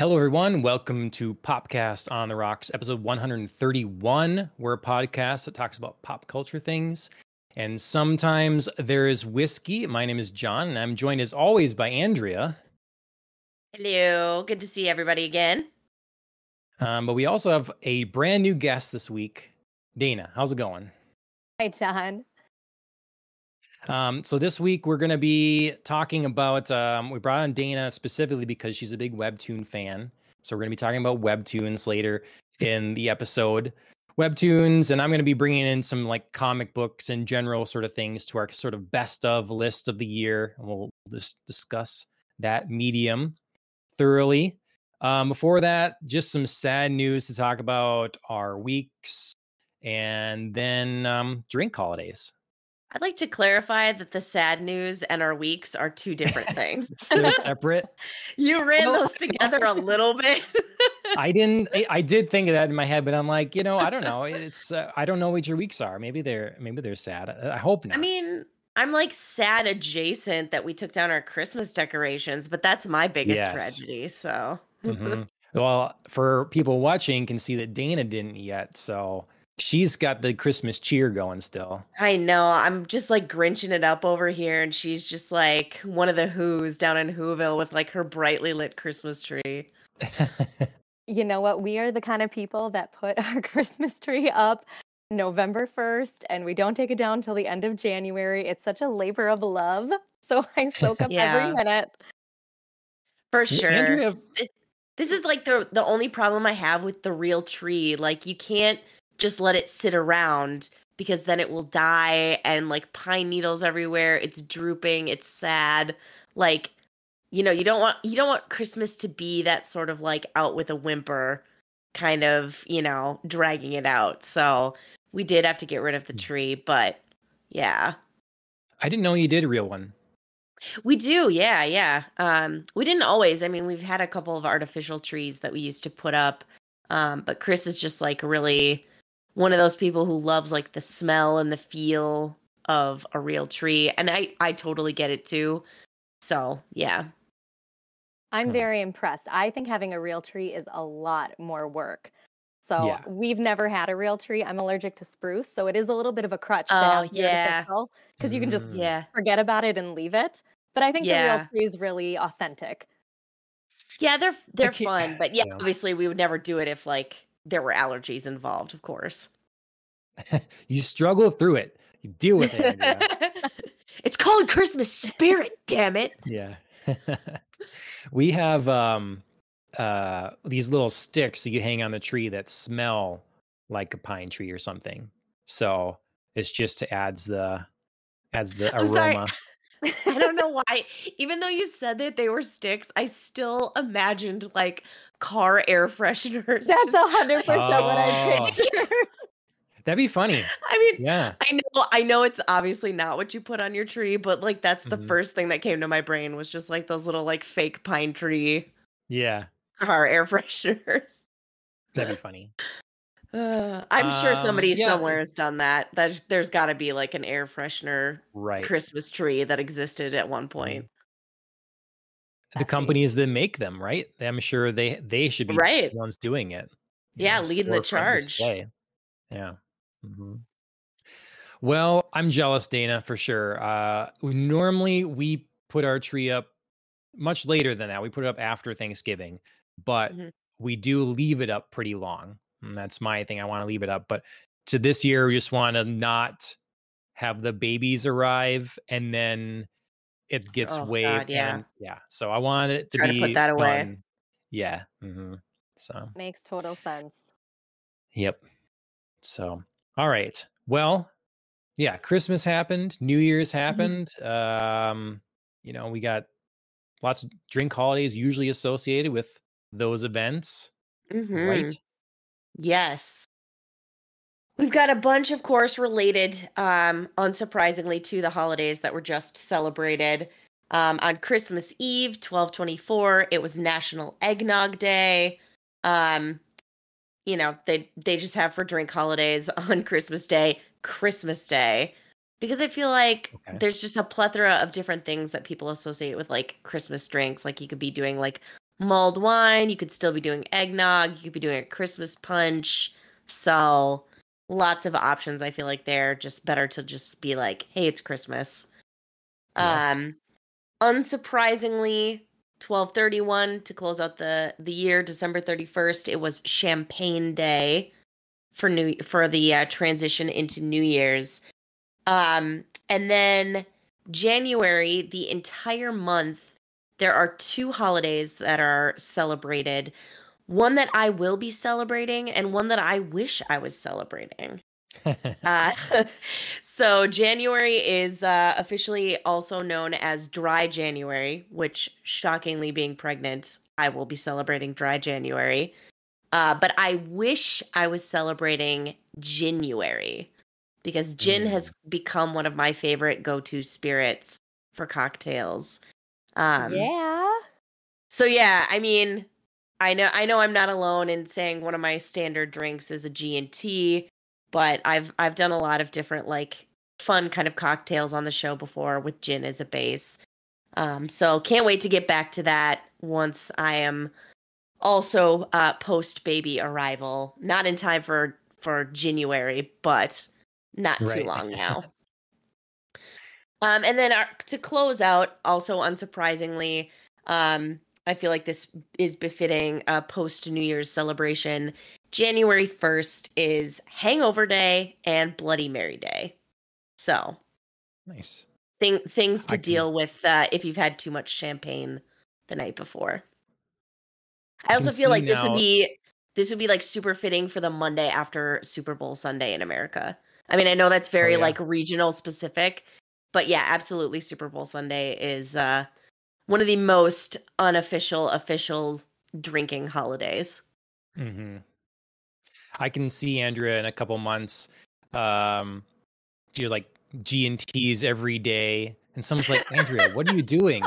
Hello, everyone. Welcome to Popcast on the Rocks, episode 131. We're a podcast that talks about pop culture things. And sometimes there is whiskey. My name is John, and I'm joined as always by Andrea. Hello. Good to see everybody again. Um, but we also have a brand new guest this week. Dana, how's it going? Hi, John. Um, so this week we're going to be talking about. Um, we brought on Dana specifically because she's a big webtoon fan. So we're going to be talking about webtoons later in the episode. Webtoons, and I'm going to be bringing in some like comic books and general sort of things to our sort of best of list of the year, and we'll just discuss that medium thoroughly. Um, before that, just some sad news to talk about our weeks, and then um, drink holidays. I'd like to clarify that the sad news and our weeks are two different things. so separate. you ran well, those together a little bit. I didn't. I, I, did think of that in my head, but I'm like, you know, I don't know. It's uh, I don't know what your weeks are. Maybe they're maybe they're sad. I, I hope not. I mean, I'm like sad adjacent that we took down our Christmas decorations, but that's my biggest yes. tragedy. So. mm-hmm. Well, for people watching, can see that Dana didn't yet. So she's got the Christmas cheer going still. I know. I'm just like grinching it up over here, and she's just like one of the Who's down in Whoville with like her brightly lit Christmas tree. you know what? We are the kind of people that put our Christmas tree up November 1st and we don't take it down until the end of January. It's such a labor of love. So I soak up yeah. every minute. For sure. Andrea... This is like the the only problem I have with the real tree. Like you can't just let it sit around because then it will die and like pine needles everywhere. It's drooping, it's sad. Like, you know, you don't want you don't want Christmas to be that sort of like out with a whimper kind of, you know, dragging it out. So, we did have to get rid of the hmm. tree, but yeah. I didn't know you did a real one. We do, yeah, yeah. Um, we didn't always. I mean, we've had a couple of artificial trees that we used to put up, um, but Chris is just like really one of those people who loves like the smell and the feel of a real tree and i i totally get it too. So yeah. I'm hmm. very impressed. I think having a real tree is a lot more work. So yeah. we've never had a real tree. I'm allergic to spruce so it is a little bit of a crutch oh yeah. Because you can just yeah. forget about it and leave it. But i think yeah. the real tree is really authentic. Yeah they're they're fun but yeah, yeah. obviously we would never do it if like there were allergies involved, of course. you struggle through it. You deal with it. it's called Christmas spirit, damn it. Yeah. we have um uh these little sticks that you hang on the tree that smell like a pine tree or something. So it's just to adds the adds the aroma. I don't know why. Even though you said that they were sticks, I still imagined like car air fresheners. That's a hundred percent what I oh. pictured. That'd be funny. I mean, yeah. I know I know it's obviously not what you put on your tree, but like that's the mm-hmm. first thing that came to my brain was just like those little like fake pine tree. Yeah. Car air fresheners. That'd be funny. Uh, I'm um, sure somebody yeah. somewhere has done that. There's, there's got to be like an air freshener right. Christmas tree that existed at one point. The companies that make them, right? I'm sure they they should be right. the ones doing it. Yeah, know, leading the charge. Display. Yeah. Mm-hmm. Well, I'm jealous, Dana, for sure. Uh, normally we put our tree up much later than that. We put it up after Thanksgiving, but mm-hmm. we do leave it up pretty long. And that's my thing. I want to leave it up. But to this year, we just want to not have the babies arrive and then it gets oh, waved. Yeah. And, yeah. So I want it to Try be to put that away. Done. Yeah. Mm-hmm. So makes total sense. Yep. So, all right. Well, yeah, Christmas happened, New Year's mm-hmm. happened. Mm-hmm. Um, you know, we got lots of drink holidays usually associated with those events. Mm-hmm. Right. Yes. We've got a bunch, of course, related, um, unsurprisingly, to the holidays that were just celebrated. Um, on Christmas Eve, 1224, it was National Eggnog Day. Um, you know, they they just have for drink holidays on Christmas Day, Christmas Day. Because I feel like okay. there's just a plethora of different things that people associate with like Christmas drinks. Like you could be doing like mulled wine. You could still be doing eggnog. You could be doing a Christmas punch. So lots of options. I feel like they're just better to just be like, hey, it's Christmas. Yeah. Um, unsurprisingly, 1231 to close out the the year, December 31st, it was Champagne Day for new for the uh, transition into New Year's. Um, and then January, the entire month, there are two holidays that are celebrated. One that I will be celebrating, and one that I wish I was celebrating. uh, so January is uh, officially also known as Dry January, which, shockingly, being pregnant, I will be celebrating Dry Ginuary. Uh, but I wish I was celebrating January because gin mm. has become one of my favorite go-to spirits for cocktails. Um, yeah. So yeah, I mean, I know I know I'm not alone in saying one of my standard drinks is a G and T, but I've I've done a lot of different like fun kind of cocktails on the show before with gin as a base. Um, so can't wait to get back to that once I am also uh, post baby arrival. Not in time for for January, but not right. too long now. um, and then our, to close out, also unsurprisingly, um, I feel like this is befitting a post New Year's celebration. January 1st is Hangover Day and Bloody Mary Day. So, nice. Thing, things to I deal can... with uh, if you've had too much champagne the night before. I, I also feel like now... this would be this would be like super fitting for the Monday after Super Bowl Sunday in America. I mean, I know that's very oh, yeah. like regional specific, but yeah, absolutely Super Bowl Sunday is uh one of the most unofficial official drinking holidays. Mm-hmm. I can see Andrea in a couple months um do like G and T's every day and someone's like, "Andrea, what are you doing?"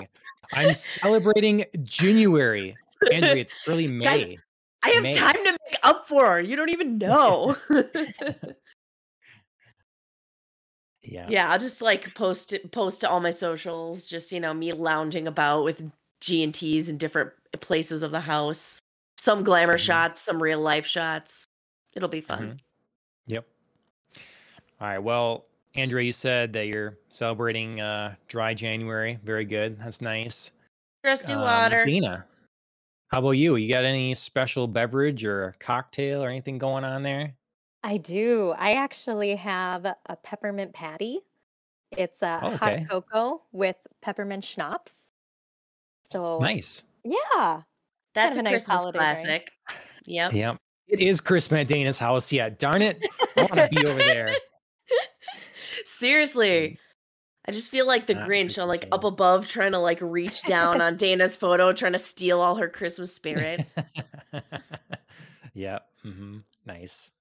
I'm celebrating Ginuary. Andrea, it's early May. Guys, I have May. time to make up for her. You don't even know. yeah. Yeah, I'll just like post it post to all my socials, just you know, me lounging about with G and T's in different places of the house. Some glamour mm-hmm. shots, some real life shots. It'll be fun. Mm-hmm. Yep. All right. Well, Andrea, you said that you're celebrating uh dry January. Very good. That's nice. Trusty um, water. Dina, how about you? You got any special beverage or cocktail or anything going on there? I do. I actually have a peppermint patty. It's a oh, okay. hot cocoa with peppermint schnapps. So nice. Yeah. That's kind a, a nice Christmas classic. Drink. Yep. Yep. It is Christmas at Dana's house. Yeah. Darn it. I want to be over there. Seriously. I just feel like the Grinch, I'm like up above trying to like reach down on Dana's photo, trying to steal all her Christmas spirit. yeah. Mm-hmm. Nice.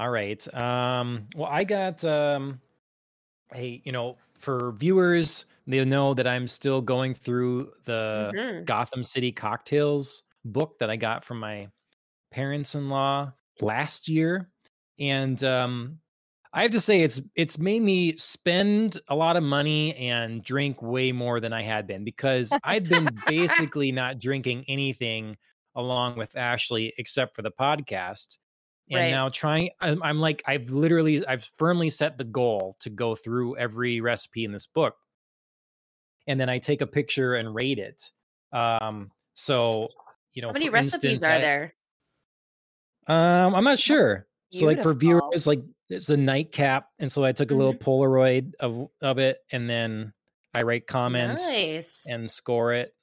All right. Um, well, I got um, hey, you know, for viewers, they'll know that I'm still going through the mm-hmm. Gotham City cocktails book that I got from my parents-in-law last year. And um, I have to say it's it's made me spend a lot of money and drink way more than I had been because I'd been basically not drinking anything along with Ashley except for the podcast. And right. now trying I'm, I'm like I've literally I've firmly set the goal to go through every recipe in this book. And then I take a picture and rate it. Um so, you know, how many recipes instance, are I, there? Um, I'm not sure. Beautiful. So like for viewers, like it's a nightcap, and so I took a little mm-hmm. Polaroid of of it, and then I write comments nice. and score it.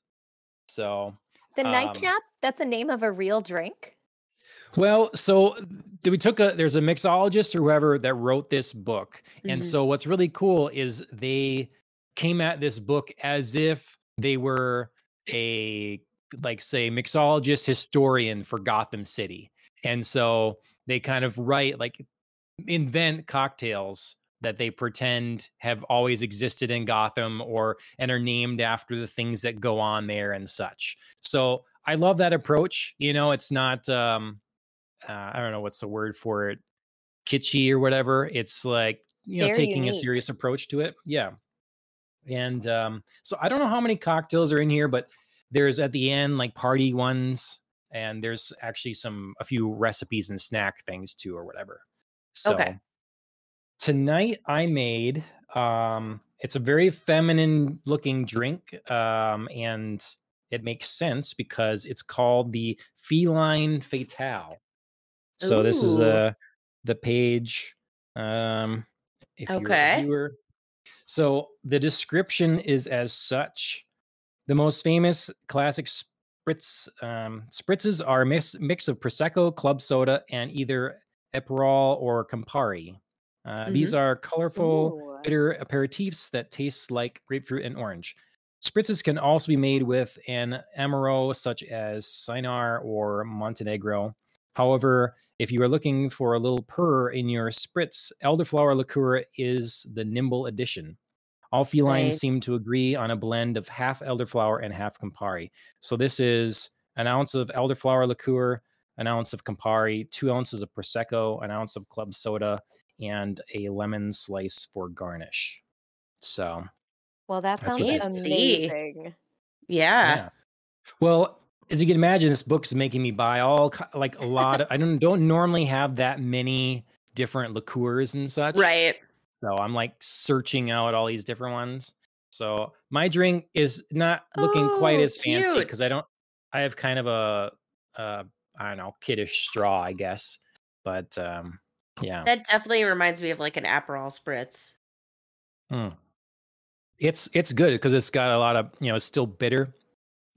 So the um, nightcap, that's a name of a real drink. Well, so we took a there's a mixologist or whoever that wrote this book. Mm-hmm. And so what's really cool is they came at this book as if they were a like say mixologist historian for Gotham City. And so they kind of write like invent cocktails that they pretend have always existed in Gotham or and are named after the things that go on there and such. So I love that approach. You know, it's not um uh, I don't know what's the word for it, kitschy or whatever. It's like, you know, Very taking unique. a serious approach to it. Yeah. And um so I don't know how many cocktails are in here, but there's at the end like party ones, and there's actually some a few recipes and snack things too, or whatever. So Okay. tonight I made um it's a very feminine looking drink um and it makes sense because it's called the feline fatale so this is Ooh. uh the page um if you're Okay. a viewer so the description is as such the most famous classic spritz um, spritzes are a mix, mix of prosecco club soda and either Aperol or Campari. Uh, These are colorful, Ooh. bitter aperitifs that taste like grapefruit and orange. Spritzes can also be made with an Amaro such as Cynar or Montenegro. However, if you are looking for a little purr in your spritz, elderflower liqueur is the nimble addition. All felines Nice. seem to agree on a blend of half elderflower and half Campari. So this is an ounce of elderflower liqueur, an ounce of Campari, two ounces of Prosecco, an ounce of club soda, and a lemon slice for garnish. So, Well, that That's sounds what that is. amazing. Yeah. yeah. Well, as you can imagine, this book's making me buy all like a lot of. I don't don't normally have that many different liqueurs and such. Right. So I'm like searching out all these different ones. So my drink is not looking quite Oh, as fancy because I don't. I have kind of a, uh, I don't know, kiddish straw, I guess. But um, yeah, That definitely reminds me of like an Aperol spritz. Mm. it's it's good because it's got a lot of you know, it's still bitter.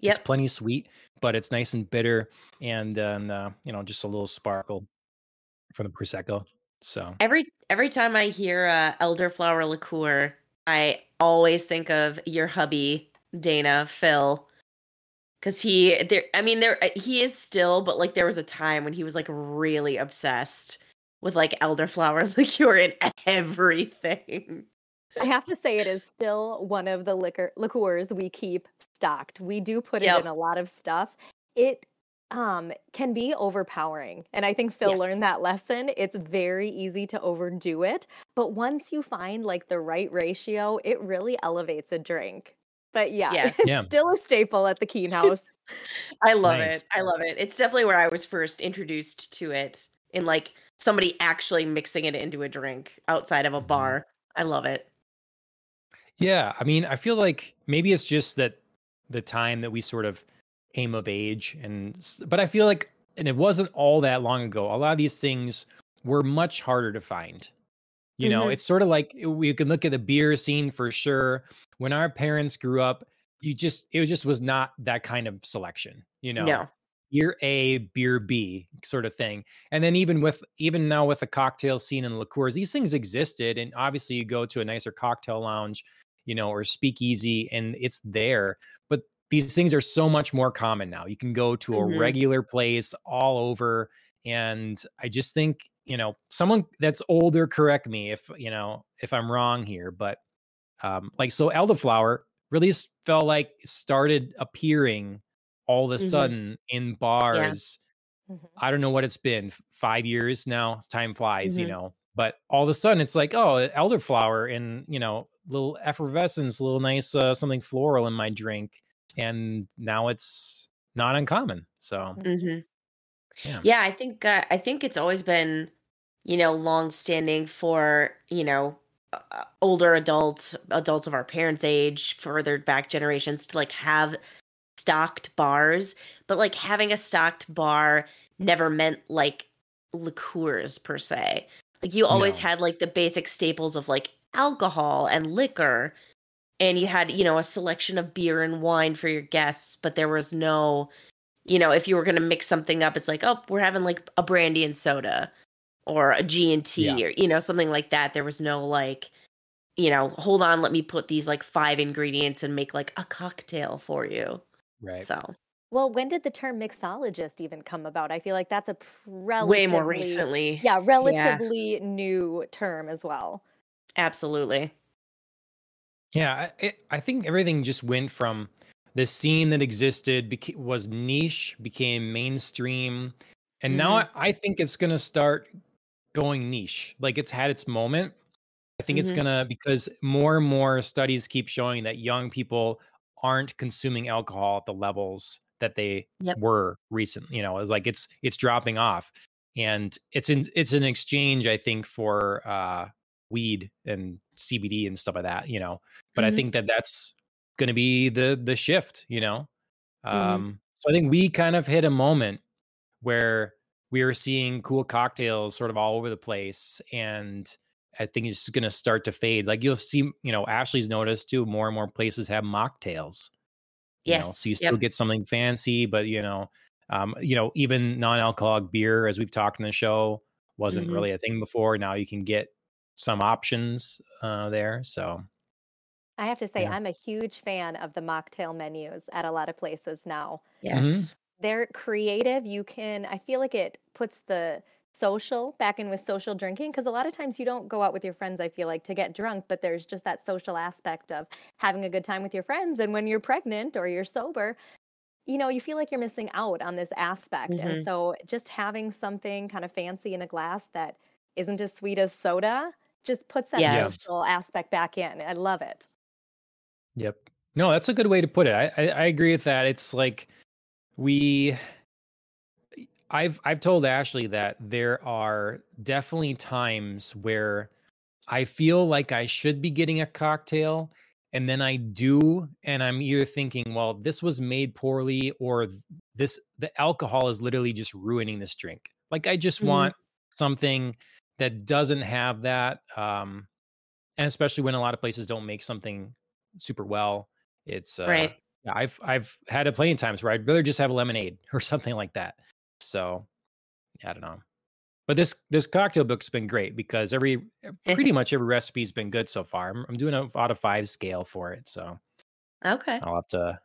Yeah. It's plenty sweet, but it's nice and bitter, and then uh, you know, just a little sparkle from the prosecco. So Every every time I hear uh, elderflower liqueur, I always think of your hubby, Dana Phil, because he there. I mean, there uh, he is still, but like there was a time when he was like really obsessed with like elderflower liqueur in everything. I have to say, it is still one of the liquor liqueurs we keep stocked. We do put Yep. it in a lot of stuff. It um can be overpowering, and I think Phil Yes. learned that lesson. It's very easy to overdo it, but once you find like the right ratio, it really elevates a drink. But yeah, Yes. it's Yeah. still a staple at the Keen House. I love Nice. it. I love it. It's definitely where I was first introduced to it in like somebody actually mixing it into a drink outside of a Mhm. bar. I love it. Yeah, I mean, I feel like maybe it's just that the time that we sort of came of age, and but I feel like, and it wasn't all that long ago. A lot of these things were much harder to find. You know, Mhm. it's sort of like uh, we can look at the beer scene for sure. When our parents grew up, you just it just was not that kind of selection. You know, No. beer A, beer B sort of thing. And then even with even now with the cocktail scene and liqueurs, these things existed. And obviously you go to a nicer cocktail lounge, you know, or speakeasy and it's there. But these things are so much more common now. You can go to a Mhm. regular place all over. And I just think, you know, someone that's older, correct me if, you know, if I'm wrong here, but um, like so elderflower really felt like it started appearing all of a Mhm. sudden in bars Mhm. i don't know what it's been five years now time flies you Mhm. know but all of a sudden it's like oh elderflower and you know little effervescence little nice uh, something floral in my drink and now it's not uncommon so hmm yeah Yeah, I think uh, I think it's always been, you know, long standing for you know uh, older adults, adults of our parents' age, further back generations to like have stocked bars, but like having a stocked bar never meant like liqueurs per se. Like you always No. had like the basic staples of like alcohol and liquor and you had, you know, a selection of beer and wine for your guests, but there was no you know, if you were going to mix something up, it's like, oh, we're having like a brandy and soda or a G and T Yeah. or you know, something like that. There was no like you know, hold on, let me put these like five ingredients and make like a cocktail for you. right So, Well, when did the term mixologist even come about? I feel like that's a way more relatively recently. yeah, relatively new term as well. Absolutely. Yeah, I, it, I think everything just went from the scene that existed beca- was niche, became mainstream, and now I, I think it's gonna start going niche. Like it's had its moment. I think it's Mhm. gonna because more and more studies keep showing that young people aren't consuming alcohol at the levels that they yep. were recent. You know, it's like it's it's dropping off, and it's in it's an exchange, I think, for uh, weed and CBD and stuff like that. You know, but mm-hmm. I think that that's going to be the the shift. You know, mm-hmm. um, mm-hmm. so I think we kind of hit a moment where we are seeing cool cocktails sort of all over the place and I think it's going to start to fade. Like you'll see, you know, Ashley's noticed too. More and more places have mocktails. Yes. Know, so you still yep. get something fancy, but you know, um, you know, even non-alcoholic beer, as we've talked in the show, wasn't mm-hmm. really a thing before. Now you can get some options uh, there. So I have to say, yeah. I'm a huge fan of the mocktail menus at a lot of places now. Yes. Mm-hmm. They're creative. You can, I feel like it puts the social back in with social drinking because a lot of times you don't go out with your friends i feel like to get drunk but there's just that social aspect of having a good time with your friends and when you're pregnant or you're sober you know you feel like you're missing out on this aspect mm-hmm. and so just having something kind of fancy in a glass that isn't as sweet as soda just puts that yes. social aspect back in i love it yep no that's a good way to put it I, I i agree with that it's like we I've I've told Ashley that there are definitely times where I feel like I should be getting a cocktail and then I do and I'm either thinking, well, this was made poorly or this the alcohol is literally just ruining this drink. Like I just mm-hmm. want something that doesn't have that um and especially when a lot of places don't make something super well. It's uh, right. I've I've had it plenty of times where I'd rather just have a lemonade or something like that. So I don't know. But this this cocktail book's been great because every eh, pretty much every recipe's been good so far. I'm, I'm doing a out of five scale for it, so okay. I'll have to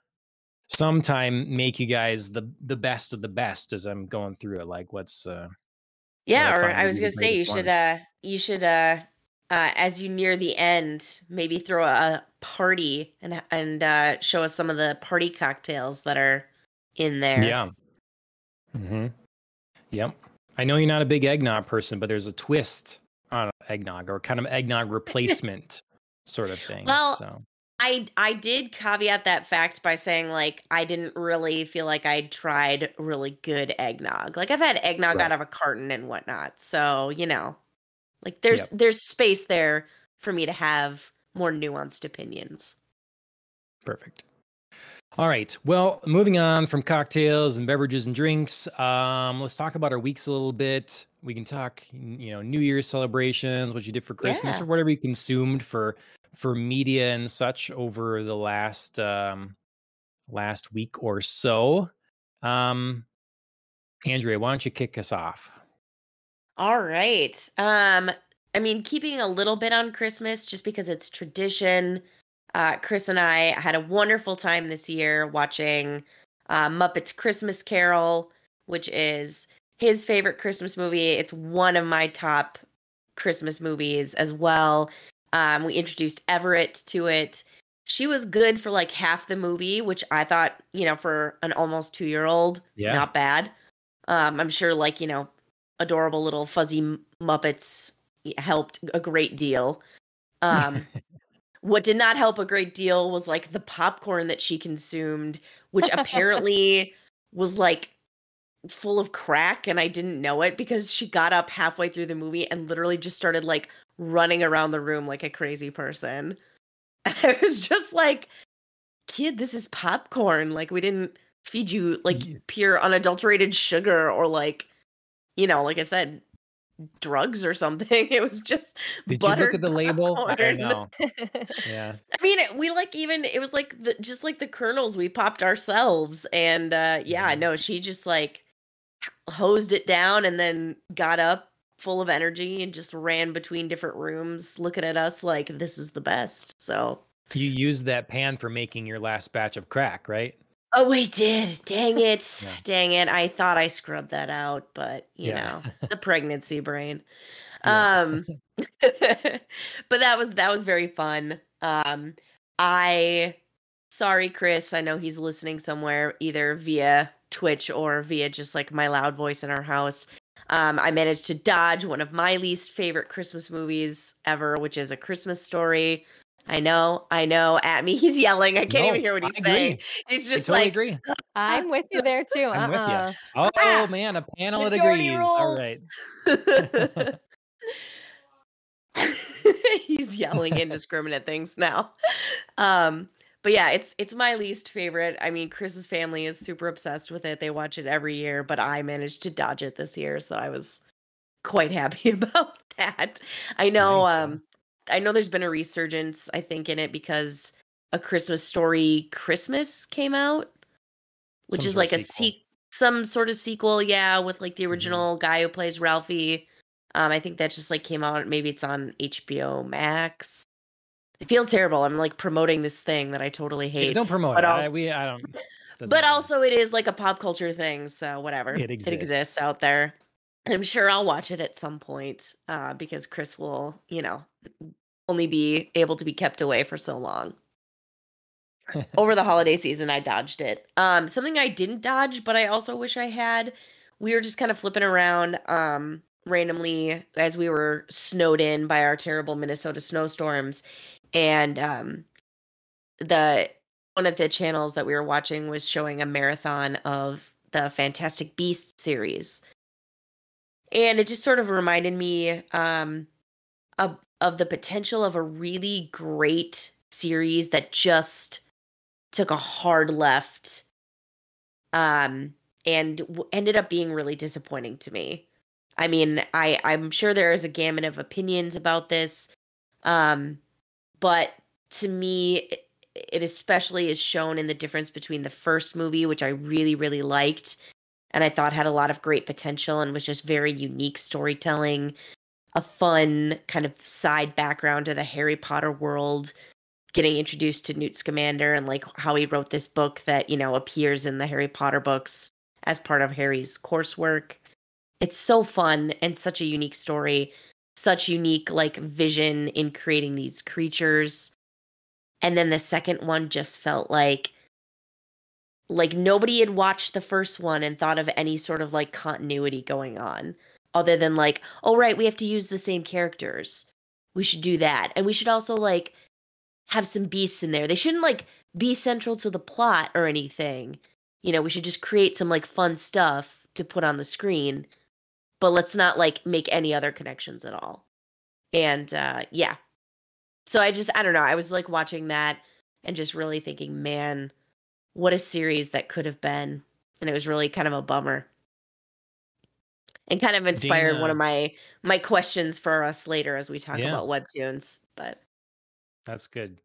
sometime make you guys the the best of the best as I'm going through it. Like what's uh yeah, or I was gonna say you should uh you should uh uh as you near the end maybe throw a party and and uh show us some of the party cocktails that are in there. Yeah. Mm-hmm. Yep. I know you're not a big eggnog person, but there's a twist on eggnog or kind of eggnog replacement sort of thing. Well, so. I I did caveat that fact by saying like I didn't really feel like I'd tried really good eggnog. Like I've had eggnog right. out of a carton and whatnot. So, you know, like there's yep. there's space there for me to have more nuanced opinions. Perfect. All right. Well, moving on from cocktails and beverages and drinks, um, let's talk about our weeks a little bit. We can talk, you know, New Year's celebrations, what you did for Christmas, yeah. or whatever you consumed for for media and such over the last um, last week or so. Um, Andrea, why don't you kick us off? All right. Um, I mean, keeping a little bit on Christmas just because it's tradition. Uh, Chris and I had a wonderful time this year watching uh, Muppets Christmas Carol, which is his favorite Christmas movie. It's one of my top Christmas movies as well. Um, we introduced Everett to it. She was good for like half the movie, which I thought, you know, for an almost two year old, yeah. not bad. Um, I'm sure, like, you know, adorable little fuzzy Muppets helped a great deal. Um, What did not help a great deal was like the popcorn that she consumed, which apparently was like full of crack and I didn't know it because she got up halfway through the movie and literally just started like running around the room like a crazy person. And I was just like, kid, this is popcorn. Like we didn't feed you like pure unadulterated sugar or like you know, like I said, drugs or something. It was just Did you look at the label? I don't know. yeah. I mean, we like even it was like the just like the kernels we popped ourselves and uh yeah, no, she just like hosed it down and then got up full of energy and just ran between different rooms looking at us like this is the best. So you used that pan for making your last batch of crack, right? Oh, we did. Dang it. Yeah. Dang it. I thought I scrubbed that out, but you yeah. know, the pregnancy brain. Yeah. Um but that was that was very fun. Um I sorry Chris, I know he's listening somewhere either via Twitch or via just like my loud voice in our house. Um I managed to dodge one of my least favorite Christmas movies ever, which is A Christmas Story. I know, I know. At me, he's yelling. I can't no, even hear what he's saying. He's just totally like, agree. I'm with you there too. I'm uh-uh. with you. Oh ah, man, a panel of agrees. Rules. All right. he's yelling indiscriminate things now. Um, but yeah, it's it's my least favorite. I mean, Chris's family is super obsessed with it. They watch it every year, but I managed to dodge it this year, so I was quite happy about that. I know nice. um I know there's been a resurgence I think in it because a Christmas story Christmas came out, which some is like a sequel. some sort of sequel, yeah, with like the mm-hmm. original mm-hmm. guy who plays Ralphie. Um, I think that just like came out. Maybe it's on HBO Max. I feel terrible. I'm like promoting this thing that I totally hate. don't promote but it. Also, I, we I don't. But matter. also, it is like a pop culture thing, so whatever. It exists, it exists out there. I'm sure I'll watch it at some point uh, because Chris will, you know, only be able to be kept away for so long. Over the holiday season, I dodged it. Um, something I didn't dodge, but I also wish I had. We were just kind of flipping around um, randomly as we were snowed in by our terrible Minnesota snowstorms, and um, the one of the channels that we were watching was showing a marathon of the Fantastic Beasts series and it just sort of reminded me um, of of the potential of a really great series that just took a hard left um and w- ended up being really disappointing to me. I mean i i'm sure there is a gamut of opinions about this um but to me it, it especially is shown in the difference between the first movie which i really really liked and I thought had a lot of great potential and was just very unique storytelling, a fun kind of side background to the Harry Potter world, getting introduced to Newt Scamander and like how he wrote this book that, you know, appears in the Harry Potter books as part of Harry's coursework. It's so fun and such a unique story, such unique like vision in creating these creatures. And then the second one just felt like like nobody had watched the first one and thought of any sort of like continuity going on other than like oh right we have to use the same characters. We should do that. And we should also like have some beasts in there. They shouldn't like be central to the plot or anything. You know we should just create some like fun stuff to put on the screen but let's not like make any other connections at all. And uh yeah. So i just i don't know i was like watching that and just really thinking man what a series that could have been. And it was really kind of a bummer. And kind of inspired Dana. one of my my questions for us later as we talk yeah. about webtoons. But that's good.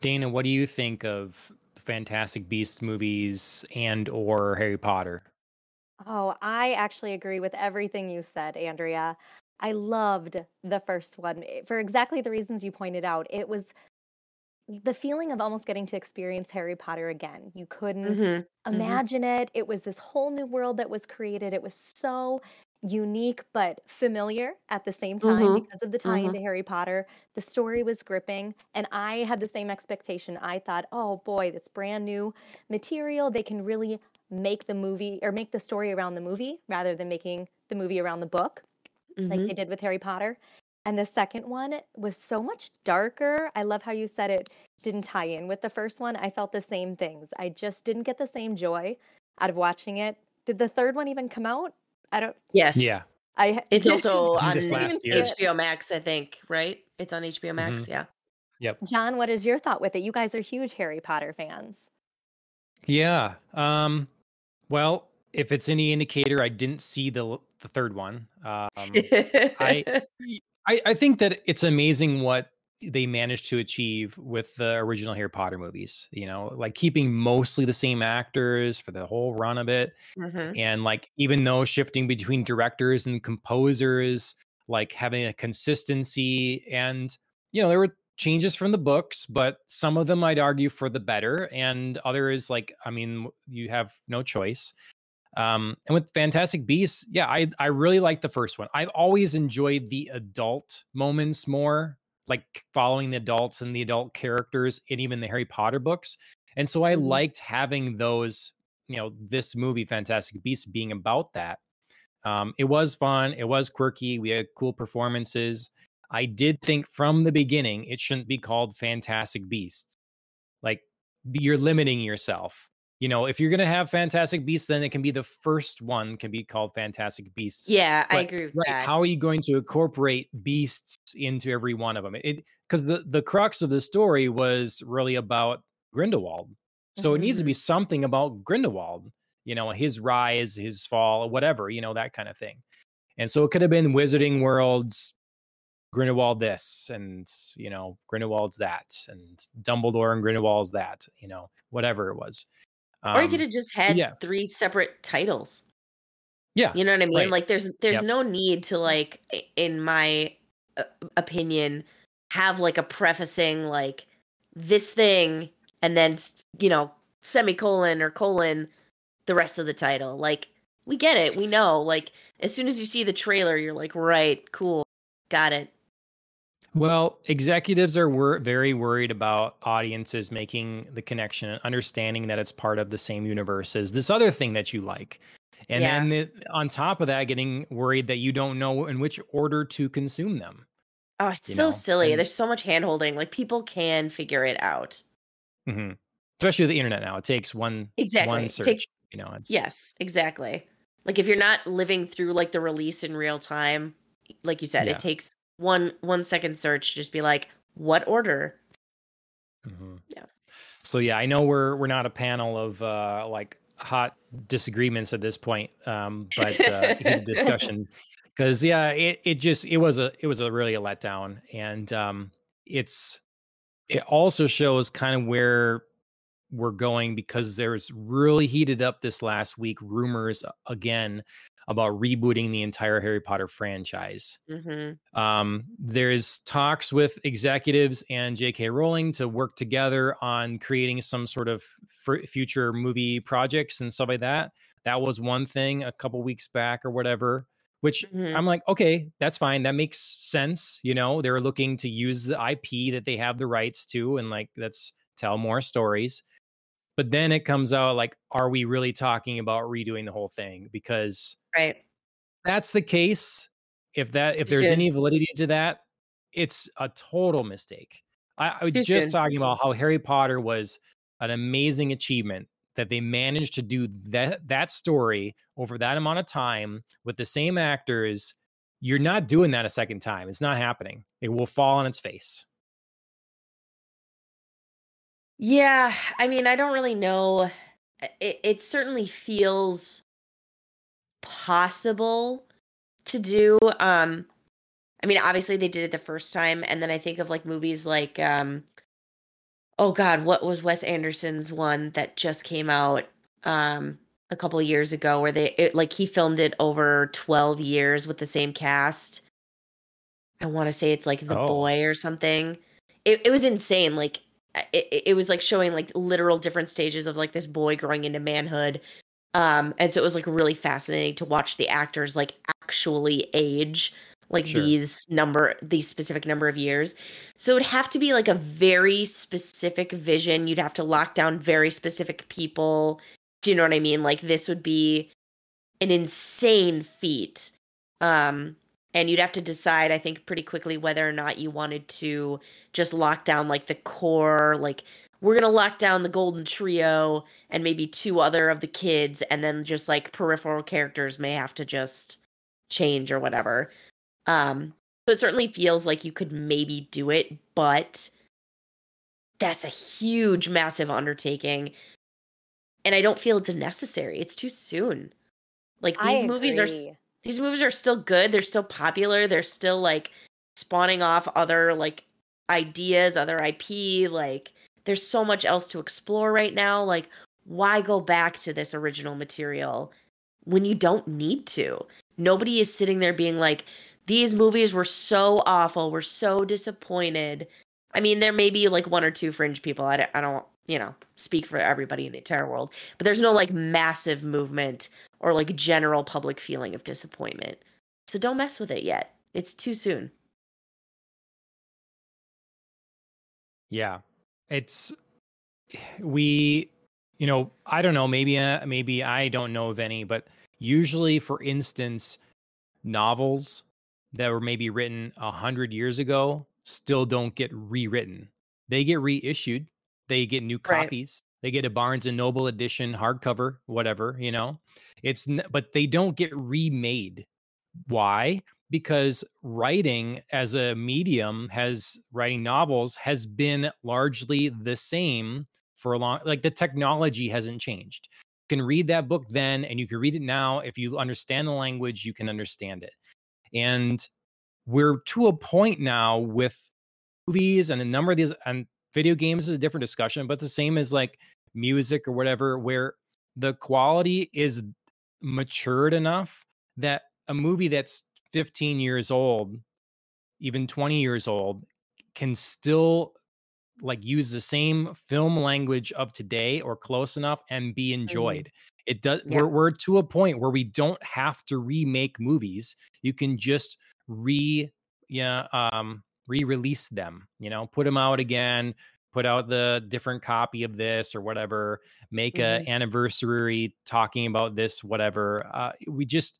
Dana, what do you think of Fantastic Beasts movies and or Harry Potter? Oh, I actually agree with everything you said, Andrea. I loved the first one for exactly the reasons you pointed out. It was the feeling of almost getting to experience Harry Potter again. You couldn't mm-hmm. mm-hmm. imagine mm-hmm. it. It was this whole new world that was created. It was so unique but familiar at the same time mm-hmm. because of the tie into mm-hmm. Harry Potter. The story was gripping, and I had the same expectation. I thought, oh boy, that's brand new material. They can really make the movie or make the story around the movie rather than making the movie around the book like they mm-hmm. did with Harry Potter. And the second one was so much darker. I love how you said it didn't tie in with the first one. I felt the same things. I just didn't get the same joy out of watching it. Did the third one even come out? I don't. Yes. Yeah. I. It's also on HBO Max, I think. Right? It's on HBO Max. Mm-hmm. Yeah. Yep. John, what is your thought with it? You guys are huge Harry Potter fans. Yeah. Um. Well, if it's any indicator, I didn't see the the third one. Um, I I, I think that it's amazing what they managed to achieve with the original Harry Potter movies. You know, like keeping mostly the same actors for the whole run of it, mm-hmm. and like even though shifting between directors and composers, like having a consistency, and you know there were changes from the books, but some of them I'd argue for the better, and others like I mean you have no choice. Um, and with Fantastic Beasts, yeah, I I really like the first one. I've always enjoyed the adult moments more, like following the adults and the adult characters in even the Harry Potter books. And so I mm-hmm. liked having those, you know, this movie, Fantastic Beasts, being about that. Um, it was fun. It was quirky. We had cool performances. I did think from the beginning it shouldn't be called Fantastic Beasts. Like you're limiting yourself. You know, if you're gonna have Fantastic Beasts, then it can be the first one can be called Fantastic Beasts. Yeah, but, I agree with right, that. How are you going to incorporate beasts into every one of them? It because the the crux of the story was really about Grindelwald, so mm-hmm. it needs to be mm-hmm. something about Grindelwald. You know, his rise, his fall, whatever. You know that kind of thing. And so it could have been Wizarding Worlds, Grindelwald this, and you know Grindelwald's that, and Dumbledore and Grindelwald's that. You know, whatever it was. Um, or you could have just had yeah. three separate titles. Yeah, you know what I mean. Right. Like, there's there's yep. no need to like, in my uh, opinion, have like a prefacing like this thing, and then you know semicolon or colon the rest of the title. Like we get it. We know. Like as soon as you see the trailer, you're like, right, cool, got it. Well, executives are wor- very worried about audiences making the connection and understanding that it's part of the same universe as this other thing that you like. And yeah. then the, on top of that, getting worried that you don't know in which order to consume them. Oh, it's so know? silly. And, There's so much handholding. Like people can figure it out. Mm-hmm. Especially with the internet now, it takes one exactly one search. Takes, you know, it's yes, exactly. Like if you're not living through like the release in real time, like you said, yeah. it takes one one second search just be like, what order? Mm-hmm. Yeah. So yeah, I know we're we're not a panel of uh like hot disagreements at this point, um, but uh, discussion because yeah, it it just it was a it was a really a letdown, and um, it's it also shows kind of where we're going because there's really heated up this last week rumors again about rebooting the entire Harry Potter franchise. Mm-hmm. Um, there's talks with executives and J.K. Rowling to work together on creating some sort of f- future movie projects and stuff like that. That was one thing a couple weeks back or whatever. Which mm-hmm. I'm like, okay, that's fine. That makes sense. You know, they're looking to use the IP that they have the rights to, and like, let's tell more stories. But then it comes out like, are we really talking about redoing the whole thing? Because right, that's the case. If that if there's any validity to that, it's a total mistake. I, I was Too just soon. talking about how Harry Potter was an amazing achievement that they managed to do that that story over that amount of time with the same actors. You're not doing that a second time. It's not happening. It will fall on its face. Yeah, I mean, I don't really know. It, it certainly feels possible to do. Um, I mean, obviously they did it the first time, and then I think of like movies like, um, oh God, what was Wes Anderson's one that just came out um a couple years ago, where they it, like he filmed it over twelve years with the same cast. I want to say it's like The oh. Boy or something. It it was insane. Like it, it was like showing like literal different stages of like this boy growing into manhood. Um and so it was like really fascinating to watch the actors like actually age like sure. these number these specific number of years. So it would have to be like a very specific vision. You'd have to lock down very specific people. Do you know what i mean? Like this would be an insane feat. Um and you'd have to decide i think pretty quickly whether or not you wanted to just lock down like the core like we're going to lock down the golden trio and maybe two other of the kids and then just like peripheral characters may have to just change or whatever. Um so it certainly feels like you could maybe do it but that's a huge massive undertaking. And i don't feel it's necessary. It's too soon. Like these movies are these movies are still good. They're still popular. They're still like spawning off other like ideas, other IP. Like there's so much else to explore right now. Like why go back to this original material when you don't need to? Nobody is sitting there being like, these movies were so awful. We're so disappointed. I mean, there may be like one or two fringe people. I don't, I don't, you know, speak for everybody in the entire world, but there's no like massive movement or like general public feeling of disappointment. So don't mess with it yet. It's too soon. Yeah. It's we you know, I don't know, maybe uh, maybe I don't know of any, but usually for instance novels that were maybe written a hundred years ago still don't get rewritten. They get reissued. They get new copies. Right. They get a Barnes and Noble edition, hardcover, whatever, you know. It's but they don't get remade. Why? Because writing as a medium has writing novels has been largely the same for a long like the technology hasn't changed. You can read that book then and you can read it now if you understand the language, you can understand it. And we're to a point now with movies and a number of these and video games is a different discussion, but the same as like music or whatever, where the quality is matured enough that a movie that's 15 years old, even 20 years old, can still like use the same film language of today or close enough and be mm-hmm. enjoyed. Mm-hmm. It does yeah. we're we're to a point where we don't have to remake movies. You can just re yeah um re-release them, you know, put them out again, put out the different copy of this or whatever, make mm-hmm. a anniversary talking about this whatever. Uh, we just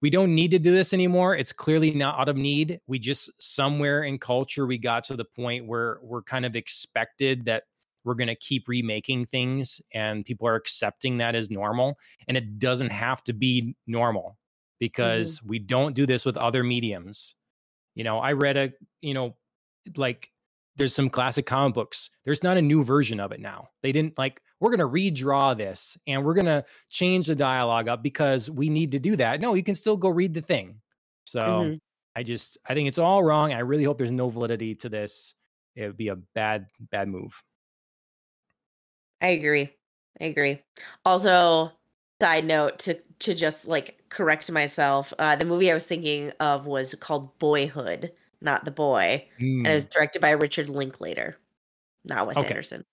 we don't need to do this anymore. It's clearly not out of need. We just somewhere in culture we got to the point where we're kind of expected that we're going to keep remaking things and people are accepting that as normal and it doesn't have to be normal mm-hmm. because mm-hmm. we don't do this with other mediums. You know, I read a, you know, like there's some classic comic books. There's not a new version of it now. They didn't like, we're going to redraw this and we're going to change the dialogue up because we need to do that. No, you can still go read the thing. So mm-hmm. I just, I think it's all wrong. I really hope there's no validity to this. It would be a bad, bad move. I agree. I agree. Also, side note to to just like correct myself, uh, the movie I was thinking of was called Boyhood not the boy, mm. and it was mm. directed by Richard Linklater, not Wes okay. Anderson.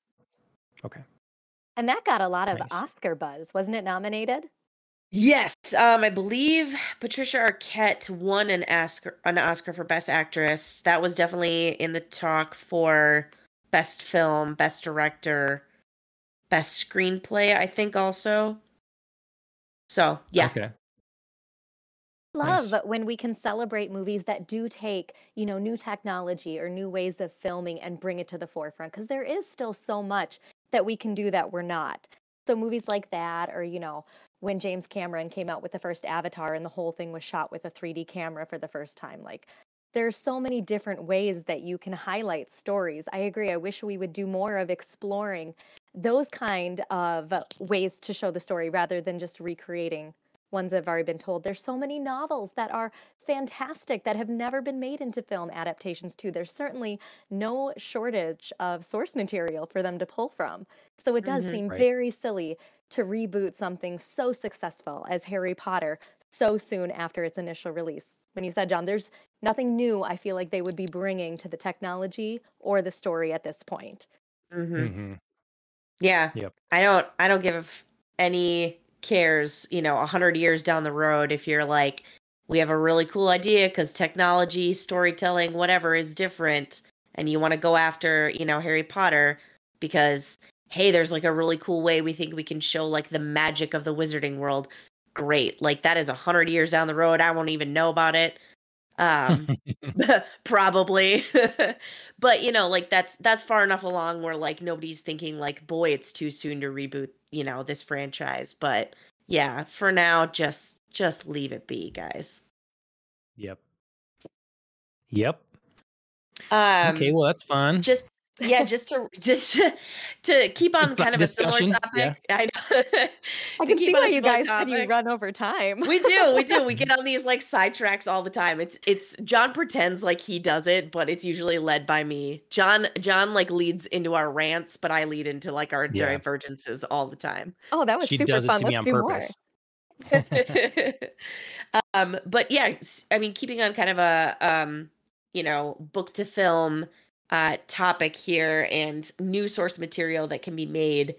Okay. And that got a lot of nice. Oscar buzz, wasn't it? Nominated. Yes, um, I believe Patricia Arquette won an Oscar an Oscar for Best Actress. That was definitely in the talk for Best Film, Best Director, Best Screenplay. I think also. So yeah, okay. Love nice. when we can celebrate movies that do take you know new technology or new ways of filming and bring it to the forefront because there is still so much that we can do that we're not. So movies like that or you know when james cameron came out with the first avatar and the whole thing was shot with a 3d camera for the first time like there's so many different ways that you can highlight stories. I agree i wish we would do more of exploring those kind of ways to show the story rather than just recreating ones that have already been told. There's so many novels that are fantastic that have never been made into film adaptations too. There's certainly no shortage of source material for them to pull from. So it does mm-hmm, seem right. very silly to reboot something so successful as Harry Potter so soon after its initial release. When you said, John, there's nothing new I feel like they would be bringing to the technology or the story at this point. Mm-hmm. Mm-hmm. Yeah. Yep. I don't I don't give any cares, you know, a hundred years down the road if you're like, we have a really cool idea because technology, storytelling, whatever is different, and you want to go after, you know, Harry Potter because hey, there's like a really cool way we think we can show like the magic of the wizarding world. Great. Like that is a hundred years down the road. I won't even know about it um probably. But you know like that's that's far enough along where like nobody's thinking like boy it's too soon to reboot you know this franchise. But yeah for now just just leave it be guys. Yep. Yep. Um okay well that's fun. just yeah, just to just to keep on it's kind of a similar topic. Yeah. I know. I can see why you guys topic. you run over time. we do, we do. We get on these like sidetracks all the time. It's it's John pretends like he does it, but it's usually led by me. John John like leads into our rants, but I lead into like our yeah. divergences all the time. Oh, that was she super does fun. It to Let's me on purpose. um, but yeah, I mean, keeping on kind of a um, you know, book to film uh, topic here and new source material that can be made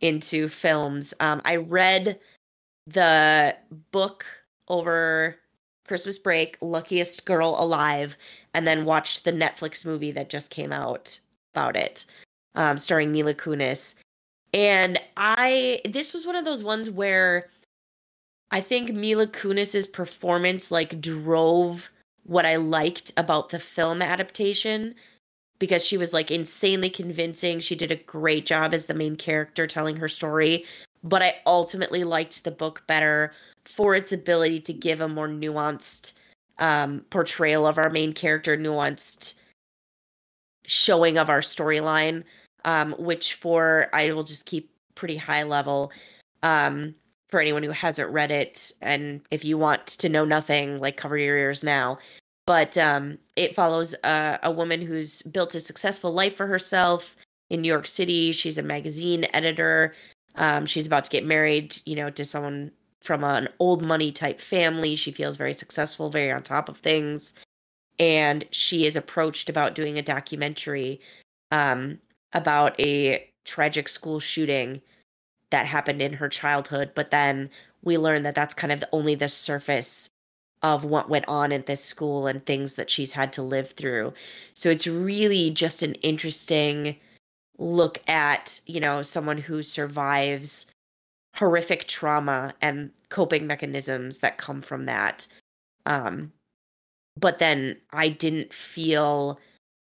into films. Um, I read the book over Christmas break, Luckiest Girl Alive, and then watched the Netflix movie that just came out about it, um, starring Mila Kunis. And I, this was one of those ones where I think Mila Kunis's performance like drove what I liked about the film adaptation because she was like insanely convincing. She did a great job as the main character telling her story, but I ultimately liked the book better for its ability to give a more nuanced um, portrayal of our main character, nuanced showing of our storyline, um, which for I will just keep pretty high level. Um, for anyone who hasn't read it, and if you want to know nothing, like cover your ears now. But um, it follows a, a woman who's built a successful life for herself in New York City. She's a magazine editor. Um, she's about to get married, you know, to someone from an old money type family. She feels very successful, very on top of things. And she is approached about doing a documentary um, about a tragic school shooting that happened in her childhood. But then we learn that that's kind of only the surface of what went on at this school and things that she's had to live through. So it's really just an interesting look at, you know, someone who survives horrific trauma and coping mechanisms that come from that. Um, but then I didn't feel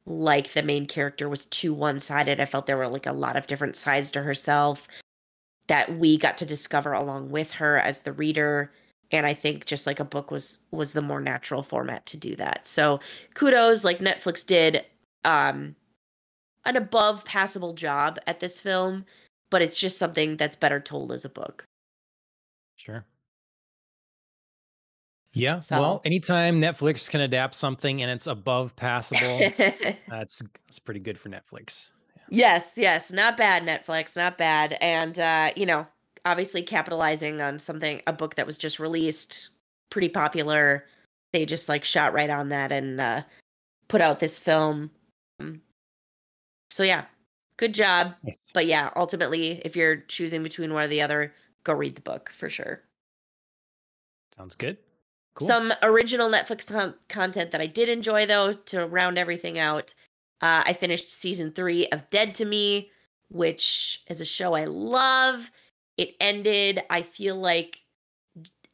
like the main character was too one sided. I felt there were like a lot of different sides to herself that we got to discover along with her as the reader and i think just like a book was was the more natural format to do that so kudos like netflix did um an above passable job at this film but it's just something that's better told as a book. Sure. Yeah. So. Well, anytime Netflix can adapt something and it's above passable, that's that's pretty good for Netflix. Yeah. Yes, yes, not bad Netflix, not bad. And uh, you know, obviously capitalizing on something a book that was just released, pretty popular. They just like shot right on that and uh put out this film. So yeah, good job. But yeah, ultimately, if you're choosing between one or the other, go read the book for sure. Sounds good. Cool. Some original Netflix con- content that I did enjoy, though, to round everything out. Uh, I finished season three of Dead to Me, which is a show I love. It ended, I feel like,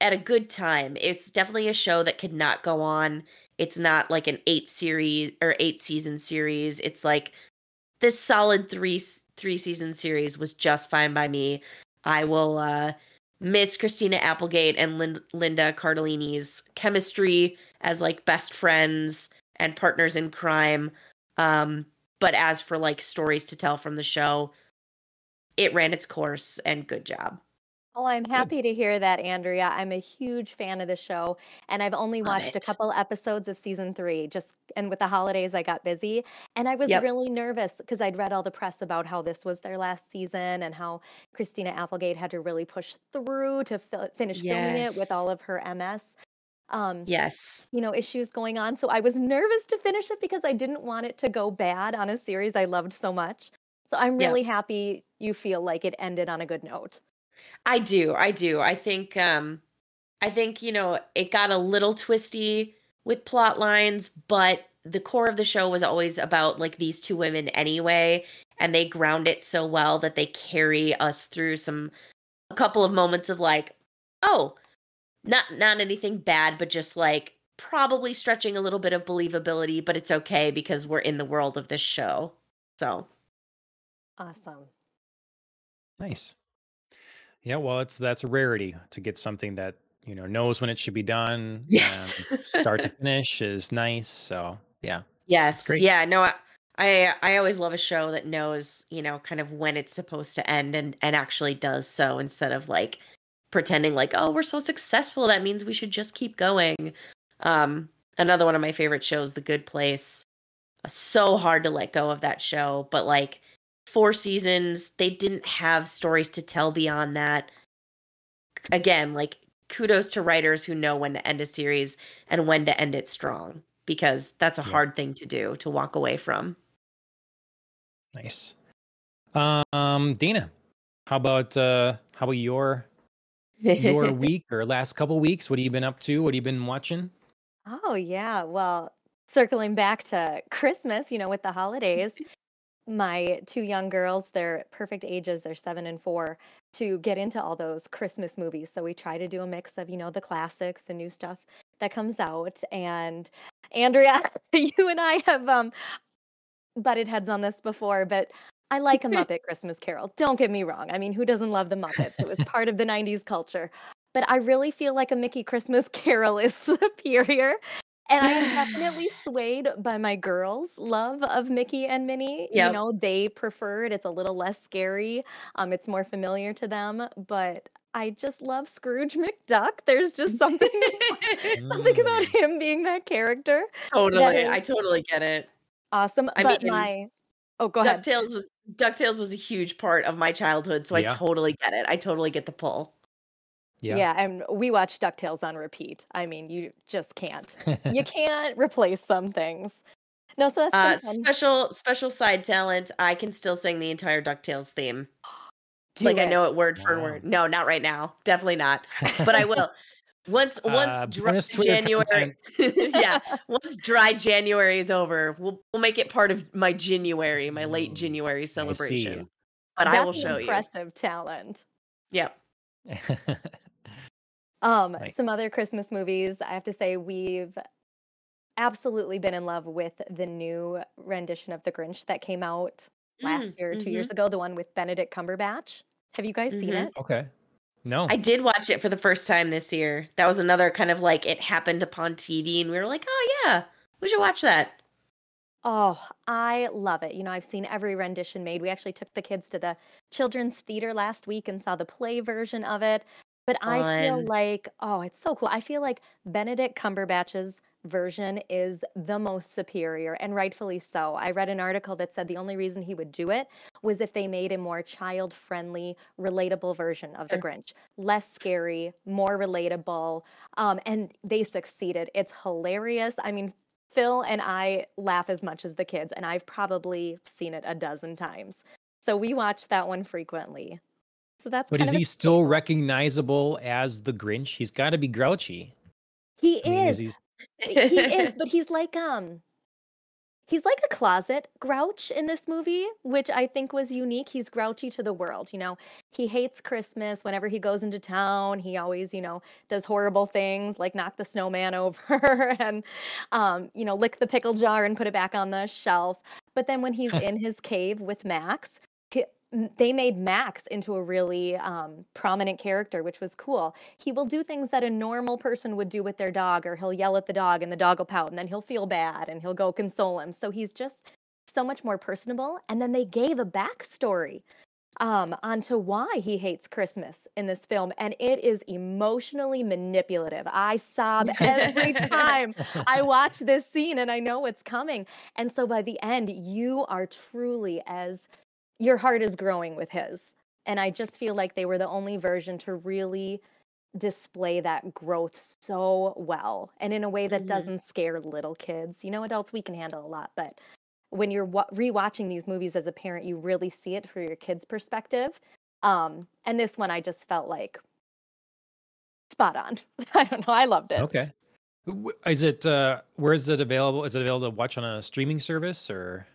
at a good time. It's definitely a show that could not go on. It's not like an eight series or eight season series. It's like this solid three three season series was just fine by me. I will uh, miss Christina Applegate and Lin- Linda Cardellini's chemistry as like best friends and partners in crime. Um, but as for like stories to tell from the show, it ran its course and good job. Oh, I'm happy Good. to hear that, Andrea. I'm a huge fan of the show, and I've only Love watched a couple episodes of season three. Just and with the holidays, I got busy, and I was Yep. really nervous because I'd read all the press about how this was their last season and how Christina Applegate had to really push through to finish filming it with all of her MS, um, Yes. you know, issues going on. So I was nervous to finish it because I didn't want it to go bad on a series I loved so much. So I'm Yeah. really happy you feel like it ended on a good note. I do. I do. I think um I think, you know, it got a little twisty with plot lines, but the core of the show was always about like these two women anyway, and they ground it so well that they carry us through some a couple of moments of like, oh, not not anything bad, but just like probably stretching a little bit of believability, but it's okay because we're in the world of this show. So awesome. Nice. Yeah, well, it's that's a rarity to get something that you know knows when it should be done. Yes, start to finish is nice. So yeah, yes, great. Yeah, no, I, I I always love a show that knows you know kind of when it's supposed to end and and actually does so instead of like pretending like oh we're so successful that means we should just keep going. Um, another one of my favorite shows, The Good Place. So hard to let go of that show, but like four seasons. They didn't have stories to tell beyond that. Again, like kudos to writers who know when to end a series and when to end it strong because that's a yeah. hard thing to do to walk away from. Nice. Um Dana, how about uh how about your your week or last couple weeks? What have you been up to? What have you been watching? Oh yeah, well, circling back to Christmas, you know, with the holidays, my two young girls, they're perfect ages, they're seven and four, to get into all those Christmas movies. So we try to do a mix of, you know, the classics and new stuff that comes out. And Andrea, you and I have um butted heads on this before, but I like a Muppet Christmas Carol. Don't get me wrong. I mean, who doesn't love the Muppets? It was part of the 90s culture. But I really feel like a Mickey Christmas Carol is superior. And I am definitely swayed by my girls' love of Mickey and Minnie. Yep. You know, they prefer it. It's a little less scary. Um, it's more familiar to them. But I just love Scrooge McDuck. There's just something something about mm. him being that character. Totally. That I totally get it. Awesome. I but mean, my oh go ahead. DuckTales was DuckTales was a huge part of my childhood, so yeah. I totally get it. I totally get the pull. Yeah. yeah, and we watch DuckTales on repeat. I mean, you just can't. you can't replace some things. No, so that's uh, special special side talent. I can still sing the entire DuckTales theme. Do like it. I know it word wow. for word. No, not right now. Definitely not. But I will. Once once uh, dry January, yeah. Once dry January is over, we'll we'll make it part of my January, my late January celebration. But That's I will show impressive you impressive talent. Yep. Um, Like, some other Christmas movies, I have to say we've absolutely been in love with the new rendition of The Grinch that came out last Mm, year, 2 years mm-hmm. ago, the one with Benedict Cumberbatch. Have you guys seen mm-hmm. it? okay. No. I did watch it for the first time this year. That was another kind of like it happened upon TV, and we were like, oh yeah, we should watch that. Oh, I love it. You know, I've seen every rendition made. We actually took the kids to the children's theater last week and saw the play version of it. But I feel like, oh, it's so cool. I feel like Benedict Cumberbatch's version is the most superior, and rightfully so. I read an article that said the only reason he would do it was if they made a more child friendly, relatable version of The Grinch. Less scary, more relatable. Um, and they succeeded. It's hilarious. I mean, Phil and I laugh as much as the kids, and I've probably seen it a dozen times. So we watch that one frequently. So that's. But is he still recognizable as the Grinch? He's got to be grouchy. He I mean, is. is he is, but he's like um. He's like a closet grouch in this movie, which I think was unique. He's grouchy to the world. You know, he hates Christmas. Whenever he goes into town, he always, you know, does horrible things like knock the snowman over and, um, you know, lick the pickle jar and put it back on the shelf. But then when he's in his cave with Max, they made Max into a really um, prominent character, which was cool. He will do things that a normal person would do with their dog, or he'll yell at the dog and the dog will pout, and then he'll feel bad and he'll go console him. So he's just so much more personable. And then they gave a backstory um, onto why he hates Christmas in this film, and it is emotionally manipulative. I sob every time I watch this scene, and I know what's coming. And so by the end, you are truly as your heart is growing with his. And I just feel like they were the only version to really display that growth so well and in a way that mm-hmm. doesn't scare little kids. You know, adults, we can handle a lot, but when you're wa- rewatching these movies as a parent, you really see it for your kid's perspective. Um, and this one, I just felt like spot on. I don't know. I loved it. Okay. Is it, uh, where is it available? Is it available to watch on a streaming service or?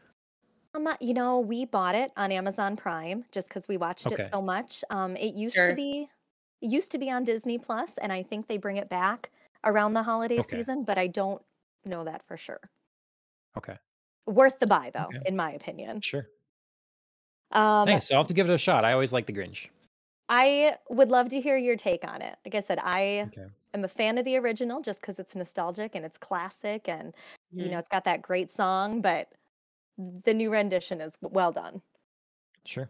Um, you know, we bought it on Amazon Prime just because we watched Okay. it so much. Um, it used to be it used to be on Disney Plus, and I think they bring it back around the holiday Okay. season, but I don't know that for sure. Okay. Worth the buy though, Okay. in my opinion. Sure. Um, Nice. So I'll have to give it a shot. I always like the Grinch. I would love to hear your take on it. Like I said, I Okay. am a fan of the original just because it's nostalgic and it's classic and you know, it's got that great song, but the new rendition is well done. Sure.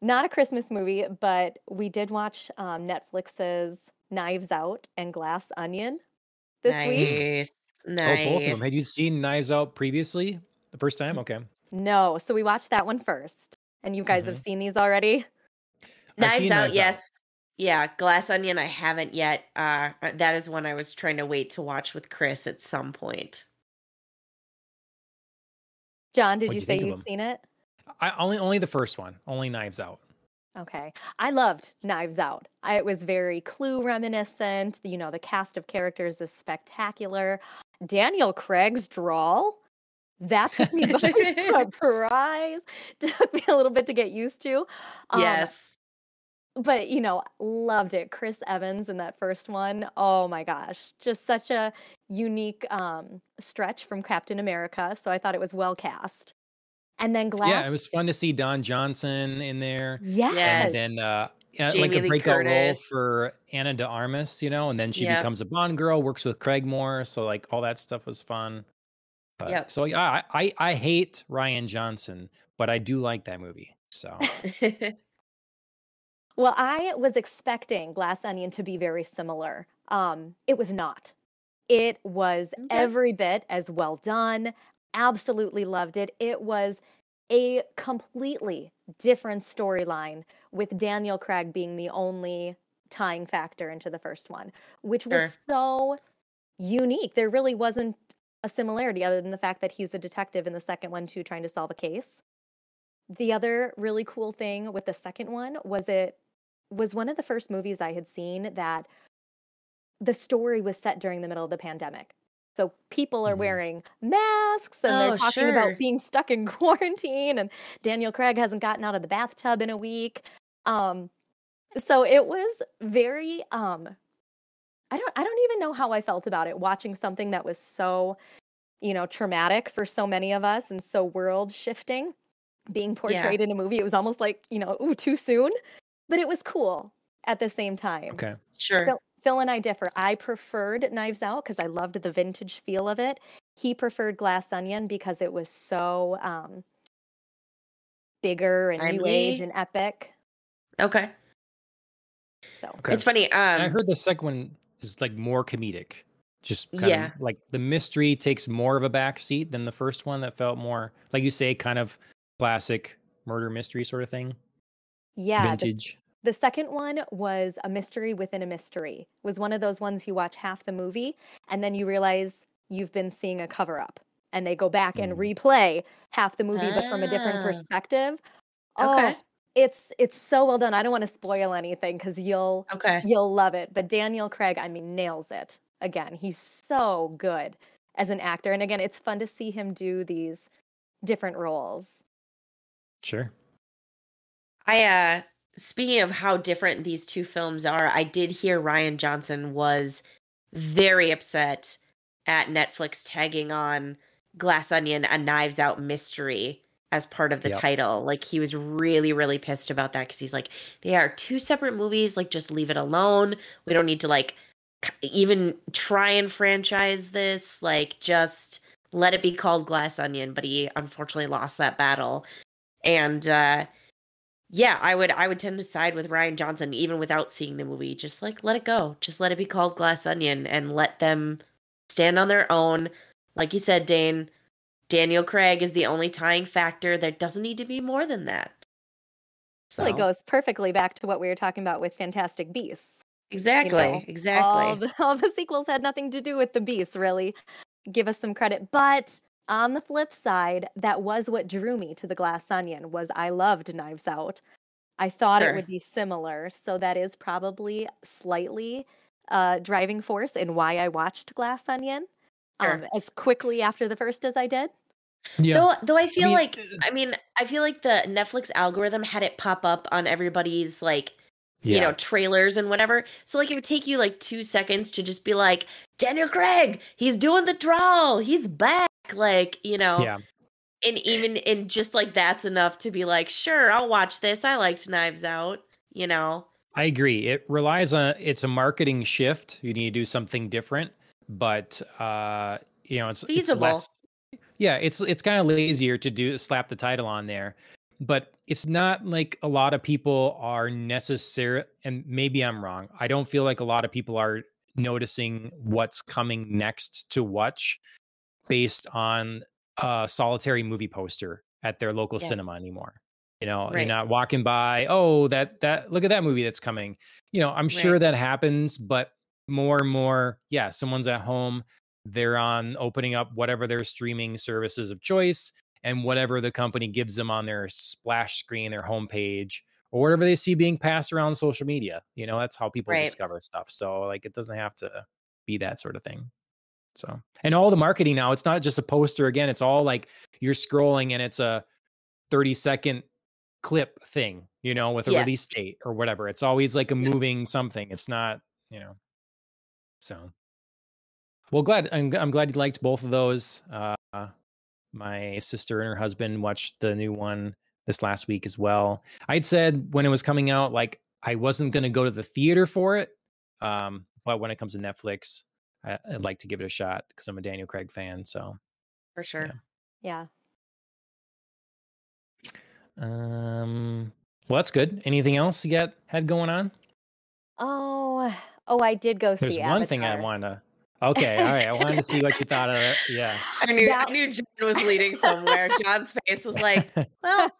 Not a Christmas movie, but we did watch um, Netflix's Knives Out and Glass Onion this nice. week. Nice. Oh, both of them. Had you seen Knives Out previously? The first time? Okay. No. So we watched that one first. And you guys mm-hmm. have seen these already? Knives Out, Knives yes. Out. Yeah, Glass Onion, I haven't yet. Uh, that is one I was trying to wait to watch with Chris at some point. John, did What'd you, you say you've seen it? I only only the first one, only Knives Out. Okay. I loved Knives Out. I, it was very clue reminiscent. You know, the cast of characters is spectacular. Daniel Craig's drawl, that took me by surprise. Took me a little bit to get used to. Um, yes. But you know, loved it. Chris Evans in that first one. Oh my gosh, just such a unique um, stretch from Captain America. So I thought it was well cast. And then Glass. Yeah, it was fun to see Don Johnson in there. Yes. And then uh, like a breakout role for Ana de Armas, you know, and then she yep. becomes a Bond girl, works with Craig Moore, so like all that stuff was fun. But, yeah. So yeah, I, I I hate Rian Johnson, but I do like that movie. So. well, I was expecting Glass Onion to be very similar. Um, it was not. It was okay. every bit as well done. Absolutely loved it. It was a completely different storyline with Daniel Craig being the only tying factor into the first one, which was sure. so unique. There really wasn't a similarity other than the fact that he's a detective in the second one too trying to solve a case. The other really cool thing with the second one was it was one of the first movies I had seen that the story was set during the middle of the pandemic. So people are mm-hmm. wearing masks and oh, they're talking sure. about being stuck in quarantine and Daniel Craig hasn't gotten out of the bathtub in a week. Um so it was very um I don't I don't even know how I felt about it watching something that was so you know traumatic for so many of us and so world shifting being portrayed yeah. in a movie. It was almost like, you know, ooh, too soon, but it was cool at the same time. Okay. Sure. So, Phil and I differ. I preferred Knives Out because I loved the vintage feel of it. He preferred Glass Onion because it was so um, bigger and Timely. new age and epic. Okay. So okay. it's funny. Um, I heard the second one is like more comedic. Just yeah, of, like the mystery takes more of a backseat than the first one that felt more like you say, kind of classic murder mystery sort of thing. Yeah, vintage. The second one was a mystery within a mystery. It was one of those ones you watch half the movie and then you realize you've been seeing a cover up and they go back and mm. replay half the movie but from a different ah. perspective. Okay. Oh, it's it's so well done. I don't want to spoil anything cuz you'll okay. you'll love it. But Daniel Craig, I mean, nails it. Again, he's so good as an actor and again, it's fun to see him do these different roles. Sure. I uh speaking of how different these two films are, I did hear Rian Johnson was very upset at Netflix tagging on Glass Onion a Knives Out mystery as part of the yep. title. Like he was really really pissed about that cuz he's like they are two separate movies, like just leave it alone. We don't need to like even try and franchise this, like just let it be called Glass Onion, but he unfortunately lost that battle. And uh yeah, I would I would tend to side with Rian Johnson even without seeing the movie. Just like let it go. Just let it be called Glass Onion and let them stand on their own. Like you said, Dane, Daniel Craig is the only tying factor. There doesn't need to be more than that. So it goes perfectly back to what we were talking about with Fantastic Beasts. Exactly. You know, exactly. All the, all the sequels had nothing to do with the beasts, really. Give us some credit. But on the flip side, that was what drew me to the Glass Onion was I loved Knives Out. I thought sure. it would be similar, so that is probably slightly uh, driving force in why I watched Glass Onion sure. um, as quickly after the first as I did. Yeah. Though, though I feel I mean, like, I mean, I feel like the Netflix algorithm had it pop up on everybody's like yeah. you know, trailers and whatever. So like it would take you like two seconds to just be like, Daniel Craig, he's doing the draw, he's back. Like, you know. Yeah. And even and just like that's enough to be like, sure, I'll watch this. I liked Knives Out, you know. I agree. It relies on it's a marketing shift. You need to do something different, but uh, you know, it's feasible. It's less, yeah, it's it's kind of lazier to do slap the title on there but it's not like a lot of people are necessary and maybe i'm wrong i don't feel like a lot of people are noticing what's coming next to watch based on a solitary movie poster at their local yeah. cinema anymore you know right. you're not walking by oh that that look at that movie that's coming you know i'm sure right. that happens but more and more yeah someone's at home they're on opening up whatever their streaming services of choice and whatever the company gives them on their splash screen, their homepage, or whatever they see being passed around social media. You know, that's how people right. discover stuff. So like it doesn't have to be that sort of thing. So, and all the marketing now, it's not just a poster again, it's all like you're scrolling and it's a 30 second clip thing, you know, with a yes. release date or whatever. It's always like a moving something. It's not, you know. So, well, glad I'm I'm glad you liked both of those. Uh, my sister and her husband watched the new one this last week as well. I'd said when it was coming out, like I wasn't going to go to the theater for it, um, but when it comes to Netflix, I, would like to give it a shot because I'm a Daniel Craig fan. So, for sure, yeah. yeah. Um. Well, that's good. Anything else you got had going on? Oh, oh, I did go There's see. There's one Avatar. thing I want to Okay, all right. I wanted to see what you thought of it. Yeah. I knew that... I knew John was leading somewhere. John's face was like, well,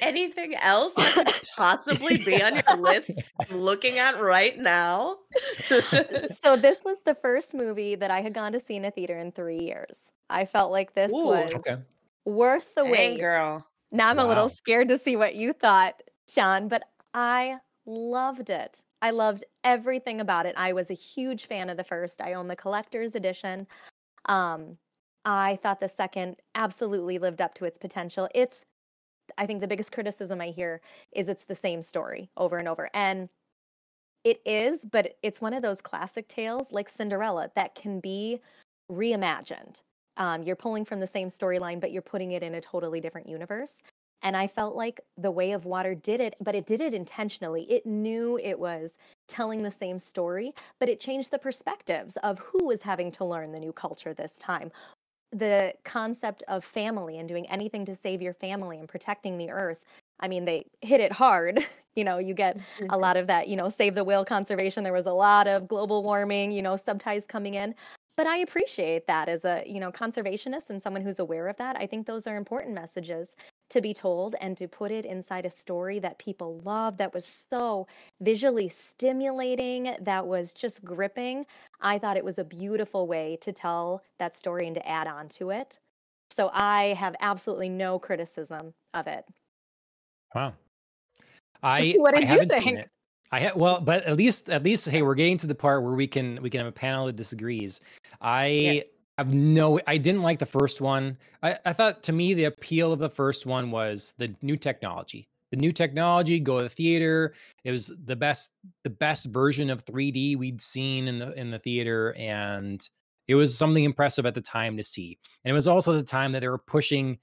anything else that could possibly be on your list I'm looking at right now? so this was the first movie that I had gone to see in a theater in three years. I felt like this Ooh, was okay. worth the Dang, wait. girl. Now I'm wow. a little scared to see what you thought, Sean, but I loved it. I loved everything about it. I was a huge fan of the first. I own the collector's edition. Um, I thought the second absolutely lived up to its potential. It's, I think, the biggest criticism I hear is it's the same story over and over. And it is, but it's one of those classic tales like Cinderella that can be reimagined. Um, you're pulling from the same storyline, but you're putting it in a totally different universe. And I felt like the Way of Water did it, but it did it intentionally. It knew it was telling the same story, but it changed the perspectives of who was having to learn the new culture this time. The concept of family and doing anything to save your family and protecting the earth. I mean, they hit it hard. you know, you get a mm-hmm. lot of that, you know, save the whale conservation. There was a lot of global warming, you know, subties coming in but I appreciate that as a you know conservationist and someone who's aware of that. I think those are important messages to be told and to put it inside a story that people love that was so visually stimulating that was just gripping i thought it was a beautiful way to tell that story and to add on to it. So i have absolutely no criticism of it. Wow. I what did I you think? I ha- well, but at least at least hey, we're getting to the part where we can we can have a panel that disagrees. I yeah. I've no, I didn't like the first one. I, I thought to me the appeal of the first one was the new technology. The new technology, go to the theater. It was the best, the best version of 3D we'd seen in the in the theater, and it was something impressive at the time to see. And it was also the time that they were pushing.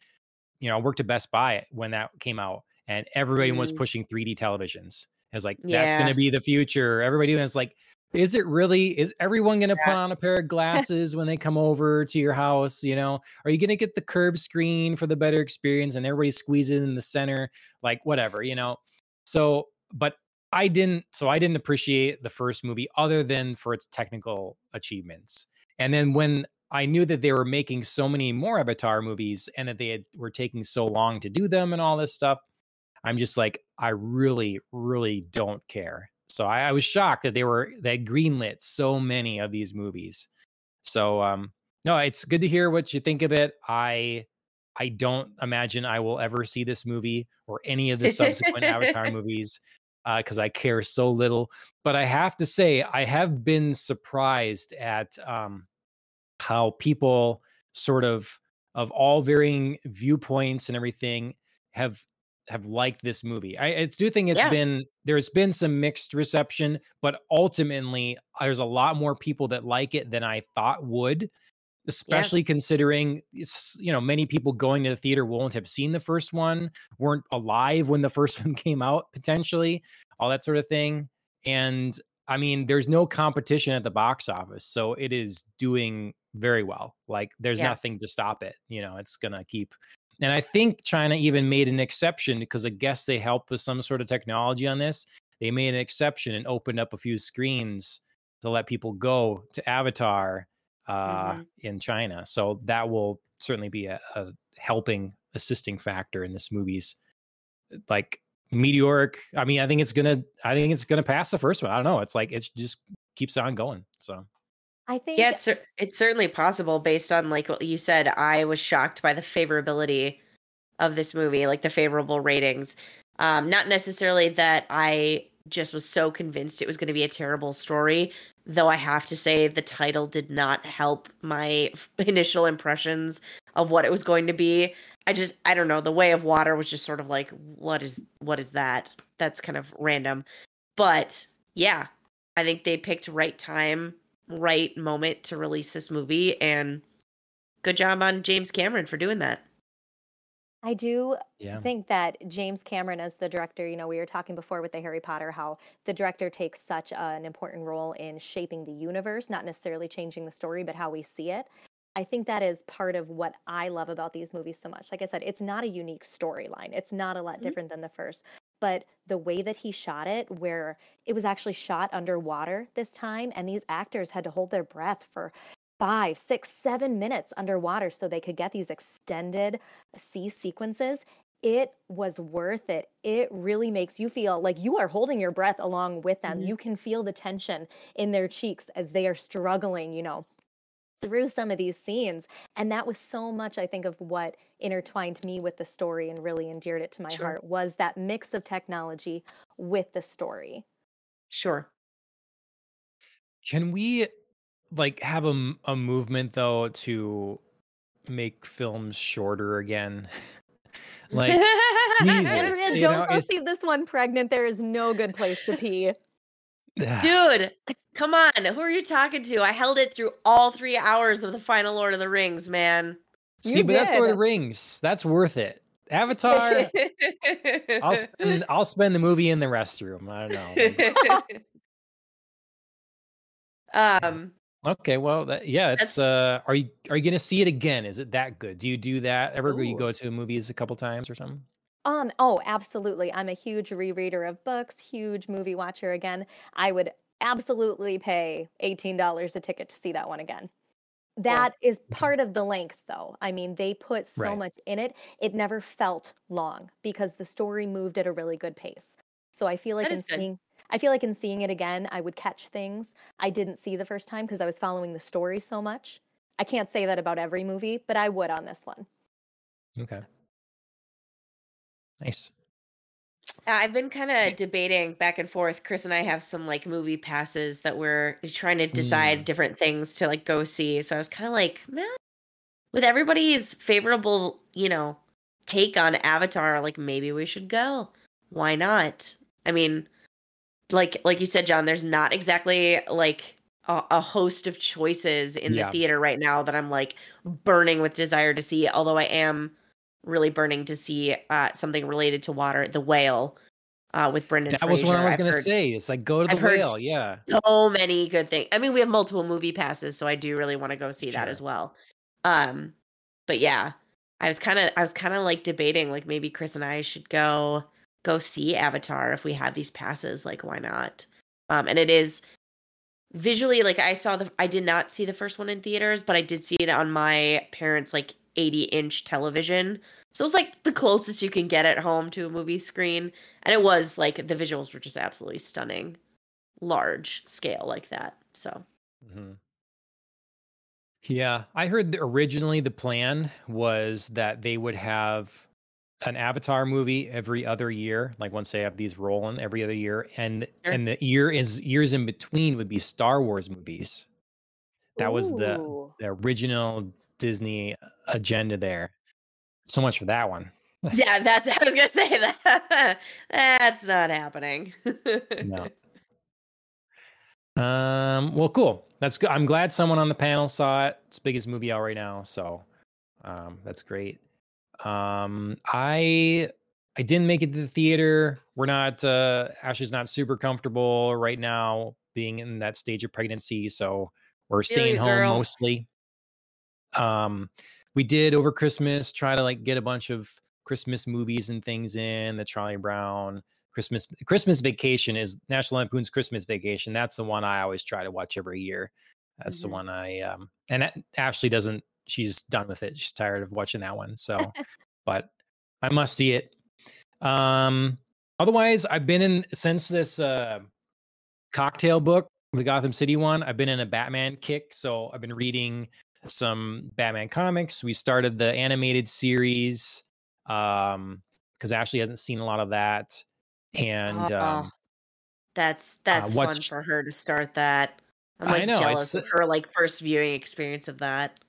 You know, I worked at Best Buy when that came out, and everybody mm. was pushing 3D televisions. It was like yeah. that's going to be the future. Everybody was like, is it really is everyone going to yeah. put on a pair of glasses when they come over to your house you know? Are you going to get the curved screen for the better experience and everybody squeezing in the center like whatever you know? So but i didn't so i didn't appreciate the first movie other than for its technical achievements. And then when i knew that they were making so many more avatar movies and that they had, were taking so long to do them and all this stuff i'm just like i really really don't care so I, I was shocked that they were that greenlit so many of these movies. So um, no, it's good to hear what you think of it. I I don't imagine I will ever see this movie or any of the subsequent Avatar movies because uh, I care so little. But I have to say, I have been surprised at um, how people sort of of all varying viewpoints and everything have have liked this movie. I, I do think it's yeah. been there's been some mixed reception, but ultimately there's a lot more people that like it than I thought would. Especially yeah. considering you know many people going to the theater won't have seen the first one, weren't alive when the first one came out, potentially, all that sort of thing. And I mean, there's no competition at the box office, so it is doing very well. Like there's yeah. nothing to stop it. You know, it's gonna keep and I think China even made an exception because I guess they helped with some sort of technology on this. They made an exception and opened up a few screens to let people go to Avatar uh, mm-hmm. in China. So that will certainly be a, a helping, assisting factor in this movie's like meteoric. I mean, I think it's gonna. I think it's gonna pass the first one. I don't know. It's like it just keeps on going. So I think yeah, it's it's certainly possible based on like what you said. I was shocked by the favorability of this movie, like the favorable ratings. Um, not necessarily that I just was so convinced it was going to be a terrible story. Though I have to say, the title did not help my initial impressions of what it was going to be. I just, I don't know. The Way of Water was just sort of like, what is, what is that? That's kind of random. But yeah, I think they picked right time, right moment to release this movie, and good job on James Cameron for doing that. I do yeah. think that James Cameron, as the director, you know, we were talking before with the Harry Potter, how the director takes such an important role in shaping the universe, not necessarily changing the story, but how we see it. I think that is part of what I love about these movies so much. Like I said, it's not a unique storyline, it's not a lot mm-hmm. different than the first. But the way that he shot it, where it was actually shot underwater this time, and these actors had to hold their breath for five, six, seven minutes underwater so they could get these extended sea sequences. It was worth it. It really makes you feel like you are holding your breath along with them. Mm-hmm. You can feel the tension in their cheeks as they are struggling, you know, through some of these scenes. And that was so much, I think, of what intertwined me with the story and really endeared it to my sure. heart was that mix of technology with the story. Sure. Can we like have a, a movement though to make films shorter again. like Jesus, don't know, go see this one pregnant. There is no good place to pee. Dude, come on. Who are you talking to? I held it through all three hours of the final Lord of the Rings, man. See, you but did. that's Lord of the Rings. That's worth it. Avatar. I'll spend I'll spend the movie in the restroom. I don't know. um Okay, well, that, yeah, it's. uh Are you are you gonna see it again? Is it that good? Do you do that ever? Ooh. You go to a movies a couple times or something? Um. Oh, absolutely. I'm a huge rereader of books. Huge movie watcher. Again, I would absolutely pay eighteen dollars a ticket to see that one again. That is mm-hmm. part of the length, though. I mean, they put so right. much in it. It never felt long because the story moved at a really good pace. So I feel like in seeing I feel like in seeing it again, I would catch things I didn't see the first time because I was following the story so much. I can't say that about every movie, but I would on this one. Okay. Nice. I've been kind of debating back and forth. Chris and I have some like movie passes that we're trying to decide mm. different things to like go see. So I was kind of like, with everybody's favorable, you know, take on Avatar, like maybe we should go. Why not? I mean, like like you said, John, there's not exactly like a, a host of choices in yeah. the theater right now that I'm like burning with desire to see. Although I am really burning to see uh, something related to water, the whale. Uh, with Brendan. That Fraser. was what I was going to say. It's like go to the I've whale. Yeah. So many good things. I mean, we have multiple movie passes, so I do really want to go see sure. that as well. Um, but yeah, I was kind of, I was kind of like debating, like maybe Chris and I should go go see Avatar if we have these passes. Like, why not? Um, and it is visually like I saw the I did not see the first one in theaters, but I did see it on my parents' like 80 inch television. So it was like the closest you can get at home to a movie screen. And it was like the visuals were just absolutely stunning, large scale like that. So. Mm-hmm. Yeah, I heard originally the plan was that they would have an Avatar movie every other year. Like once they have these rolling every other year, and sure. and the year is years in between would be Star Wars movies. That Ooh. was the the original Disney agenda there. So much for that one. yeah, that's I was gonna say that. that's not happening. no. Um. Well, cool. That's good. I'm glad someone on the panel saw it. It's biggest movie out right now, so um, that's great. Um, I I didn't make it to the theater. We're not uh Ashley's not super comfortable right now being in that stage of pregnancy, so we're staying home girl. mostly. Um we did over Christmas try to like get a bunch of Christmas movies and things in, the Charlie Brown Christmas Christmas Vacation is National Lampoon's Christmas Vacation. That's the one I always try to watch every year. That's mm-hmm. the one I um and Ashley doesn't she's done with it. She's tired of watching that one. So, but I must see it. Um, otherwise, I've been in since this uh, cocktail book, the Gotham City one. I've been in a Batman kick, so I've been reading some Batman comics. We started the animated series um because Ashley hasn't seen a lot of that, and um, That's that's uh, fun for her to start that. I'm like know, jealous of her like first viewing experience of that.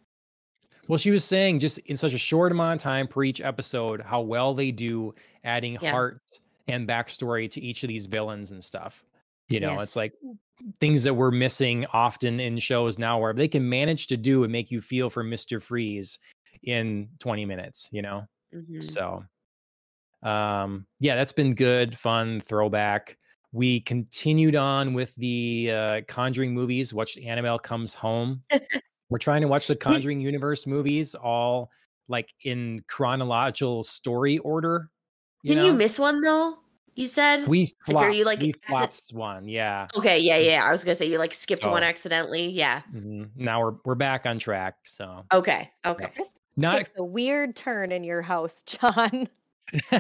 Well, she was saying just in such a short amount of time per each episode, how well they do adding yeah. heart and backstory to each of these villains and stuff. You know, yes. it's like things that we're missing often in shows now where they can manage to do and make you feel for Mr. Freeze in 20 minutes, you know? Mm-hmm. So um yeah, that's been good, fun, throwback. We continued on with the uh Conjuring movies, watched Annabelle Comes Home. we're trying to watch the Conjuring universe movies all like in chronological story order. You Didn't know? you miss one though? You said we flopped, like, are you like we flopped one, yeah. Okay, yeah, yeah. I was gonna say you like skipped so, one accidentally, yeah. Mm-hmm. Now we're we're back on track. So okay, okay. Yeah. Not takes a weird turn in your house, John.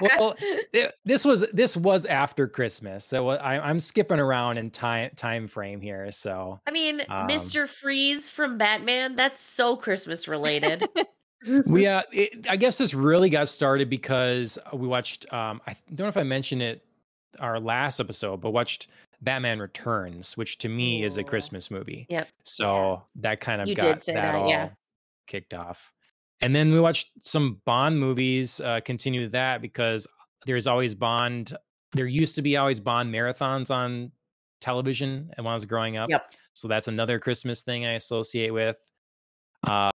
well, it, this was this was after Christmas, so I, am skipping around in time time frame here. So I mean, um, Mister Freeze from Batman, that's so Christmas related we uh it, i guess this really got started because we watched um i don't know if i mentioned it our last episode but watched batman returns which to me Ooh. is a christmas movie. Yep. So that kind of you got that, that, all yeah. kicked off. And then we watched some bond movies uh continue that because there's always bond there used to be always bond marathons on television and when i was growing up. Yep. So that's another christmas thing i associate with.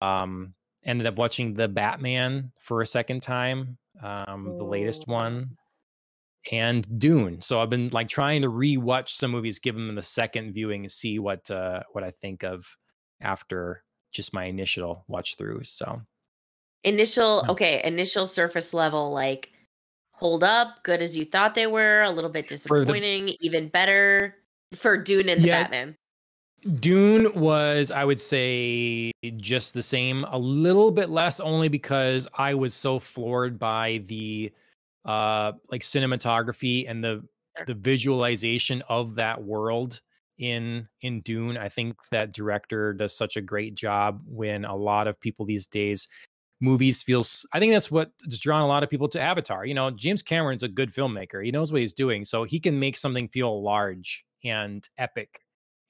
Um ended up watching the Batman for a second time, um, the latest one, and Dune. So I've been like trying to rewatch some movies, give them the second viewing, and see what uh, what I think of after just my initial watch through. So initial, okay, initial surface level, like hold up, good as you thought they were, a little bit disappointing, the, even better for Dune and the yeah, Batman. Dune was, I would say, just the same, a little bit less, only because I was so floored by the uh like cinematography and the the visualization of that world in in Dune. I think that director does such a great job when a lot of people these days movies feels I think that's what has drawn a lot of people to Avatar. You know, James Cameron's a good filmmaker. He knows what he's doing, so he can make something feel large and epic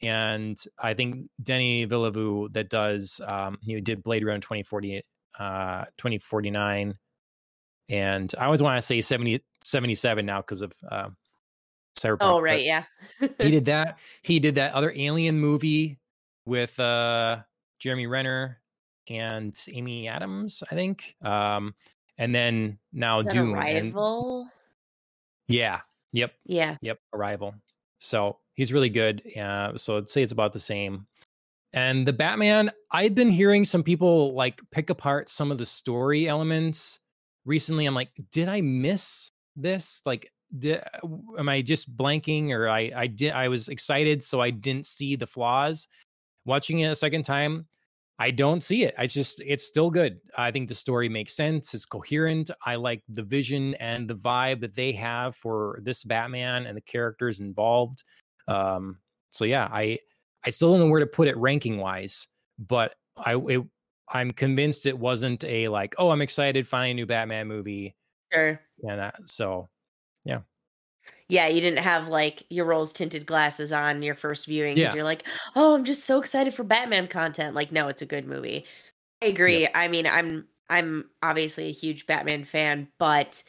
and I think Denis Villeneuve that does um, he did Blade Runner 2040 uh 2049 and I always want to say 70 77 now because of uh Cyberpunk. Oh right, yeah. he did that. He did that other alien movie with uh Jeremy Renner and Amy Adams, I think. Um and then now Dune. Arrival. And, yeah. Yep. Yeah. Yep. Arrival. So He's really good. So I'd say it's about the same. And the Batman, I've been hearing some people like pick apart some of the story elements recently. I'm like, did I miss this? Like, did, am I just blanking or I I did I was excited so I didn't see the flaws. Watching it a second time, I don't see it. I just it's still good. I think the story makes sense. It's coherent. I like the vision and the vibe that they have for this Batman and the characters involved. Um, so yeah, I I still don't know where to put it ranking wise, but I it, I'm convinced it wasn't a like, oh, I'm excited finally a new Batman movie. Sure. And that, so yeah. Yeah, you didn't have like your rose tinted glasses on your first viewing because yeah. you're like, oh, I'm just so excited for Batman content. Like, no, it's a good movie. I agree. Yeah. I mean, I'm I'm obviously a huge Batman fan, but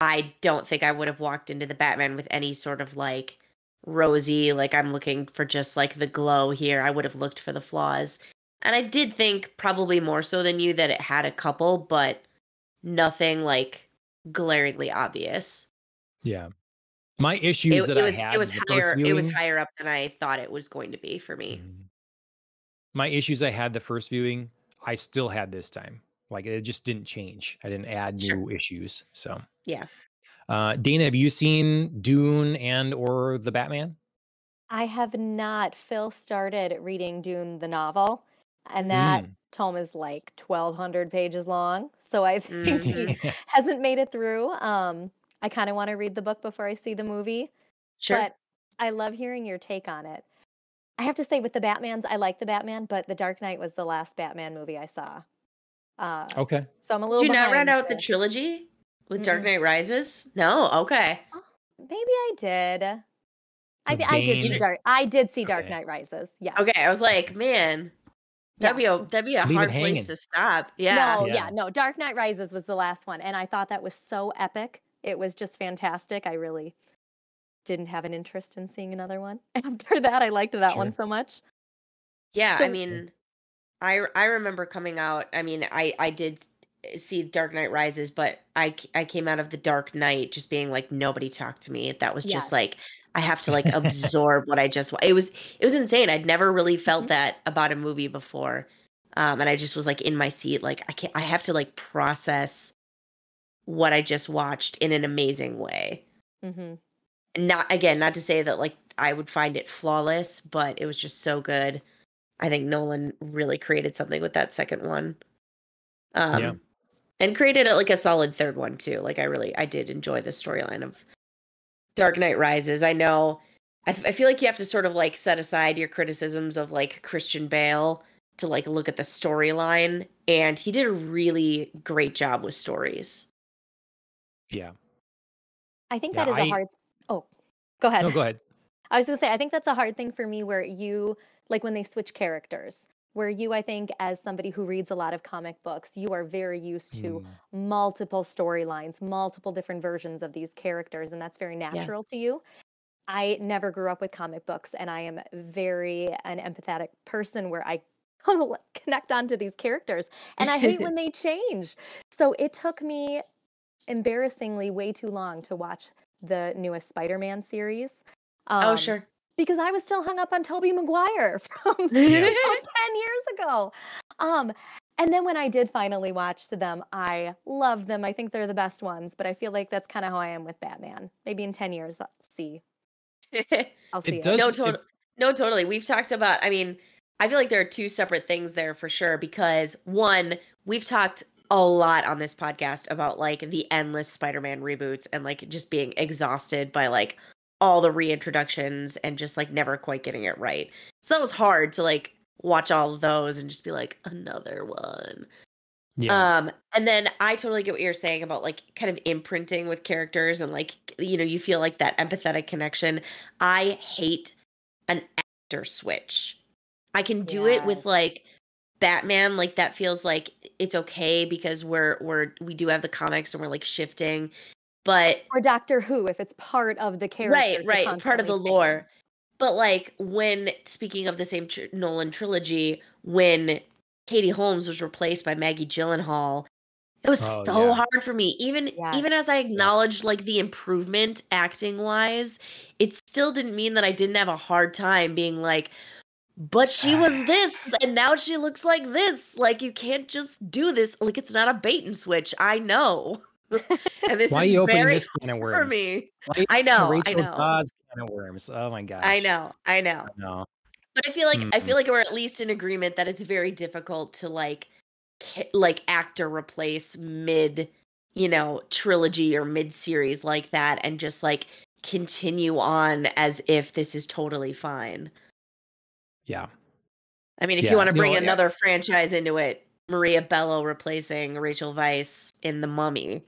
I don't think I would have walked into the Batman with any sort of like rosy like i'm looking for just like the glow here i would have looked for the flaws. And i did think probably more so than you that it had a couple but nothing like glaringly obvious. Yeah. My issues it, that it was, i had it was higher viewing, it was higher up than i thought it was going to be for me. Mm-hmm. my issues i had the first viewing i still had this time. Like it just didn't change. I didn't add sure. new issues so. Yeah uh, Dana, have you seen Dune and or the Batman? I have not. Phil started reading Dune the novel, and that mm. tome is like 1200 pages long. So I think he hasn't made it through. Um, I kind of want to read the book before I see the movie. Sure. But I love hearing your take on it. I have to say, with the Batmans, I like the Batman, but The Dark Knight was the last Batman movie I saw. Uh, okay. So I'm a little. Did you not read out the trilogy? With Dark Knight Rises? No, okay. Oh, maybe I did. I, th- I did see Dark. I did see Dark okay. Knight Rises. Yes. Okay, I was like, man, that'd yeah. be a that'd be a Leave hard place to stop. Yeah. No, yeah. yeah, no. Dark Knight Rises was the last one, and I thought that was so epic. It was just fantastic. I really didn't have an interest in seeing another one after that. I liked that sure. one so much. Yeah, so, I mean, I I remember coming out. I mean, I I did see Dark Knight Rises, but I I came out of the Dark Knight just being like nobody talked to me. That was just yes. like I have to like absorb what I just it was it was insane. I'd never really felt mm-hmm. that about a movie before. Um and I just was like in my seat like I can't I have to like process what I just watched in an amazing way. Mm-hmm. Not again, not to say that like I would find it flawless, but it was just so good. I think Nolan really created something with that second one. Um, yeah. And created a, like a solid third one too. Like I really, I did enjoy the storyline of Dark Knight Rises. I know, I, I feel like you have to sort of like set aside your criticisms of like Christian Bale to like look at the storyline, and he did a really great job with stories. Yeah, I think yeah, that is I... a hard. Oh, go ahead. No, go ahead. I was gonna say, I think that's a hard thing for me where you like when they switch characters where you i think as somebody who reads a lot of comic books you are very used to mm. multiple storylines multiple different versions of these characters and that's very natural yeah. to you i never grew up with comic books and i am very an empathetic person where i connect onto these characters and i hate when they change so it took me embarrassingly way too long to watch the newest spider-man series oh, um, oh sure because I was still hung up on Tobey Maguire from, yeah. 10 years ago. Um, and then when I did finally watch them, I love them. I think they're the best ones, but I feel like that's kind of how I am with Batman. Maybe in 10 years, I'll see. I'll see. It does, no, to- it... no, totally. We've talked about, I mean, I feel like there are two separate things there for sure because one, we've talked a lot on this podcast about like the endless Spider-Man reboots and like just being exhausted by like all the reintroductions and just like never quite getting it right. So that was hard to like watch all of those and just be like another one. Yeah. Um and then I totally get what you're saying about like kind of imprinting with characters and like you know you feel like that empathetic connection. I hate an actor switch. I can do yes. it with like Batman like that feels like it's okay because we're we're we do have the comics and we're like shifting but or Doctor Who if it's part of the character, right, right, part of the lore. But like when speaking of the same tr- Nolan trilogy, when Katie Holmes was replaced by Maggie Gyllenhaal, it was oh, so yeah. hard for me. Even yes. even as I acknowledged like the improvement acting wise, it still didn't mean that I didn't have a hard time being like, but she was this and now she looks like this. Like you can't just do this. Like it's not a bait and switch. I know. And this Why is are you opening this can of worms? For me. I know. Rachel I know. Dawes can of worms. Oh my gosh. I know. I know. I know. But I feel like mm-hmm. I feel like we're at least in agreement that it's very difficult to like like actor replace mid, you know, trilogy or mid series like that and just like continue on as if this is totally fine. Yeah. I mean, if yeah. you want to bring no, another yeah. franchise into it, Maria Bello replacing Rachel Weisz in The Mummy.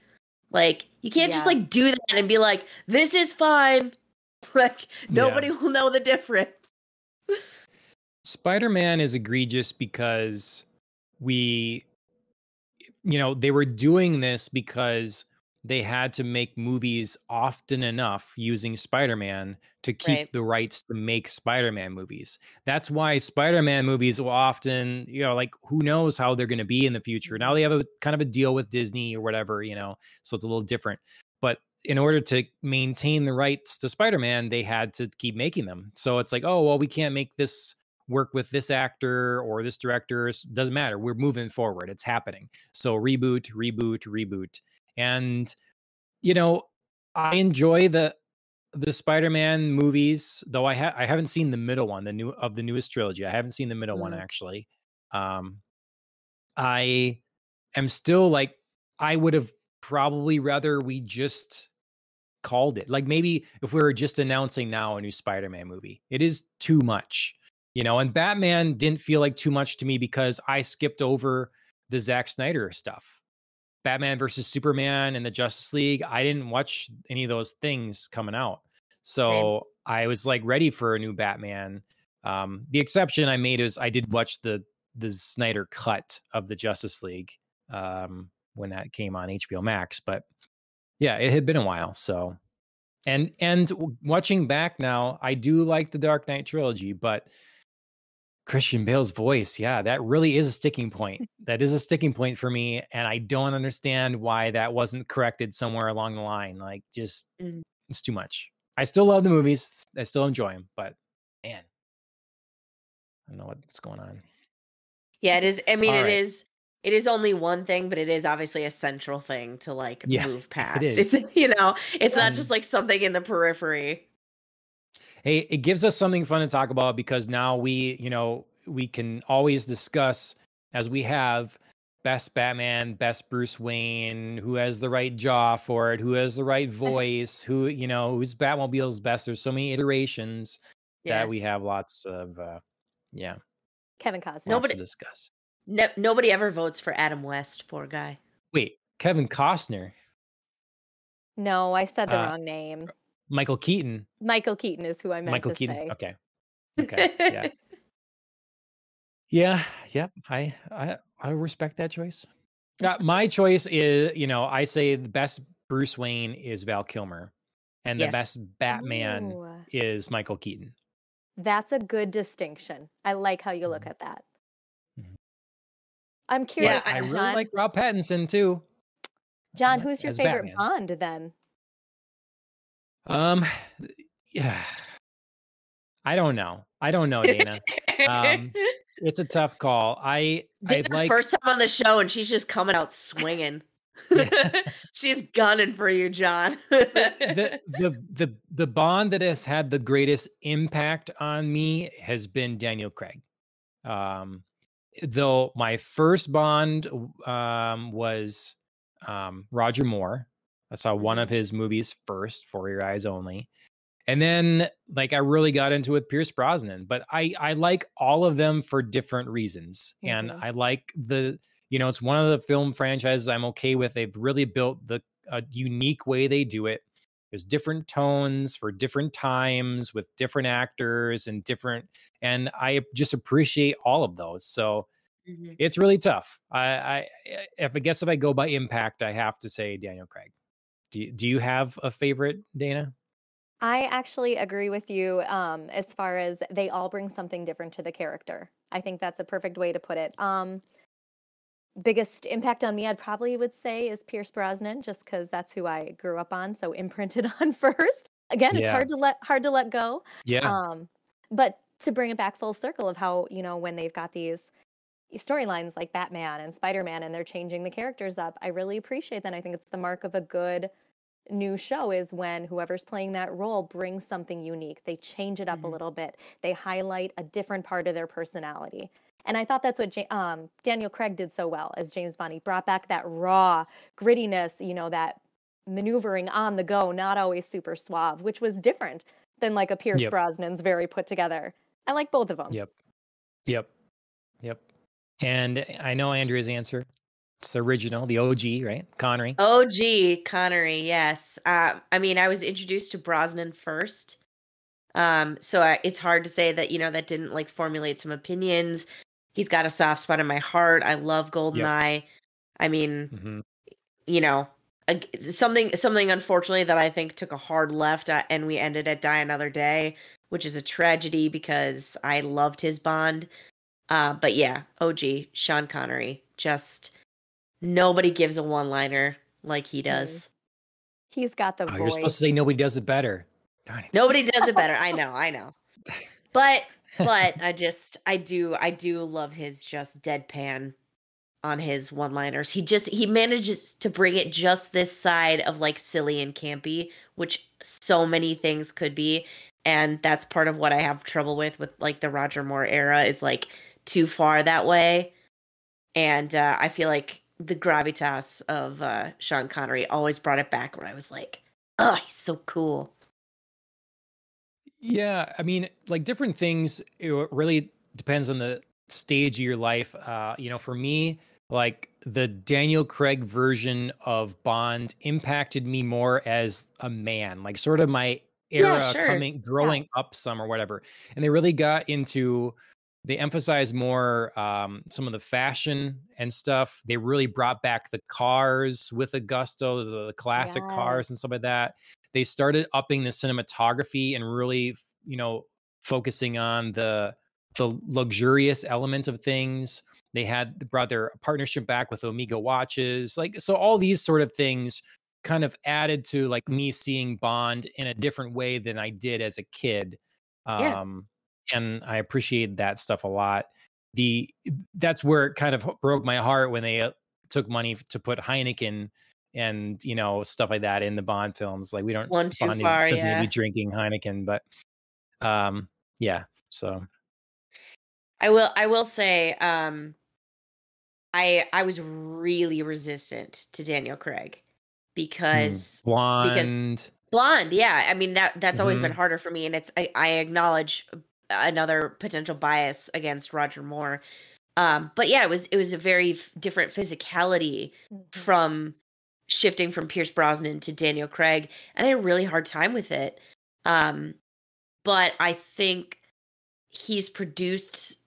Like you can't yeah. just like do that and be like, this is fine. Like nobody yeah. will know the difference. Spider-Man is egregious because we you know, they were doing this because they had to make movies often enough using Spider-Man to keep right. the rights to make Spider-Man movies. That's why Spider-Man movies will often, you know, like who knows how they're going to be in the future. Now mm-hmm. they have a kind of a deal with Disney or whatever, you know, so it's a little different. But in order to maintain the rights to Spider-Man, they had to keep making them. So it's like, oh, well, we can't make this work with this actor or this director. It doesn't matter. We're moving forward. It's happening. So reboot, reboot, reboot and you know, I enjoy the the Spider-Man movies, though I ha- I haven't seen the middle one, the new of the newest trilogy. I haven't seen the middle mm. one actually. Um, I am still like I would have probably rather we just called it. Like maybe if we were just announcing now a new Spider-Man movie, it is too much, you know. And Batman didn't feel like too much to me because I skipped over the Zack Snyder stuff. Batman versus Superman and the Justice League. I didn't watch any of those things coming out. So Same. I was like ready for a new Batman. Um, the exception I made is I did watch the the Snyder cut of the Justice League um, when that came on HBO Max, but yeah, it had been a while. So, and and watching back now, I do like the Dark Knight trilogy, but Christian Bale's voice, yeah, that really is a sticking point. that is a sticking point for me, and I don't understand why that wasn't corrected somewhere along the line. Like, just mm. it's too much. I still love the movies. I still enjoy them, but man, I don't know what's going on. Yeah, it is. I mean, All it right. is. It is only one thing, but it is obviously a central thing to like yeah, move past. It is. It's, you know, it's not just like something in the periphery. Hey, it gives us something fun to talk about because now we, you know, we can always discuss as we have best Batman, best Bruce Wayne, who has the right jaw for it, who has the right voice, who, you know, who's Batmobile's best. There's so many iterations yes. that we have lots of uh yeah. Kevin Costner. Nobody discuss. No, nobody ever votes for Adam West. Poor guy. Wait, Kevin Costner. No, I said the uh, wrong name. Michael Keaton. Michael Keaton is who I meant Michael to Keaton. Say. Okay. Okay. Yeah. yeah. Yep. I I I respect that choice. Uh, my choice is, you know, I say the best Bruce Wayne is Val Kilmer, and yes. the best Batman Ooh. is Michael Keaton. That's a good distinction. I like how you look mm-hmm. at that. Mm-hmm. I'm curious. Yeah, I really like Rob Pattinson too. John, who's your favorite Batman. Bond then? Um, yeah, I don't know. I don't know, Dana. um, it's a tough call. I Dana's I like first time on the show, and she's just coming out swinging. she's gunning for you, John. the the the the Bond that has had the greatest impact on me has been Daniel Craig. Um, though my first Bond um, was um, Roger Moore. I saw one of his movies first, For Your Eyes Only. And then like I really got into it Pierce Brosnan, but I I like all of them for different reasons. Mm-hmm. And I like the you know, it's one of the film franchises I'm okay with. They've really built the a unique way they do it. There's different tones for different times with different actors and different and I just appreciate all of those. So mm-hmm. it's really tough. I, I if I guess if I go by impact, I have to say Daniel Craig. Do, do you have a favorite, Dana? I actually agree with you um, as far as they all bring something different to the character. I think that's a perfect way to put it. Um, biggest impact on me, I'd probably would say, is Pierce Brosnan, just because that's who I grew up on, so imprinted on first. Again, it's yeah. hard to let hard to let go. Yeah. Um, but to bring it back full circle of how you know when they've got these storylines like Batman and Spider Man, and they're changing the characters up, I really appreciate that. I think it's the mark of a good new show is when whoever's playing that role brings something unique. They change it up mm-hmm. a little bit. They highlight a different part of their personality. And I thought that's what um, Daniel Craig did so well as James Bond. He brought back that raw grittiness, you know, that maneuvering on the go, not always super suave, which was different than like a Pierce yep. Brosnan's very put together. I like both of them. Yep. Yep. Yep. And I know Andrea's answer. It's original, the OG, right? Connery. OG Connery, yes. Uh, I mean, I was introduced to Brosnan first. Um, so I, it's hard to say that, you know, that didn't like formulate some opinions. He's got a soft spot in my heart. I love Goldeneye. Yep. I mean, mm-hmm. you know, something something unfortunately that I think took a hard left uh, and we ended at Die Another Day, which is a tragedy because I loved his Bond. Uh, but yeah, OG Sean Connery just nobody gives a one liner like he does. He's got the oh, voice. You're supposed to say nobody does it better. Darn it. Nobody does it better. I know, I know. But but I just I do I do love his just deadpan on his one-liners. He just he manages to bring it just this side of like silly and campy, which so many things could be. And that's part of what I have trouble with with like the Roger Moore era is like too far that way. And uh, I feel like the gravitas of uh, Sean Connery always brought it back where I was like, oh, he's so cool. Yeah, I mean, like different things, it really depends on the stage of your life. Uh, you know, for me, like the Daniel Craig version of Bond impacted me more as a man, like sort of my era yeah, sure. coming growing yeah. up some or whatever and they really got into they emphasized more um, some of the fashion and stuff they really brought back the cars with a gusto the, the classic yeah. cars and stuff like that they started upping the cinematography and really you know focusing on the the luxurious element of things they had brought their partnership back with omega watches like so all these sort of things kind of added to like me seeing Bond in a different way than I did as a kid. Yeah. And I appreciate that stuff a lot. The that's where it kind of broke my heart when they uh, took money to put Heineken and you know stuff like that in the Bond films. Like we don't one too Bond far, is, yeah. Maybe drinking Heineken, but um, yeah. So I will. I will say, um, I I was really resistant to Daniel Craig. Mm, because blonde because blonde yeah i mean that that's mm-hmm. always been mm-hmm. harder for me and it's I, I acknowledge another potential bias against roger moore um but yeah it was it was a very different physicality mm-hmm. from shifting from pierce brosnan to daniel craig and i had a really hard time with it um but i think he's produced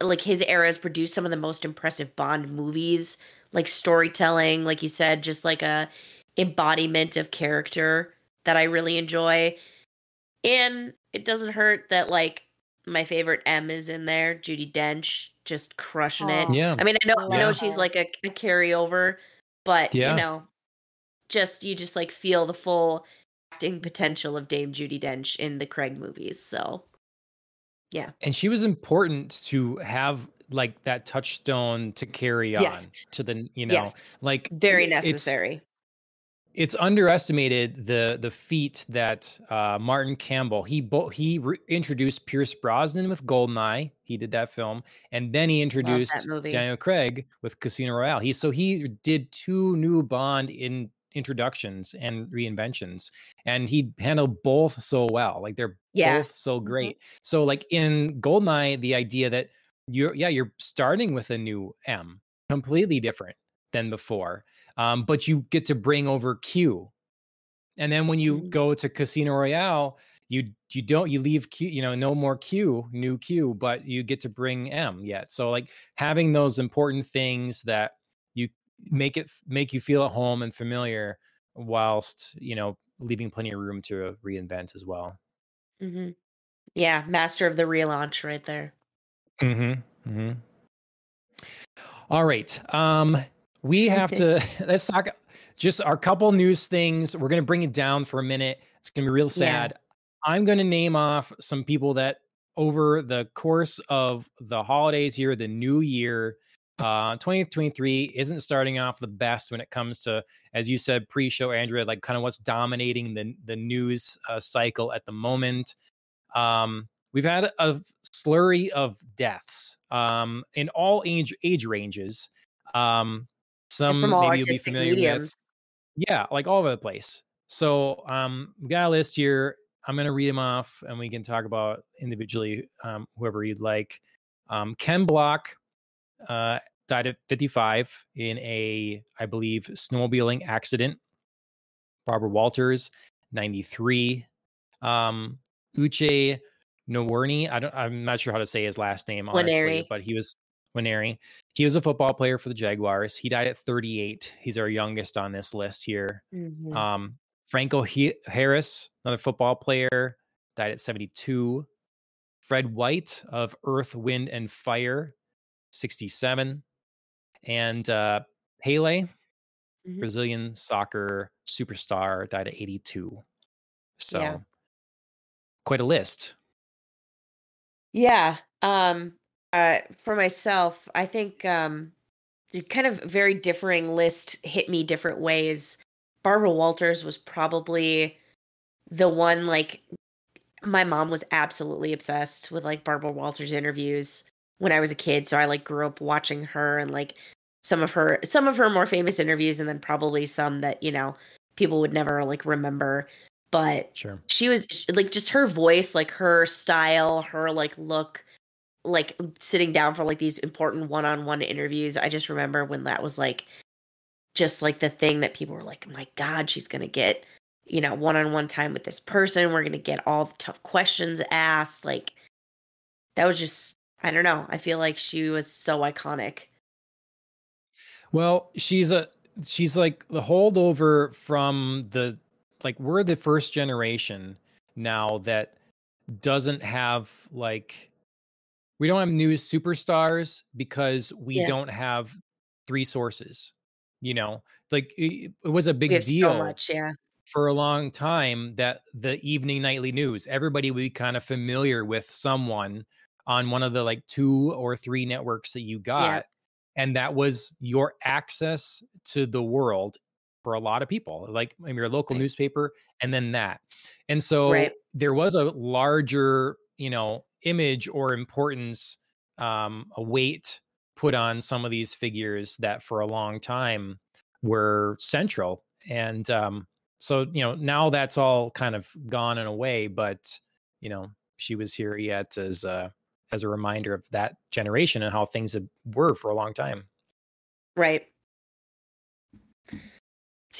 like his era has produced some of the most impressive bond movies like storytelling, like you said, just like a embodiment of character that I really enjoy. And it doesn't hurt that like my favorite M is in there, Judi Dench, just crushing it. Oh, yeah. I mean, I know I know she's like a, a carryover, but yeah. you know, just you just like feel the full acting potential of Dame Judi Dench in the Craig movies. So yeah. And she was important to have like that touchstone to carry on yes. to the you know yes. like very necessary it's, underestimated the the feat that uh, Martin Campbell he bo- he re- introduced Pierce Brosnan with Goldeneye he did that film and then he introduced Daniel Craig with Casino Royale he so he did two new Bond in introductions and reinventions and he handled both so well like they're yeah. both so mm-hmm. great mm-hmm. so like in Goldeneye the idea that you're yeah you're starting with a new m completely different than before um, but you get to bring over q and then when you mm-hmm. go to casino royale you you don't you leave q you know no more q new q but you get to bring m yet so like having those important things that you make it make you feel at home and familiar whilst you know leaving plenty of room to reinvent as well mm-hmm. yeah master of the relaunch right there Mm-hmm. Mm-hmm. All right. Um, we have to let's talk just our couple news things. We're gonna bring it down for a minute. It's gonna be real sad. Yeah. I'm gonna name off some people that over the course of the holidays here, the new year, uh 2023 isn't starting off the best when it comes to as you said pre-show andrea like kind of what's dominating the the news uh, cycle at the moment um we've had a slurry of deaths um, in all age age ranges. Um, some maybe you'll be familiar mediums. with. Yeah, like all over the place. So um, we got a list here. I'm going to read them off, and we can talk about individually um, whoever you'd like. Um, Ken Block uh, died at 55 in a, I believe, snowmobiling accident. Barbara Walters, 93. Um, Uche Nwaneri. I don't. I'm not sure how to say his last name honestly, Nwaneri. but he was Nwaneri. He was a football player for the Jaguars. He died at 38. He's our youngest on this list here. Mm-hmm. Um, Franco he- Harris, another football player, died at 72. Fred White of Earth, Wind, and Fire, 67. And uh, Pele, mm-hmm. Brazilian soccer superstar, died at 82. So, yeah. quite a list. Yeah. Um uh for myself, I think um the kind of very differing list hit me different ways. Barbara Walters was probably the one like my mom was absolutely obsessed with like Barbara Walters interviews when I was a kid, so I like grew up watching her and like some of her some of her more famous interviews and then probably some that, you know, people would never like remember but sure. she was like just her voice, like her style, her like look, like sitting down for like these important one-on-one interviews. I just remember when that was like just like the thing that people were like, "My God, she's gonna get you know, one-on-one time with this person. We're to get all the tough questions asked. Like that was just I don't know. I feel like she was so iconic. Well, she's a she's like the holdover from the like we're the first generation now that doesn't have like we don't have news superstars because we yeah. don't have three sources. You know, like it, it was a big deal. So much, yeah. For a long time, that the evening nightly news, everybody would be kind of familiar with someone on one of the like two or three networks that you got. Yeah. And that was your access to the world for a lot of people, like in your local right. newspaper, and then that. And so right. there was a larger, you know, image or importance, um, a weight put on some of these figures that for a long time were central. And um, so, you know, now that's all kind of gone and away, but, you know, she was here yet as a, as a reminder of that generation and how things were for a long time. Right.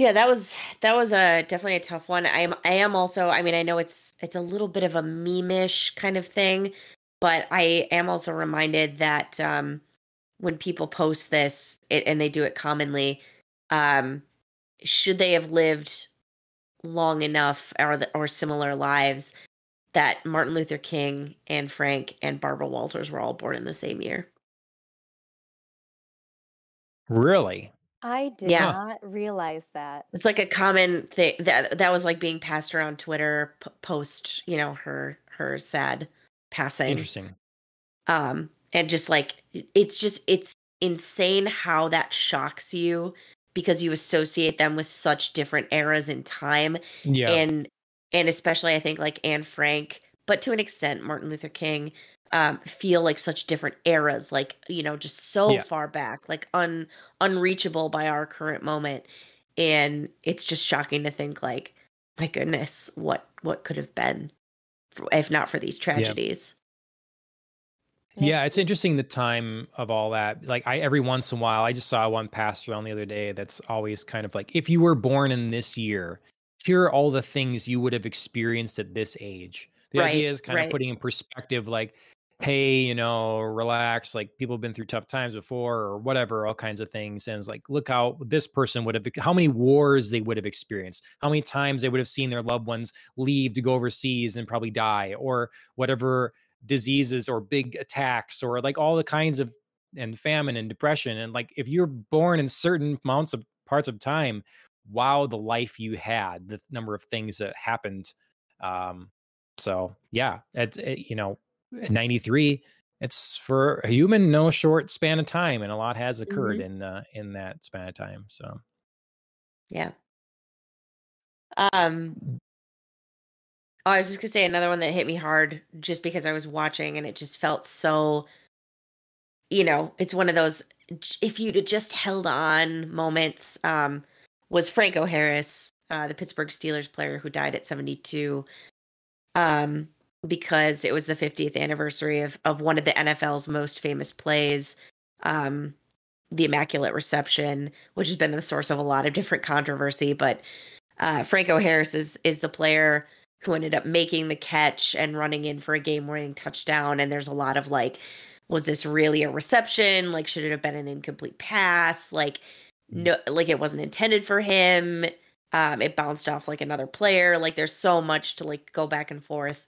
So yeah, that was that was a definitely a tough one. I am I am also I mean I know it's it's a little bit of a meme-ish kind of thing, but I am also reminded that um when people post this it, and they do it commonly, um should they have lived long enough or the, or similar lives that Martin Luther King Anne Frank and Barbara Walters were all born in the same year. Really? I did yeah. not realize that. It's like a common thing that that was like being passed around Twitter p- post, you know, her her sad passing. Interesting. Um and just like it's just it's insane how that shocks you because you associate them with such different eras in time. Yeah. And and especially I think like Anne Frank, but to an extent Martin Luther King um, feel like such different eras, like you know, just so yeah. far back, like un unreachable by our current moment, and it's just shocking to think like, my goodness, what what could have been, if not for these tragedies. Yeah. yeah, it's interesting the time of all that. Like I every once in a while, I just saw one pass around the other day that's always kind of like if you were born in this year, here are all the things you would have experienced at this age. The right, idea is kind right. of putting in perspective, like, hey, you know, relax. Like people have been through tough times before, or whatever, all kinds of things. And it's like, look how this person would have, how many wars they would have experienced, how many times they would have seen their loved ones leave to go overseas and probably die, or whatever diseases or big attacks, or like all the kinds of and famine and depression. And like if you're born in certain amounts of parts of time, wow the life you had the number of things that happened um so yeah it's it, you know 93 it's for a human no short span of time and a lot has occurred mm-hmm. in uh, in that span of time so. Yeah. Um oh i was just gonna say another one that hit me hard just because i was watching and it just felt so you know it's one of those if you'd just held on moments um was Franco Harris, uh, the Pittsburgh Steelers player who died at 72, um, because it was the 50th anniversary of, of one of the NFL's most famous plays, um, the Immaculate Reception, which has been the source of a lot of different controversy. But uh, Franco Harris is, is the player who ended up making the catch and running in for a game winning touchdown. And there's a lot of like, was this really a reception? Like, should it have been an incomplete pass? Like, no like it wasn't intended for him um it bounced off like another player like there's so much to like go back and forth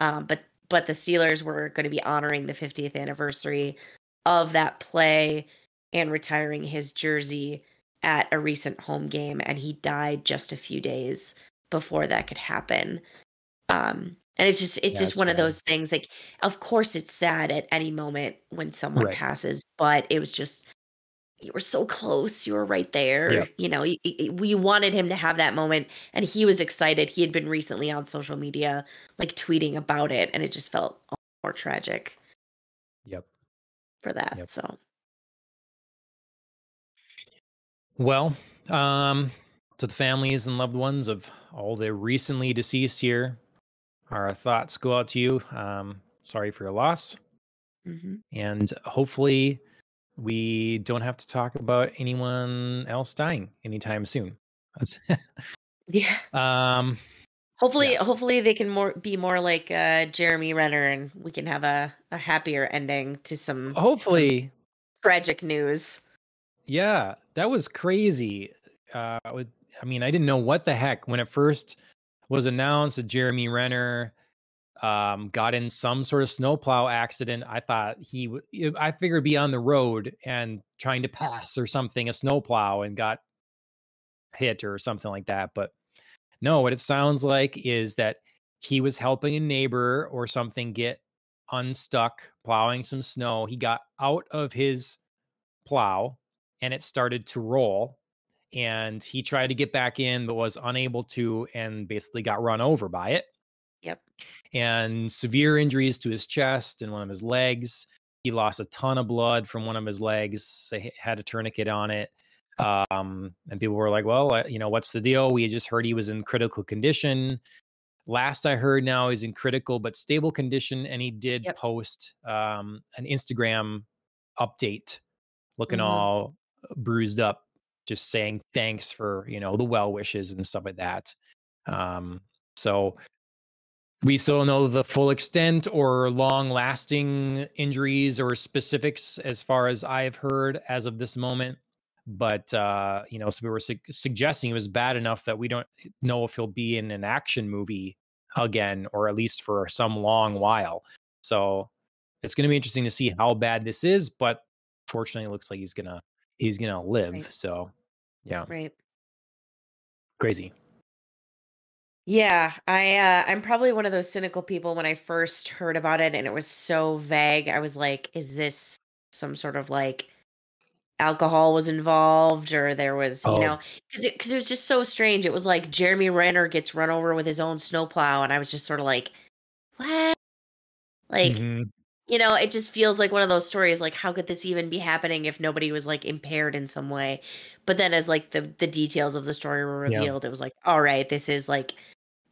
um but but the Steelers were going to be honoring the 50th anniversary of that play and retiring his jersey at a recent home game and he died just a few days before that could happen um and it's just it's just one of those things like of course it's sad at any moment when someone right. passes but it was just you were so close. You were right there. Yeah. You know, we wanted him to have that moment, and he was excited. He had been recently on social media, like tweeting about it, and it just felt more tragic. Yep. For that, yep. so. Well, um, to the families and loved ones of all the recently deceased here, our thoughts go out to you. Um, sorry for your loss, mm-hmm. and hopefully we don't have to talk about anyone else dying anytime soon. Yeah. Um, hopefully, yeah. hopefully they can more be more like uh, Jeremy Renner, and we can have a, a happier ending to some hopefully some tragic news. Yeah, that was crazy. Uh, with, I mean, I didn't know what the heck when it first was announced that Jeremy Renner um, got in some sort of snowplow accident. I thought he, I figured be on the road and trying to pass or something, a snowplow, and got hit or something like that. But no, what it sounds like is that he was helping a neighbor or something get unstuck, plowing some snow. He got out of his plow and it started to roll. And he tried to get back in, but was unable to, and basically got run over by it. And severe injuries to his chest and one of his legs. He lost a ton of blood from one of his legs. They had a tourniquet on it. Um, and people were like, well, uh, you know, what's the deal? We just heard he was in critical condition. Last I heard now he's in critical but stable condition. And he did Yep. post um, an Instagram update looking Mhm. all bruised up, just saying thanks for, you know, the well wishes and stuff like that. Um, so we still don't know the full extent or long lasting injuries or specifics as far as I've heard as of this moment. But, uh, you know, so we were su- suggesting it was bad enough that we don't know if he'll be in an action movie again, or at least for some long while. So it's going to be interesting to see how bad this is. But fortunately, it looks like he's going to, he's going to live. Right. So yeah, Right. crazy. Yeah, I uh, I'm probably one of those cynical people when I first heard about it and it was so vague. I was like, is this some sort of like alcohol was involved or there was, you Oh. know, cuz it cuz it was just so strange. It was like Jeremy Renner gets run over with his own snowplow and I was just sort of like, what? Like, Mhm. You know, it just feels like one of those stories like how could this even be happening if nobody was like impaired in some way? But then as like the the details of the story were Yeah. revealed, it was like, all right, this is like,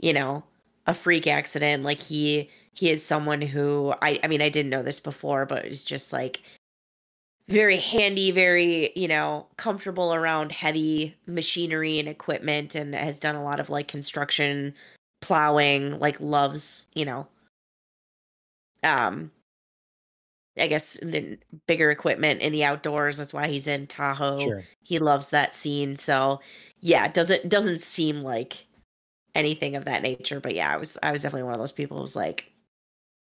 you know, a freak accident. Like he he is someone who I I mean, I didn't know this before, but it's just like very handy, very, you know, comfortable around heavy machinery and equipment and has done a lot of like construction, plowing, like loves, you know, um I guess the bigger equipment in the outdoors. That's why he's in Tahoe. Sure. He loves that scene. So yeah, it doesn't doesn't seem like anything of that nature. But yeah, I was I was definitely one of those people who was like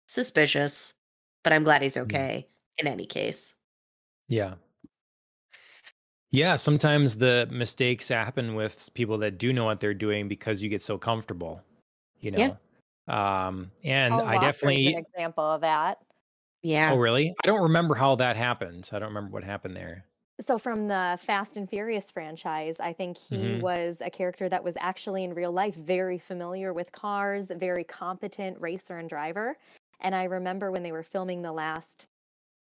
suspicious. But I'm glad he's Mm. okay in any case. Yeah. Yeah, sometimes the mistakes happen with people that do know what they're doing because you get so comfortable, you Yeah. know. Um and Paul I definitely an example of that. Yeah. Oh, really? I don't remember how that happened. I don't remember what happened there. So from the Fast and Furious franchise, I think he Mhm. was a character that was actually in real life very familiar with cars, very competent racer and driver. And I remember when they were filming the last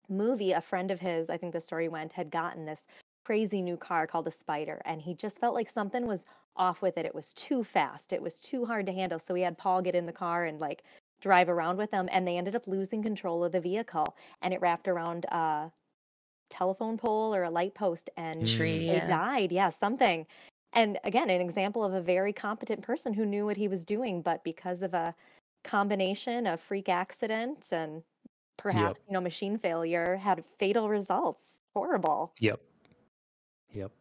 movie, a friend of his, I think the story went, had gotten this crazy new car called a Spider, and he just felt like something was off with it. It was too fast. It was too hard to handle. So he had Paul get in the car and like drive around with them, and they ended up losing control of the vehicle, and it wrapped around a telephone pole or a light post, and Tree, they yeah. died. Yeah, something. And again, an example of a very competent person who knew what he was doing, but because of a combination of freak accident and perhaps you know machine failure, had fatal results. Horrible. Yep. Yep.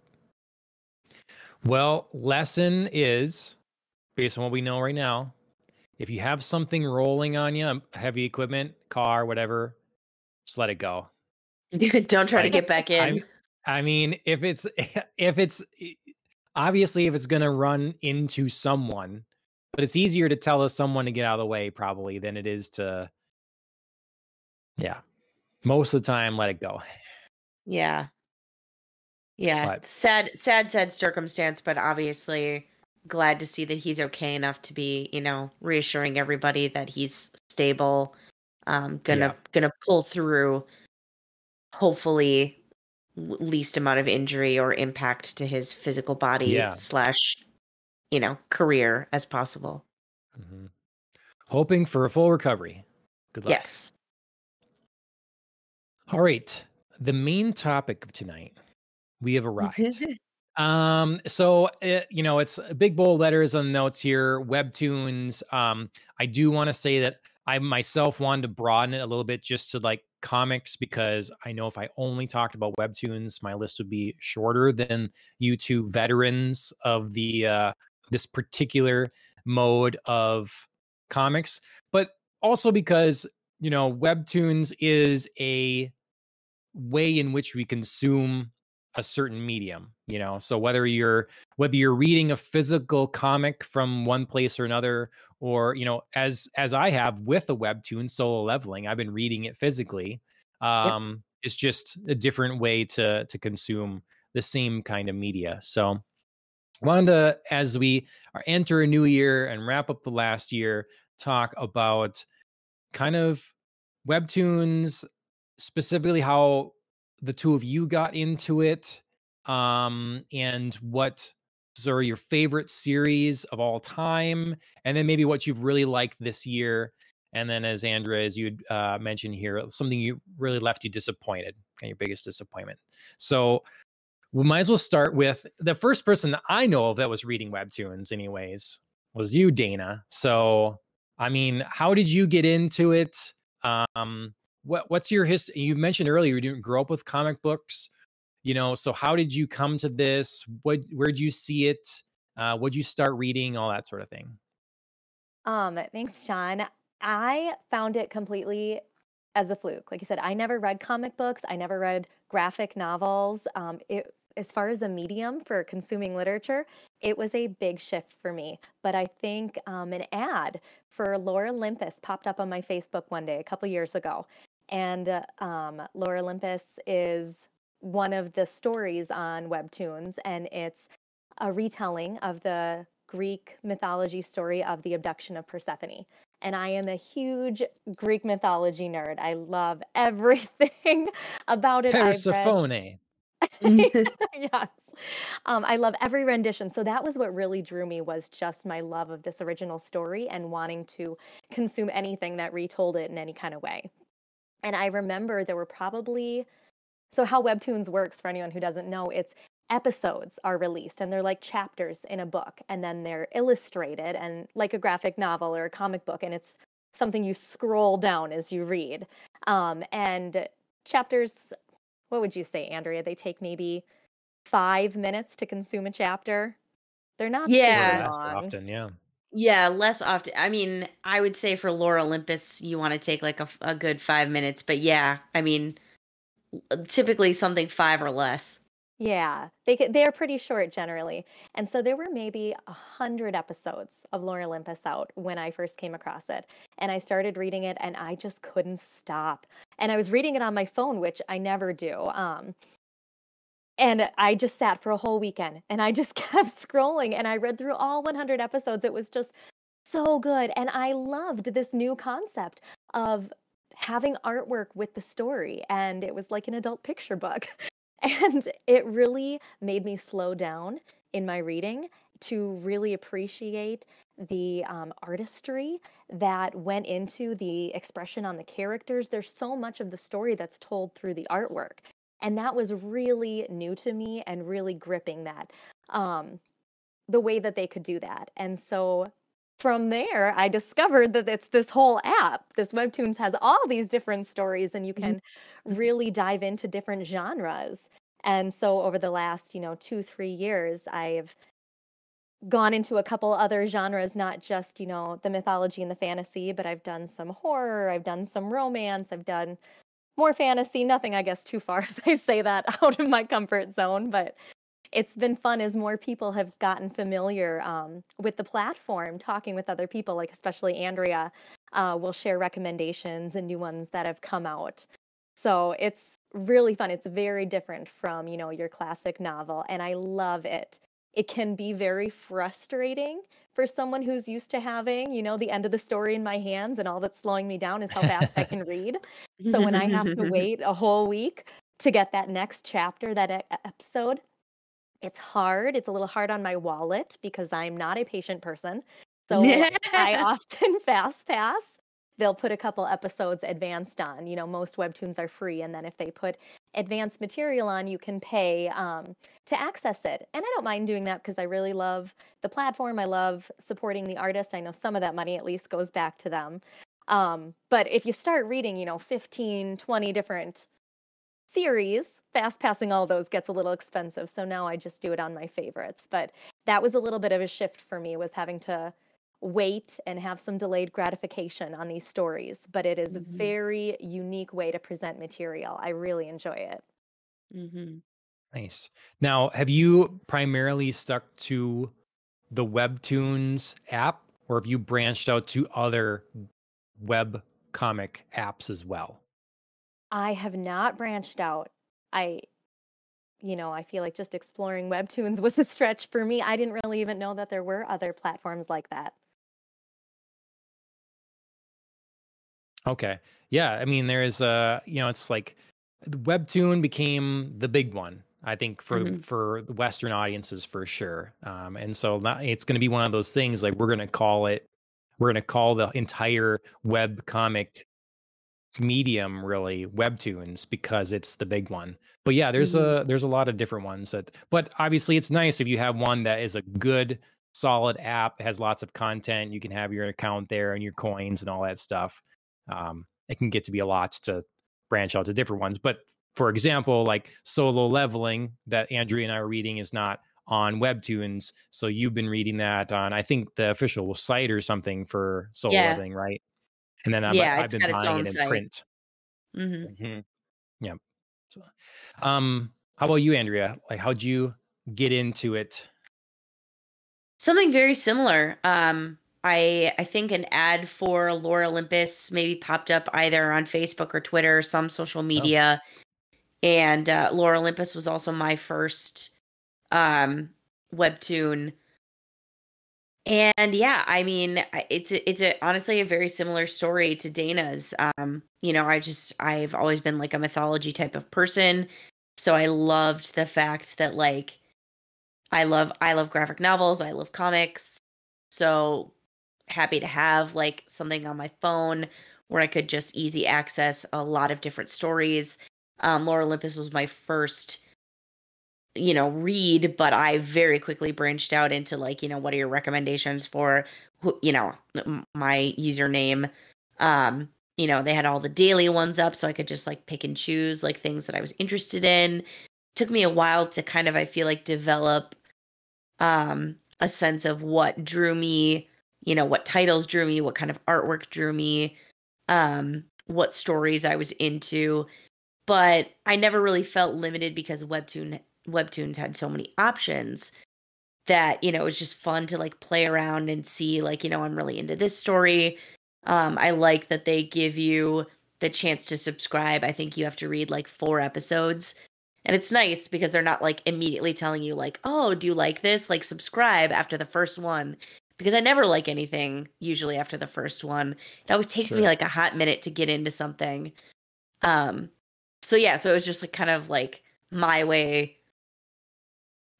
Well, lesson is based on what we know right now, if you have something rolling on you, um, heavy equipment, car, whatever, just let it go. Don't try to get back in. I mean, if it's if it's eh, obviously if it's gonna run into someone, but it's easier to tell someone to get out of the way probably than it is to yeah. Most of the time let it go. Yeah. Yeah. But- sad, sad, sad circumstance, but obviously glad to see that he's okay enough to be, you know, reassuring everybody that he's stable, um, gonna Yeah. gonna pull through hopefully least amount of injury or impact to his physical body Yeah. slash you know career as possible Mm-hmm. Hoping for a full recovery. Good luck. yes All right. The main topic of tonight, we have arrived. Um, so it, you know, it's big bold letters on the notes here. Webtoons. Um, I do want to say that I myself wanted to broaden it a little bit just to like comics because I know if I only talked about webtoons, my list would be shorter than you two veterans of the uh, this particular mode of comics. But also because you know webtoons is a way in which we consume a certain medium you know so whether you're whether you're reading a physical comic from one place or another or you know as as i have with a webtoon solo leveling i've been reading it physically um yep. it's just a different way to to consume the same kind of media so wanted to as we are enter a new year and wrap up the last year talk about kind of webtoons specifically how the two of you got into it um, and what are your favorite series of all time, and then maybe what you've really liked this year. And then, as Andrea, as you uh, mentioned here, something you really left you disappointed, your biggest disappointment. So, we might as well start with the first person that I know of that was reading webtoons, anyways, was you, Dana. So, I mean, how did you get into it? Um, what what's your history? You mentioned earlier you didn't grow up with comic books you know so how did you come to this what where did you see it uh would you start reading all that sort of thing um thanks john i found it completely as a fluke like you said i never read comic books i never read graphic novels um it as far as a medium for consuming literature, it was a big shift for me. But I think um, an ad for Lore Olympus popped up on my Facebook one day a couple years ago. And uh, um, Lore Olympus is one of the stories on Webtoons, and it's a retelling of the Greek mythology story of the abduction of Persephone. And I am a huge Greek mythology nerd. I love everything about it. Persephone. yes. Um, I love every rendition. So that was what really drew me was just my love of this original story and wanting to consume anything that retold it in any kind of way. And I remember there were probably so, how Webtoons works, for anyone who doesn't know, it's episodes are released and they're like chapters in a book, and then they're illustrated and like a graphic novel or a comic book, and it's something you scroll down as you read. Um, and chapters, what would you say, Andrea? They take maybe five minutes to consume a chapter. They're not yeah often, yeah. Yeah, less often. I mean, I would say for Lore Olympus, you want to take like a, a good five minutes, but yeah, I mean, typically something five or less. Yeah, they they're pretty short generally, and so there were maybe a hundred episodes of Lore Olympus out when I first came across it, and I started reading it, and I just couldn't stop. And I was reading it on my phone, which I never do. Um, and I just sat for a whole weekend, and I just kept scrolling, and I read through all 100 episodes. It was just so good, and I loved this new concept of having artwork with the story and it was like an adult picture book. And it really made me slow down in my reading to really appreciate the um, artistry that went into the expression on the characters. There's so much of the story that's told through the artwork and that was really new to me and really gripping that um, the way that they could do that and so from there, I discovered that it's this whole app. This Webtoons has all these different stories, and you mm-hmm. can mm-hmm. really dive into different genres. And so, over the last, you know, two, three years, I've gone into a couple other genres, not just, you know, the mythology and the fantasy, but I've done some horror, I've done some romance, I've done more fantasy, nothing, I guess, too far as I say that out of my comfort zone, but it's been fun as more people have gotten familiar um, with the platform, talking with other people, like especially Andrea uh, will share recommendations and new ones that have come out. So it's really fun. It's very different from, you know, your classic novel, and I love it. It can be very frustrating for someone who's used to having, you know, the end of the story in my hands, and all that's slowing me down is how fast I can read. So when I have to wait a whole week to get that next chapter, that episode, it's hard. It's a little hard on my wallet because I'm not a patient person. So I often fast pass they'll put a couple episodes advanced on. You know, most webtoons are free, and then if they put advanced material on, you can pay um, to access it. And I don't mind doing that because I really love the platform. I love supporting the artist. I know some of that money at least goes back to them. Um, but if you start reading, you know, 15, 20 different series, fast passing all those gets a little expensive. So now I just do it on my favorites. But that was a little bit of a shift for me was having to wait and have some delayed gratification on these stories. But it is mm-hmm. a very unique way to present material. I really enjoy it. Mm-hmm. Nice. Now, have you primarily stuck to the Webtoons app, or have you branched out to other web comic apps as well? I have not branched out. I you know, I feel like just exploring webtoons was a stretch for me. I didn't really even know that there were other platforms like that. Okay. Yeah, I mean there is a, you know, it's like webtoon became the big one. I think for mm-hmm. for the Western audiences for sure, um, and so it's going to be one of those things like we're going to call it, we're going to call the entire web comic medium really webtoons because it's the big one but yeah there's mm-hmm. a there's a lot of different ones that but obviously it's nice if you have one that is a good solid app has lots of content you can have your account there and your coins and all that stuff um, it can get to be a lot to branch out to different ones but for example like solo leveling that andrea and i are reading is not on webtoons so you've been reading that on i think the official site or something for solo yeah. leveling right and then I've, yeah, I've been buying it in site. print. Mm-hmm. Mm-hmm. Yeah. So, um, how about you, Andrea? Like, how'd you get into it? Something very similar. Um, I I think an ad for Lore Olympus maybe popped up either on Facebook or Twitter, some social oh. media. Oh. And uh, Lore Olympus was also my first um, webtoon and yeah, I mean, it's a, it's a, honestly a very similar story to Dana's. Um, you know, I just I've always been like a mythology type of person, so I loved the fact that like I love I love graphic novels, I love comics. So happy to have like something on my phone where I could just easy access a lot of different stories. Um, Lore Olympus was my first you know read but i very quickly branched out into like you know what are your recommendations for you know my username um you know they had all the daily ones up so i could just like pick and choose like things that i was interested in took me a while to kind of i feel like develop um a sense of what drew me you know what titles drew me what kind of artwork drew me um what stories i was into. But i never really felt limited because webtoon webtoons had so many options that you know it was just fun to like play around and see like you know i'm really into this story. Um i like that they give you the chance to subscribe. I think you have to read like four episodes. And it's nice because they're not like immediately telling you like oh do you like this? Like subscribe after the first one because i never like anything usually after the first one. It always takes sure. me like a hot minute to get into something. Um so yeah so it was just like kind of like my way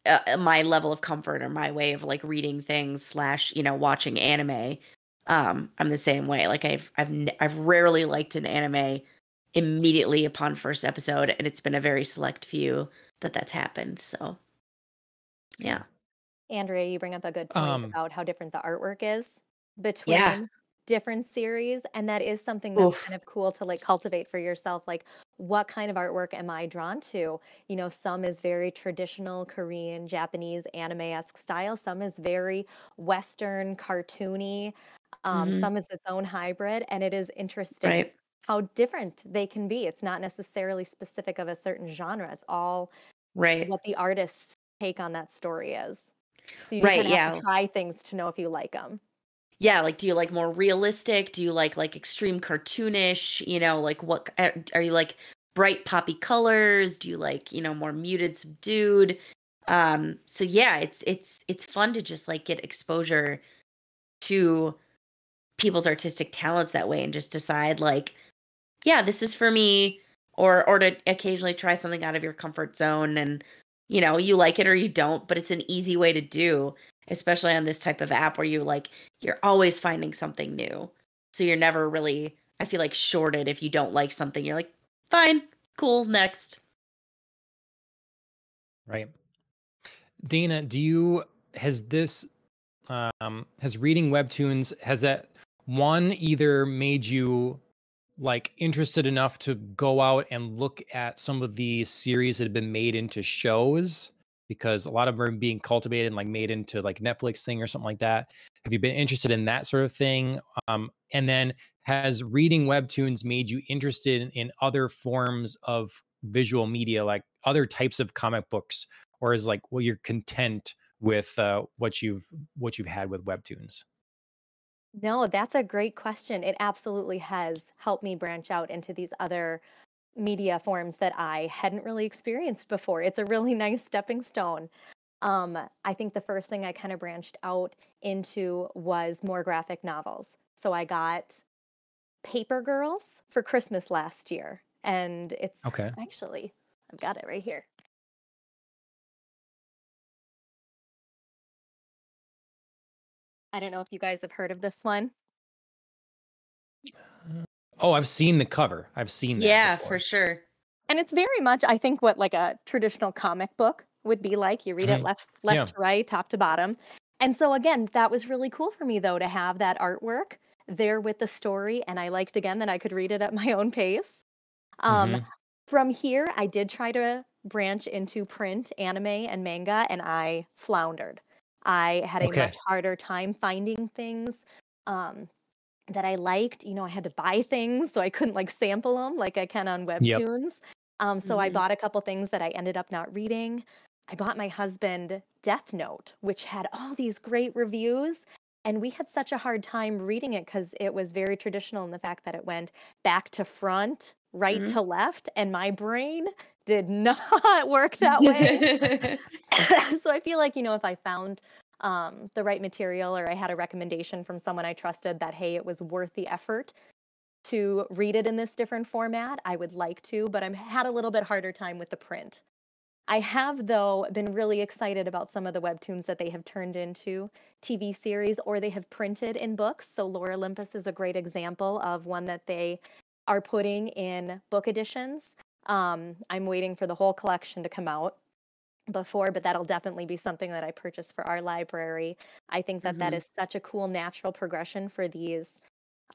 uh, uh, my level of comfort or my way of like reading things slash you know watching anime. Um i'm the same way. Like i've i've i've rarely liked an anime immediately upon first episode and it's been a very select few that that's happened so yeah andrea you bring up a good point um, about how different the artwork is between yeah different series and that is something that's Oof. kind of cool to like cultivate for yourself like what kind of artwork am i drawn to you know some is very traditional korean japanese anime-esque style some is very western cartoony um, mm-hmm. some is its own hybrid and it is interesting right. how different they can be it's not necessarily specific of a certain genre it's all right what the artist's take on that story is so you right, yeah. try things to know if you like them yeah like do you like more realistic? Do you like like extreme cartoonish? You know like what uh, are you like bright poppy colors? Do you like you know more muted subdued? Um so yeah it's it's it's fun to just like get exposure to people's artistic talents that way and just decide like yeah this is for me or or to occasionally try something out of your comfort zone and you know you like it or you don't but it's an easy way to do especially on this type of app where you like you're always finding something new So you're never really, I feel like, shorted if you don't like something. You're like, fine, cool, next. Right. Dana, do you, has this, um, has reading webtoons, has that one either made you like interested enough to go out and look at some of the series that have been made into shows because a lot of them are being cultivated and like made into like Netflix thing or something like that. Have you been interested in that sort of thing? Um, and then has reading webtoons made you interested in, in other forms of visual media, like other types of comic books, or is like well you're content with uh, what you've what you've had with webtoons? No, that's a great question. It absolutely has helped me branch out into these other media forms that I hadn't really experienced before. It's a really nice stepping stone. Um, I think the first thing I kind of branched out into was more graphic novels. So I got Paper Girls for Christmas last year. And it's okay. actually, I've got it right here. I don't know if you guys have heard of this one. Oh, I've seen the cover. I've seen that. Yeah, before. for sure. And it's very much, I think, what like a traditional comic book would be like. You read mm-hmm. it left, left yeah. to right, top to bottom. And so again, that was really cool for me though to have that artwork there with the story. And I liked again that I could read it at my own pace. Um, mm-hmm. From here, I did try to branch into print, anime, and manga, and I floundered. I had a okay. much harder time finding things um, that I liked. You know, I had to buy things, so I couldn't like sample them like I can on Webtoons. Yep. Um, so mm-hmm. I bought a couple things that I ended up not reading. I bought my husband Death Note, which had all these great reviews. And we had such a hard time reading it because it was very traditional in the fact that it went back to front, right mm-hmm. to left. And my brain did not work that way. so I feel like, you know, if I found um, the right material or I had a recommendation from someone I trusted that, hey, it was worth the effort to read it in this different format, I would like to, but I've had a little bit harder time with the print. I have, though, been really excited about some of the webtoons that they have turned into TV series or they have printed in books. So, Lore Olympus is a great example of one that they are putting in book editions. Um, I'm waiting for the whole collection to come out before, but that'll definitely be something that I purchase for our library. I think that, mm-hmm. that is such a cool natural progression for these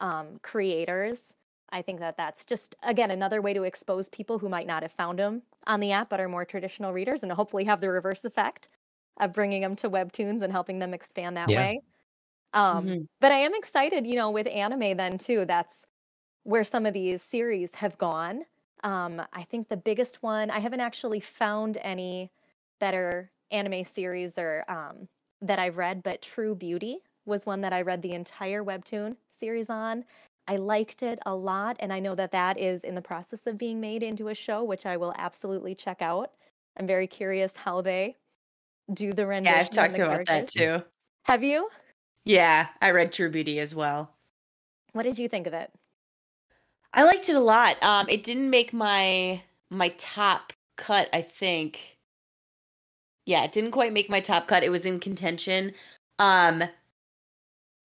um, creators. I think that that's just, again, another way to expose people who might not have found them on the app but are more traditional readers and hopefully have the reverse effect of bringing them to webtoons and helping them expand that yeah. way. Um, mm-hmm. But I am excited, you know, with anime then too. That's where some of these series have gone. Um, I think the biggest one, I haven't actually found any better anime series or um, that I've read, but True Beauty was one that I read the entire webtoon series on. I liked it a lot, and I know that that is in the process of being made into a show, which I will absolutely check out. I'm very curious how they do the rendition. Yeah, I've talked about that too. Have you? Yeah, I read True Beauty as well. What did you think of it? I liked it a lot. Um, it didn't make my my top cut. I think yeah, it didn't quite make my top cut. It was in contention. Um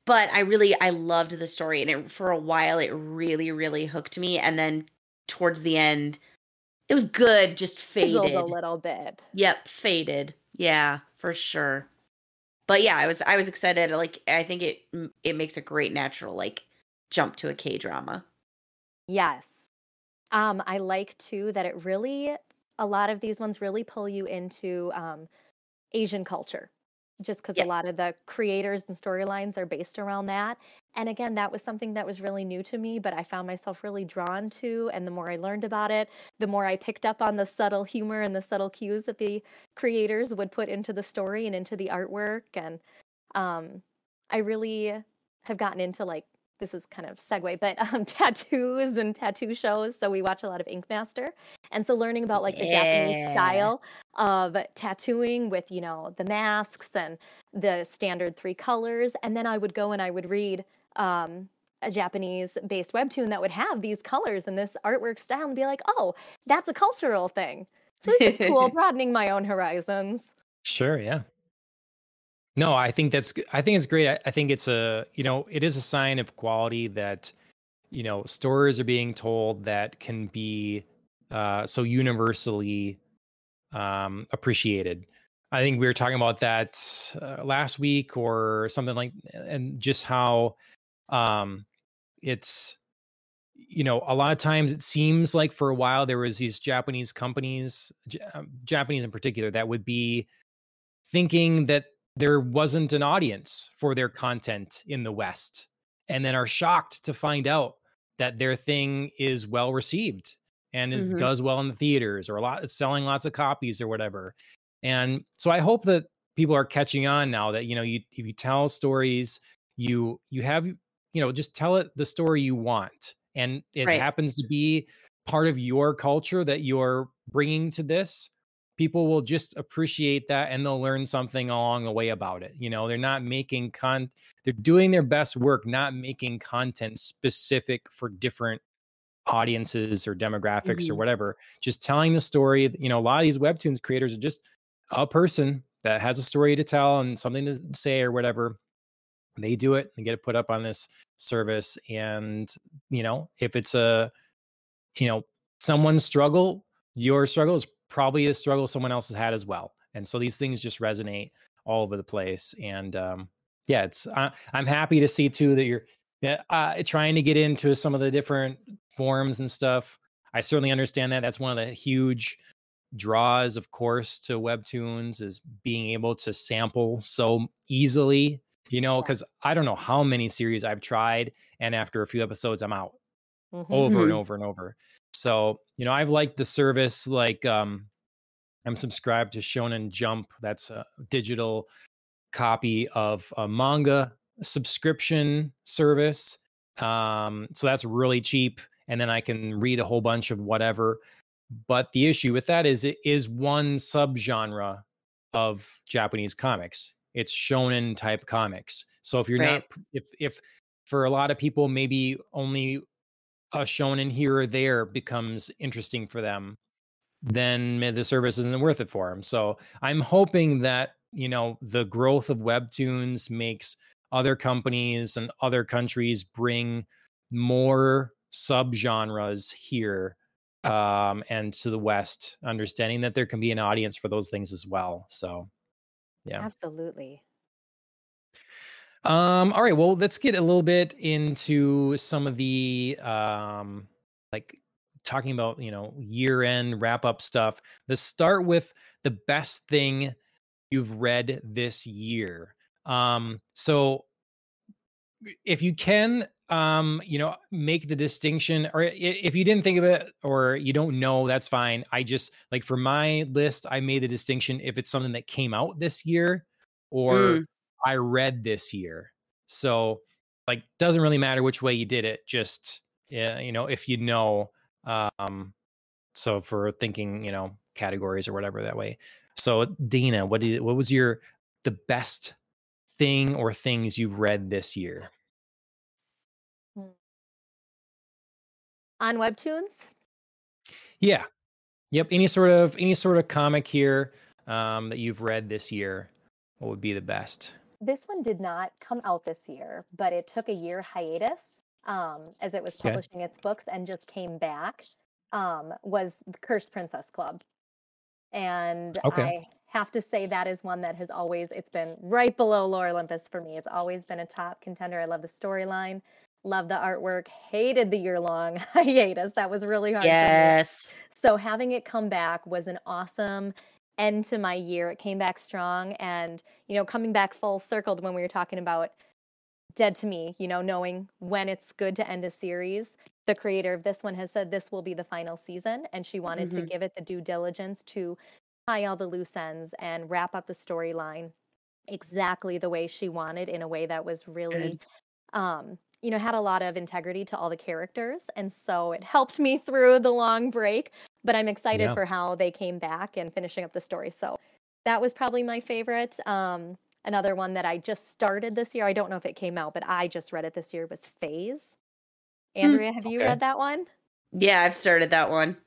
but I really I loved the story and it for a while it really really hooked me and then towards the end it was good just faded a little bit. Yep, faded. Yeah, for sure. But yeah, I was I was excited like I think it it makes a great natural like jump to a K-drama. Yes. Um I like too that it really a lot of these ones really pull you into um, Asian culture just because a lot of the creators and storylines are based around that. And again, that was something that was really new to me, but I found myself really drawn to. And the more I learned about it, the more I picked up on the subtle humor and the subtle cues that the creators would put into the story and into the artwork. And um, I really have gotten into like this is kind of segue, but um, tattoos and tattoo shows. So we watch a lot of Ink Master, and so learning about like the yeah. Japanese style of tattooing with you know the masks and the standard three colors, and then I would go and I would read um, a Japanese based webtoon that would have these colors and this artwork style, and be like, oh, that's a cultural thing. So it's just cool, broadening my own horizons. Sure, yeah. No, I think that's I think it's great. I, I think it's a you know it is a sign of quality that you know stories are being told that can be uh, so universally um, appreciated. I think we were talking about that uh, last week or something like, and just how um, it's you know a lot of times it seems like for a while there was these Japanese companies, J- um, Japanese in particular, that would be thinking that there wasn't an audience for their content in the West, and then are shocked to find out that their thing is well received and it mm-hmm. does well in the theaters or a lot selling lots of copies or whatever. And so I hope that people are catching on now that you know you if you tell stories, you you have you know just tell it the story you want, and it right. happens to be part of your culture that you're bringing to this people will just appreciate that and they'll learn something along the way about it. You know, they're not making con they're doing their best work, not making content specific for different audiences or demographics mm-hmm. or whatever. Just telling the story. You know, a lot of these webtoons creators are just a person that has a story to tell and something to say or whatever. They do it and get it put up on this service. And, you know, if it's a, you know, someone's struggle, your struggle is probably a struggle someone else has had as well. And so these things just resonate all over the place. And um, yeah, it's uh, I'm happy to see too that you're uh, trying to get into some of the different forms and stuff. I certainly understand that. That's one of the huge draws, of course, to webtoons is being able to sample so easily. You know, because I don't know how many series I've tried, and after a few episodes, I'm out mm-hmm. over and over and over. So, you know, I've liked the service. Like, um, I'm subscribed to Shonen Jump. That's a digital copy of a manga subscription service. Um, so that's really cheap. And then I can read a whole bunch of whatever. But the issue with that is it is one subgenre of Japanese comics. It's shonen type comics. So if you're right. not if if for a lot of people maybe only a shonen here or there becomes interesting for them, then the service isn't worth it for them. So I'm hoping that, you know, the growth of webtoons makes other companies and other countries bring more subgenres here um, and to the West, understanding that there can be an audience for those things as well. So, yeah. Absolutely. Um, all right. Well, let's get a little bit into some of the um, like talking about you know year end wrap up stuff. Let's start with the best thing you've read this year. Um, so if you can um you know make the distinction or if you didn't think of it or you don't know that's fine i just like for my list i made the distinction if it's something that came out this year or mm. I read this year. So like doesn't really matter which way you did it, just yeah, you know, if you know um so for thinking, you know, categories or whatever that way. So Dana, what did what was your the best thing or things you've read this year? Hmm. On webtoons? Yeah. Yep, any sort of any sort of comic here um that you've read this year, what would be the best? This one did not come out this year, but it took a year hiatus um, as it was publishing its books and just came back. Um, was the Cursed Princess Club, and okay. I have to say that is one that has always it's been right below Lore Olympus for me. It's always been a top contender. I love the storyline, love the artwork. Hated the year long hiatus. That was really hard. Yes. So having it come back was an awesome end to my year. It came back strong and, you know, coming back full circled when we were talking about Dead to Me, you know, knowing when it's good to end a series. The creator of this one has said this will be the final season and she wanted mm-hmm. to give it the due diligence to tie all the loose ends and wrap up the storyline exactly the way she wanted in a way that was really um you know, had a lot of integrity to all the characters. And so it helped me through the long break. But I'm excited yeah. for how they came back and finishing up the story. So that was probably my favorite. Um, another one that I just started this year. I don't know if it came out, but I just read it this year was Phase. Hmm, Andrea, have you read that one? Yeah, I've started that one.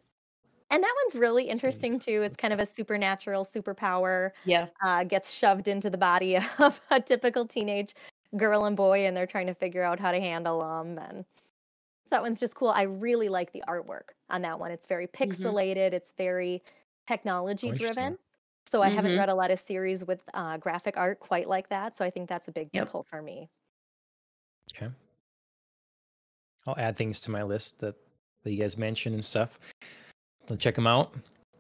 And that one's really interesting too. It's kind of a supernatural superpower. Yeah. Uh, gets shoved into the body of a typical teenage girl and boy, and they're trying to figure out how to handle them. And so that one's just cool. I really like the artwork on that one. It's very Mm-hmm. pixelated. It's very technology driven. So I haven't Mhm. read a lot of series with uh, graphic art quite like that. So I think that's a big Yep. pull for me. Okay. I'll add things to my list that, that you guys mentioned and stuff. So check them out.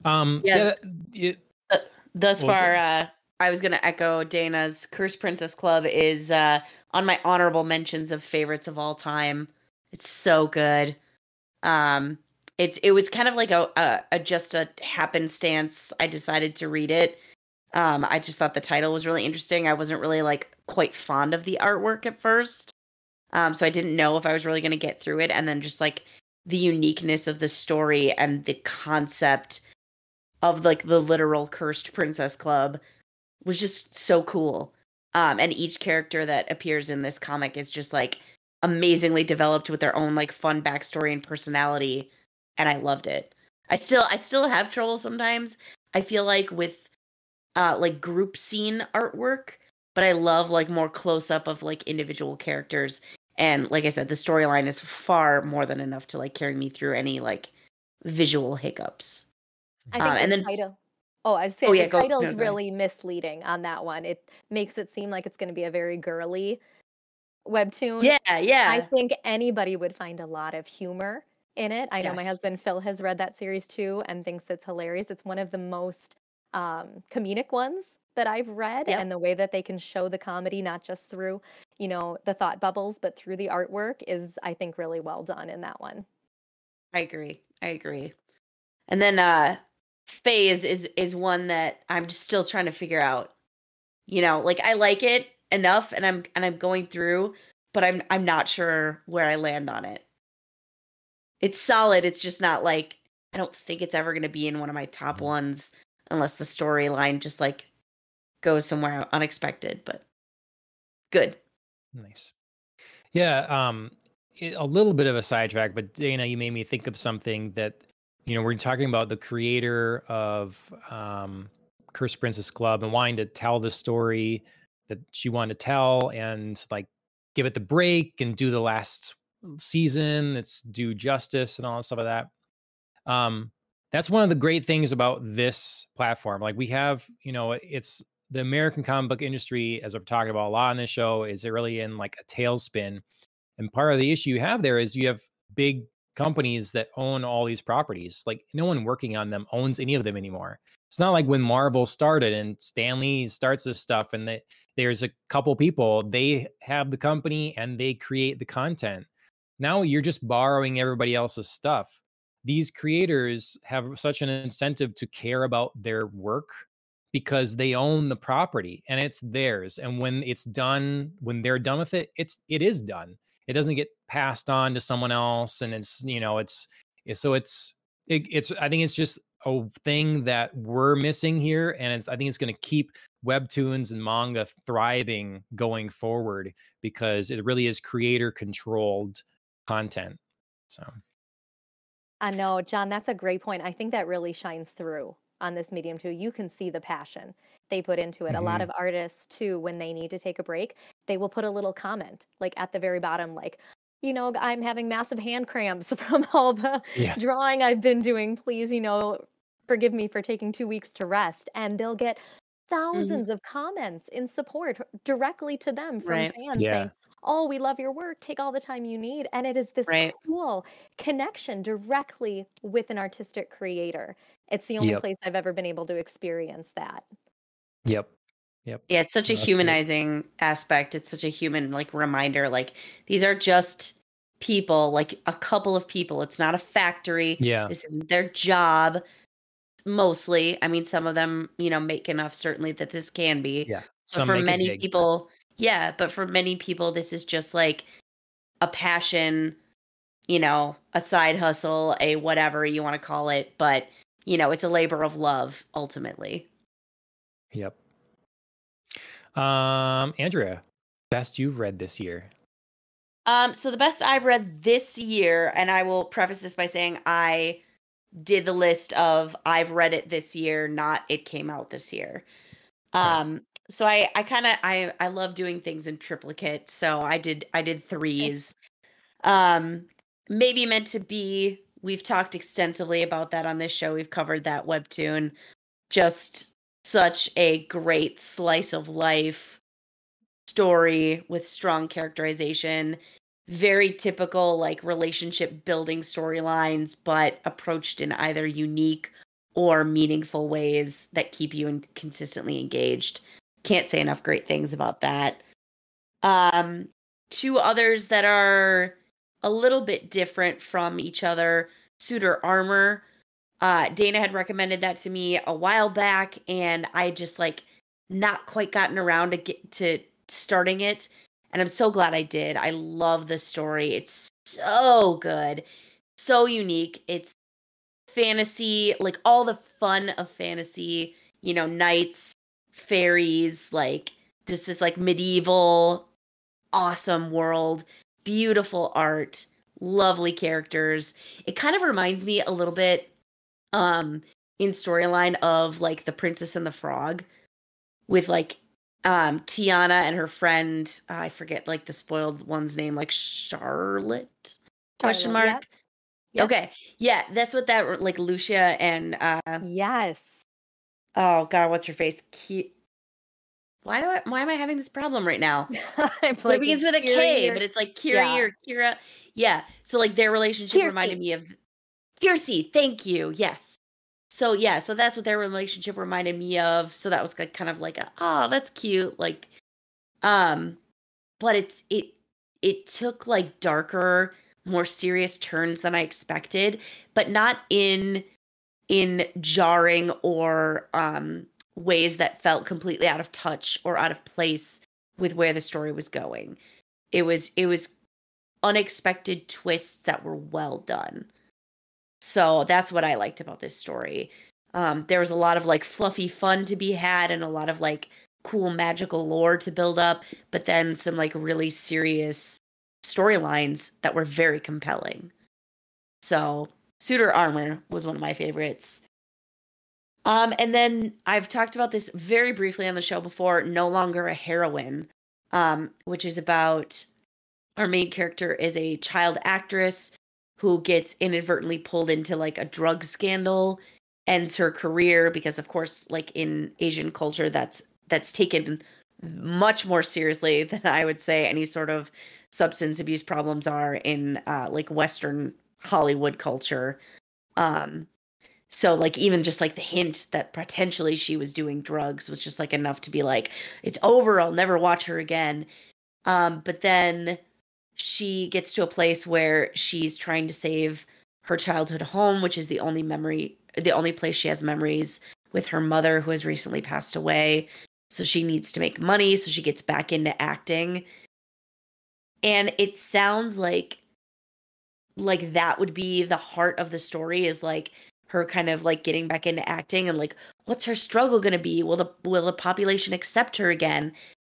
Um, Yeah. yeah. it- Thus far, uh, I was going to echo Dana's Curse Princess Club is uh, on my honorable mentions of favorites of all time. It's so good. Um, it's it was kind of like a, a, a just a happenstance. I decided to read it. Um, I just thought the title was really interesting. I wasn't really like quite fond of the artwork at first, um, so I didn't know if I was really going to get through it. And then just like the uniqueness of the story and the concept of like the literal cursed princess club was just so cool. Um, and each character that appears in this comic is just like amazingly developed with their own like fun backstory and personality. And I loved it. I still I still have trouble sometimes. I feel like with uh like group scene artwork, but I love like more close up of like individual characters. And like I said, the storyline is far more than enough to like carry me through any like visual hiccups. I think Um, the and then- title. Oh, I was Oh, saying yeah, the go- title's no, really misleading on that one. It makes it seem like it's going to be a very girly webtoon. Yeah, yeah. I think anybody would find a lot of humor in it. I know my husband Phil has read that series too and thinks it's hilarious. It's one of the most um, comedic ones that I've read, Yep. and the way that they can show the comedy not just through, you know, the thought bubbles, but through the artwork is, I think, really well done in that one. I agree. I agree. And then uh phase is is one that I'm just still trying to figure out. You know, like I like it enough and I'm and I'm going through, but I'm I'm not sure where I land on it. It's solid, it's just not like I don't think it's ever going to be in one of my top ones unless the storyline just like goes somewhere unexpected, but good. Nice. Yeah. Um, a little bit of a sidetrack, but Dana, you made me think of something that, you know, we're talking about the creator of um, Curse Princess Club and wanting to tell the story that she wanted to tell and like give it the break and do the last season. It's do justice and all that stuff like that. Um, that's one of the great things about this platform. Like we have, you know, it's the American comic book industry, as I've talked about a lot on this show, is it really in like a tailspin. And part of the issue you have there is you have big companies that own all these properties. Like no one working on them owns any of them anymore. It's not like when Marvel started and Stan Lee starts this stuff and that there's a couple people, they have the company and they create the content. Now you're just borrowing everybody else's stuff. These creators have such an incentive to care about their work because they own the property and it's theirs and when it's done when they're done with it it's it is done it doesn't get passed on to someone else and it's you know it's, so it's it, it's i think it's just a thing that we're missing here and it's i think it's going to keep webtoons and manga thriving going forward because it really is creator controlled content so I know, John, that's a great point. I think that really shines through on this medium too. You can see the passion they put into it. A lot Mhm. of artists too, when they need to take a break, they will put a little comment like at the very bottom, like, you know, I'm having massive hand cramps from all the Yeah. drawing I've been doing. Please, you know, forgive me for taking two weeks to rest. And they'll get mm-hmm. 1000s of comments in support directly to them from Right. fans Yeah. saying, Oh, we love your work. Take all the time you need. And it is this Right. cool connection directly with an artistic creator. It's the only Yep. place I've ever been able to experience that. yep yep Yeah, it's such a No, that's great. humanizing aspect. It's such a human like reminder. Like these are just people, like a couple of people. It's not a factory. yeah This isn't their job. Mostly, I mean, some of them, you know, make enough certainly that this can be. yeah But for many people, yeah, but for many people, this is just like a passion, you know, a side hustle, a whatever you want to call it. But, you know, it's a labor of love ultimately. Yep. Um, Andrea, best you've read this year. Um, so the best I've read this year, and I will preface this by saying I did the list of I've read it this year, not it came out this year. Um so I I kind of I I love doing things in triplicate. So I did I did threes. Um maybe meant to be we've talked extensively about that on this show. We've covered that webtoon. Just such a great slice of life story with strong characterization. Very typical like relationship building storylines but approached in either unique or meaningful ways that keep you in- consistently engaged. Can't say enough great things about that. Um two others that are a little bit different from each other suitor armor uh dana had recommended that to me a while back and i just like not quite gotten around to get to starting it and I'm so glad I did. I love the story. It's so good, so unique. It's fantasy, like all the fun of fantasy, you know, knights, fairies, like just this like medieval awesome world, beautiful art, lovely characters. It kind of reminds me a little bit um in storyline of like The Princess and the Frog with like um Tiana and her friend uh, I forget like the spoiled one's name like Charlotte? Question mark? Okay. Yeah that's what that like Lucia and uh yes. oh god what's her face? Ki- why do I why am I having this problem right now? It begins with a K or, but it's like Kiri yeah. or Kira yeah. So like their relationship reminded me of Kiersey thank you yes so yeah, so that's what their relationship reminded me of. So that was like kind of like a, oh, that's cute. Like, um, but it's it it took like darker, more serious turns than I expected, but not in in jarring or um ways that felt completely out of touch or out of place with where the story was going. It was it was unexpected twists that were well done. So that's what I liked about this story. Um, there was a lot of like fluffy fun to be had and a lot of like cool magical lore to build up, but then some like really serious storylines that were very compelling. So Suitor Armor was one of my favorites. Um, and then I've talked about this very briefly on the show before, No Longer a Heroine, um, which is about our main character is a child actress who gets inadvertently pulled into like a drug scandal ends her career because of course like in asian culture that's that's taken much more seriously than i would say any sort of substance abuse problems are in uh like western hollywood culture. Um so like even just like the hint that potentially she was doing drugs was just like enough to be like it's over i'll never watch her again. Um but then she gets to a place where she's trying to save her childhood home, which is the only memory, the only place she has memories with her mother who has recently passed away. So she needs to make money. So she gets back into acting. And it sounds like like that would be the heart of the story is like her kind of like getting back into acting and like what's her struggle going to be will the will the population accept her again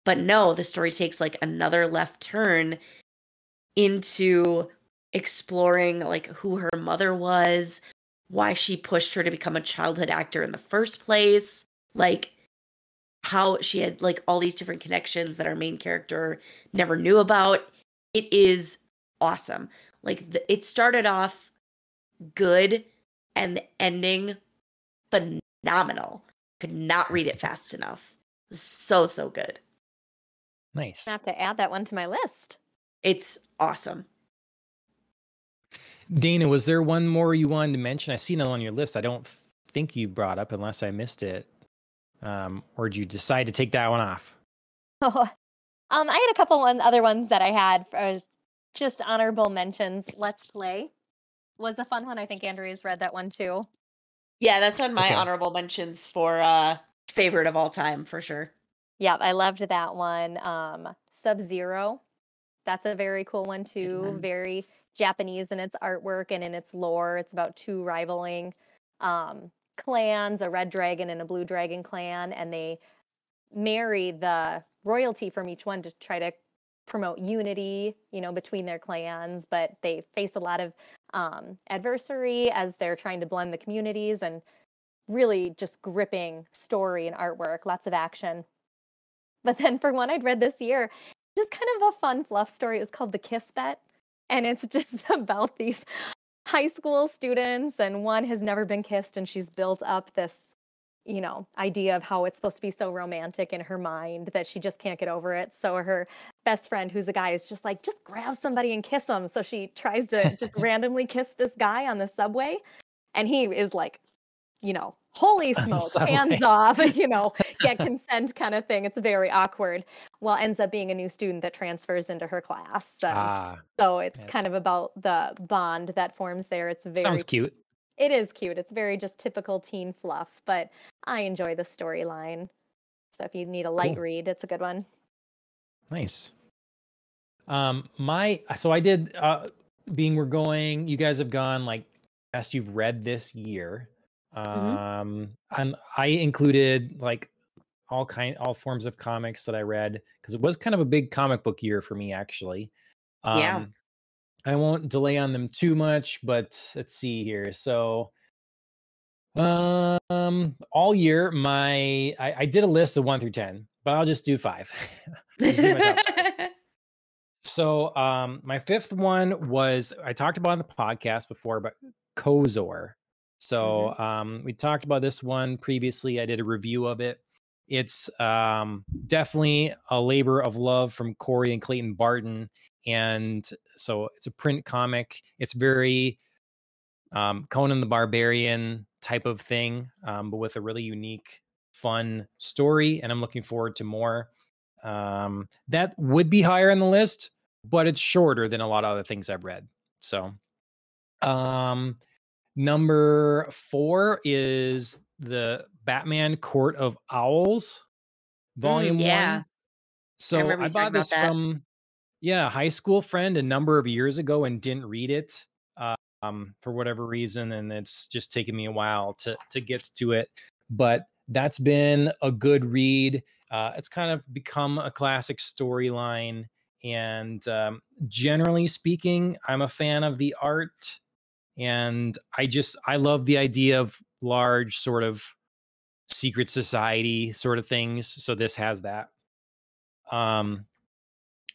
but no the story takes like another left turn into exploring like who her mother was, why she pushed her to become a childhood actor in the first place, like how she had like all these different connections that our main character never knew about. It is awesome. Like the, it started off good and the ending phenomenal. Could not read it fast enough. So so good. Nice. I have to add that one to my list. It's awesome. Dana, was there one more you wanted to mention? I see it on your list. I don't think you brought up unless I missed it. Um, or did you decide to take that one off? Oh, um, I had a couple one, other ones that I had for just honorable mentions. Let's Play was a fun one. I think Andrea's read that one too. Yeah, that's on my okay. honorable mentions for uh favorite of all time for sure. Yeah, I loved that one. Um, Sub Zero that's a very cool one too. Mm-hmm. Very Japanese in its artwork and in its lore. It's about two rivaling um, clans, a red dragon and a blue dragon clan, and they marry the royalty from each one to try to promote unity, you know, between their clans. But they face a lot of um, adversary as they're trying to blend the communities and really just gripping story and artwork, lots of action. But then for one I'd read this year, just kind of a fun fluff story. It was called The Kiss Bet. And it's just about these high school students, and one has never been kissed, and she's built up this, you know, idea of how it's supposed to be so romantic in her mind that she just can't get over it. So her best friend, who's a guy, is just like, just grab somebody and kiss them. So she tries to just randomly kiss this guy on the subway. And he is like, you know, holy smokes, hands off, you know, get consent kind of thing. It's very awkward. Well, ends up being a new student that transfers into her class. Um, ah, so it's yes. kind of about the bond that forms there. It's very sounds cute. It is cute. It's very just typical teen fluff, but I enjoy the storyline. So if you need a light cool. read, it's a good one. Nice. Um, my so I did. Uh, being we're going, you guys have gone like best you've read this year. Mm-hmm. Um, and I included like all kind, all forms of comics that I read because it was kind of a big comic book year for me, actually. Um, yeah. I won't delay on them too much, but let's see here. So, um, all year, my I, I did a list of one through ten, but I'll just do five. just do so, um, my fifth one was I talked about on the podcast before, but Kozor. So mm-hmm. um, we talked about this one previously. I did a review of it. It's um, definitely a labor of love from Corey and Clayton Barton. And so it's a print comic. It's very um, Conan the Barbarian type of thing, um, but with a really unique, fun story. And I'm looking forward to more. Um, that would be higher on the list, but it's shorter than a lot of other things I've read. So, um, Number four is the Batman Court of Owls, mm, Volume mm, yeah. One. So I, I bought this from yeah, high school friend a number of years ago and didn't read it um, for whatever reason, and it's just taken me a while to to get to it. But that's been a good read. Uh, it's kind of become a classic storyline, and um, generally speaking, I'm a fan of the art and i just i love the idea of large sort of secret society sort of things so this has that. Um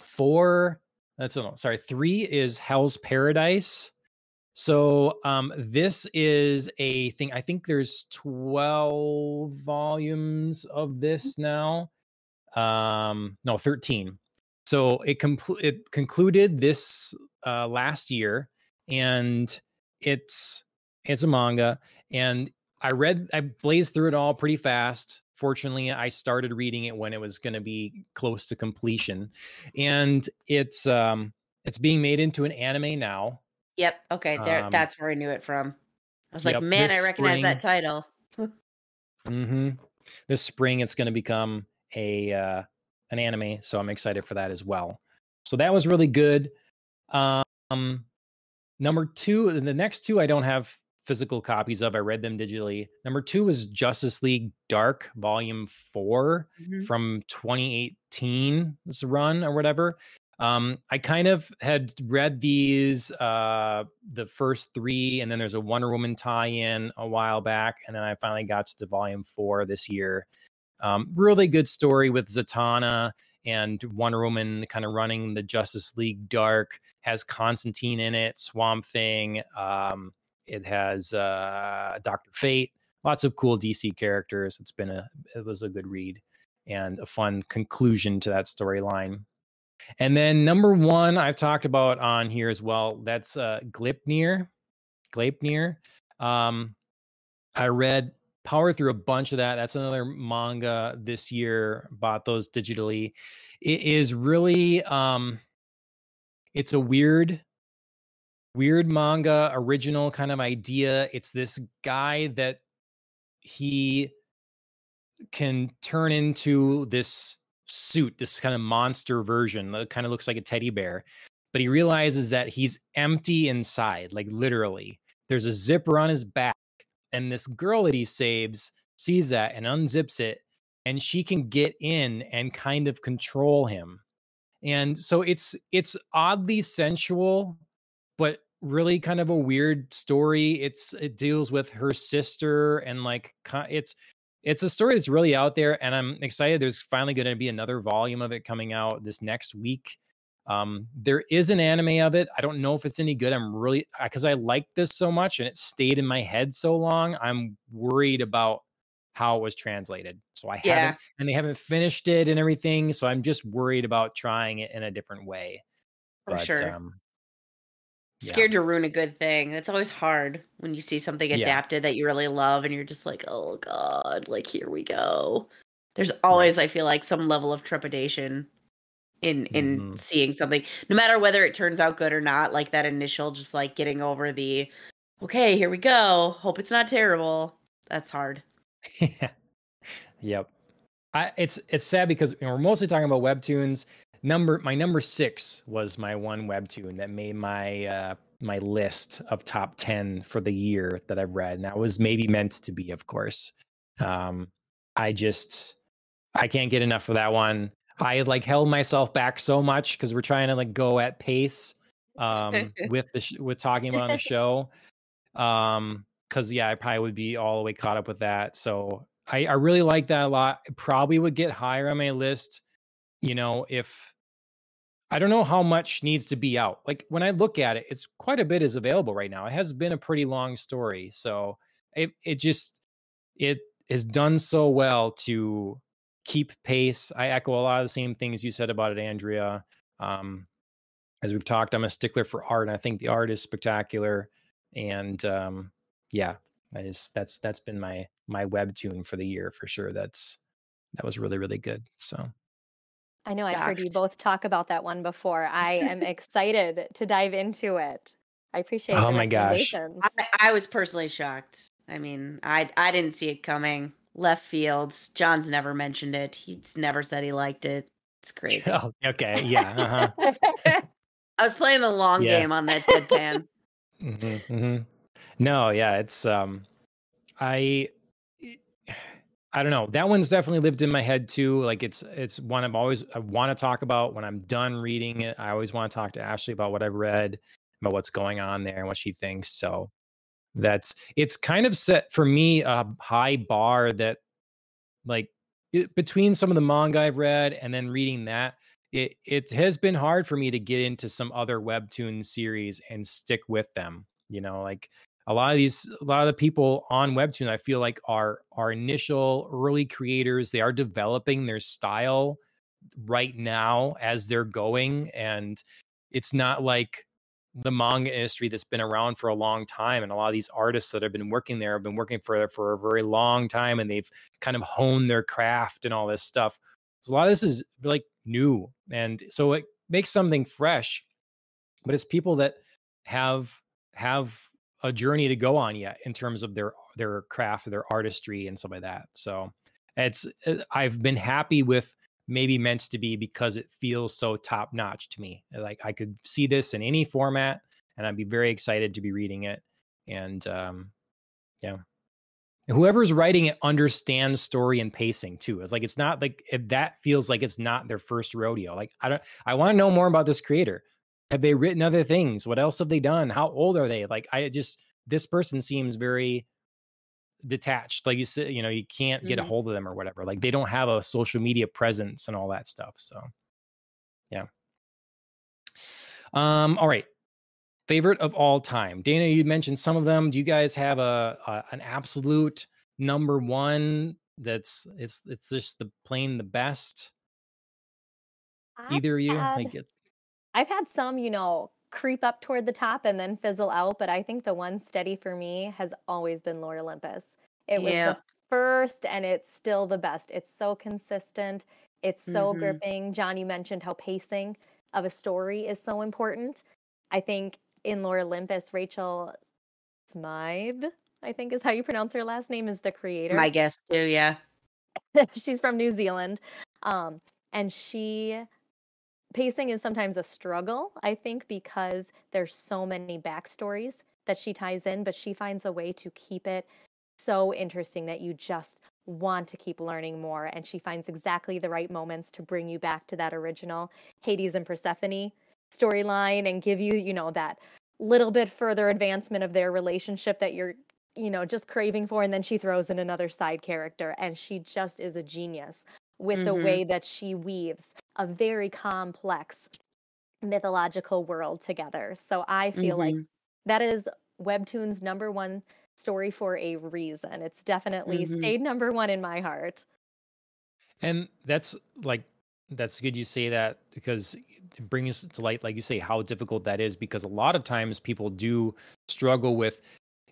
four that's no sorry three is hell's paradise. So um this is a thing i think there's 12 volumes of this now. Um no 13 so it compl- it concluded this uh last year and it's it's a manga and I read I blazed through it all pretty fast. Fortunately, I started reading it when it was going to be close to completion. And it's um it's being made into an anime now. Yep. Okay. There um, that's where I knew it from. I was yep, like, man, I recognize spring, that title. mm-hmm. This spring it's going to become a uh an anime, so I'm excited for that as well. So that was really good. Um Number two, the next two I don't have physical copies of. I read them digitally. Number two was Justice League Dark Volume 4 mm-hmm. from 2018's run or whatever. Um, I kind of had read these, uh, the first three, and then there's a Wonder Woman tie-in a while back, and then I finally got to Volume Four this year. Um, really good story with Zatanna and Wonder Woman kind of running the Justice League Dark has Constantine in it, Swamp Thing. Um, it has uh, Doctor Fate. Lots of cool DC characters. It's been a it was a good read and a fun conclusion to that storyline. And then number one, I've talked about on here as well. That's uh, Gleipnir. Gleipnir. Um, I read power through a bunch of that. That's another manga this year. Bought those digitally. It is really um it's a weird weird manga original kind of idea. It's this guy that he can turn into this suit, this kind of monster version that kind of looks like a teddy bear. But he realizes that he's empty inside, like literally. There's a zipper on his back and this girl that he saves sees that and unzips it and she can get in and kind of control him and so it's it's oddly sensual but really kind of a weird story. It's it deals with her sister and like it's it's a story that's really out there, and I'm excited. There's finally going to be another volume of it coming out this next week. Um, there is an anime of it. I don't know if it's any good. I'm really because I like this so much and it stayed in my head so long. I'm worried about how it was translated. So I yeah. haven't, and they haven't finished it and everything. So I'm just worried about trying it in a different way. For but, sure. Um, Scared to ruin a good thing. That's always hard when you see something adapted yeah. that you really love and you're just like, oh God, like here we go. There's always, right. I feel like, some level of trepidation in in mm-hmm. seeing something no matter whether it turns out good or not like that initial just like getting over the okay here we go hope it's not terrible. That's hard. Yeah. yep. I, it's it's sad because you know, we're mostly talking about webtoons. Number my number six was my one webtoon that made my uh my list of top 10 for the year that i've read and that was maybe meant to be of course. Um i just i can't get enough of that one I like held myself back so much because we're trying to like go at pace um with the sh- with talking about the show. Um because yeah, I probably would be all the way caught up with that. So I, I really like that a lot. It probably would get higher on my list, you know, if I don't know how much needs to be out. Like when I look at it, it's quite a bit is available right now. It has been a pretty long story. So it it just it is done so well to keep pace. I echo a lot of the same things you said about it, Andrea. Um, as we've talked, I'm a stickler for art, and I think the art is spectacular. And um, yeah, I just that's that's been my my webtoon for the year for sure. That's that was really really good. So. I know I've heard you both talk about that one before. I am excited to dive into it. I appreciate. Oh my gosh! I, I was personally shocked. I mean, I I didn't see it coming left fields. John's never mentioned it. He's never said he liked it. It's crazy. Oh, okay. Yeah. Uh-huh. I was playing the long yeah. game on that deadpan. mm-hmm, mm-hmm. No, yeah, it's um, I, I don't know. That one's definitely lived in my head too. Like it's it's one I'm always I want to talk about when I'm done reading it. I always want to talk to Ashley about what I've read, about what's going on there and what she thinks. So that's it's kind of set for me a high bar that like it, between some of the manga I've read and then reading that it it has been hard for me to get into some other webtoon series and stick with them you know like a lot of these a lot of the people on webtoon i feel like are are initial early creators they are developing their style right now as they're going and it's not like the manga industry that's been around for a long time and a lot of these artists that have been working there have been working for for a very long time and they've kind of honed their craft and all this stuff. So a lot of this is like new and so it makes something fresh but it's people that have have a journey to go on yet in terms of their their craft their artistry and stuff like that. So it's uh, i've been happy with maybe meant to be because it feels so top notch to me. Like I could see this in any format, and I'd be very excited to be reading it. And um, yeah, whoever's writing it understands story and pacing too. It's like it's not like that feels like it's not their first rodeo. Like I don't, I want to know more about this creator. Have they written other things? What else have they done? How old are they? Like I just this person seems very detached like you said you know you can't get mm-hmm. a hold of them or whatever like they don't have a social media presence and all that stuff so yeah um all right favorite of all time dana you mentioned some of them do you guys have a, a an absolute number one that's it's it's just the plain the best either of you had, like it i've had some you know creep up toward the top and then fizzle out. But I think the one steady for me has always been Lore Olympus. It was yeah. the first and it's still the best. It's so consistent. It's so mm-hmm. gripping. John, you mentioned how pacing of a story is so important. I think in Lore Olympus, Rachel Smythe, I think is how you pronounce her last name, is the creator. My guess too, yeah. She's from New Zealand. Um, and she pacing is sometimes a struggle, I think, because there's so many backstories that she ties in, but she finds a way to keep it so interesting that you just want to keep learning more. And she finds exactly the right moments to bring you back to that original Hades and Persephone storyline and give you, you know, that little bit further advancement of their relationship that you're you know just craving for and then she throws in another side character and she just is a genius with mm-hmm. the way that she weaves a very complex mythological world together so i feel mm-hmm. like that is webtoon's number one story for a reason it's definitely mm-hmm. stayed number one in my heart and that's like that's good you say that because it brings to light, like you say, how difficult that is. Because a lot of times people do struggle with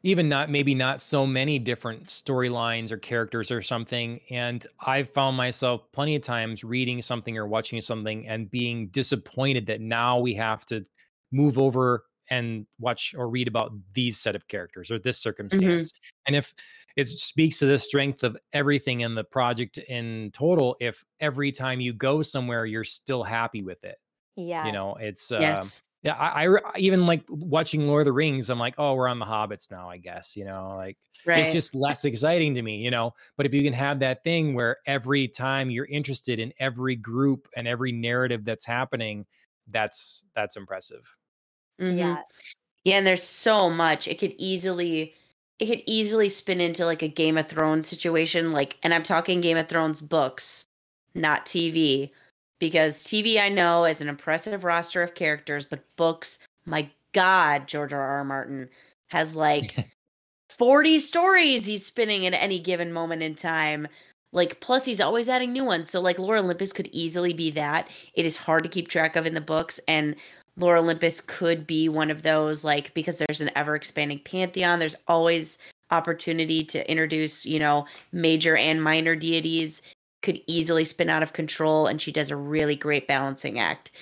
even not maybe not so many different storylines or characters or something. And I've found myself plenty of times reading something or watching something and being disappointed that now we have to move over and watch or read about these set of characters or this mm-hmm. circumstance. Mm-hmm. And if it speaks to the strength of everything in the project in total, if every time you go somewhere, you're still happy with it. Yeah. You know, it's, um, yes. Yeah, I, I, even like watching Lord of the Rings. I'm like, oh, we're on the Hobbits now, I guess, you know, like right. it's just less exciting to me, you know. But if you can have that thing where every time you're interested in every group and every narrative that's happening, that's that's impressive. Mm-hmm. Yeah. Yeah, and there's so much. It could easily it could easily spin into like a Game of Thrones situation like and I'm talking Game of Thrones books, not TV, because TV I know is an impressive roster of characters, but books, my god, George R. R. Martin has like 40 stories he's spinning at any given moment in time. Like plus he's always adding new ones. So like Lore Olympus could easily be that. It is hard to keep track of in the books and Lore Olympus could be one of those, like, because there's an ever expanding pantheon, there's always opportunity to introduce, you know, major and minor deities, could easily spin out of control, and she does a really great balancing act.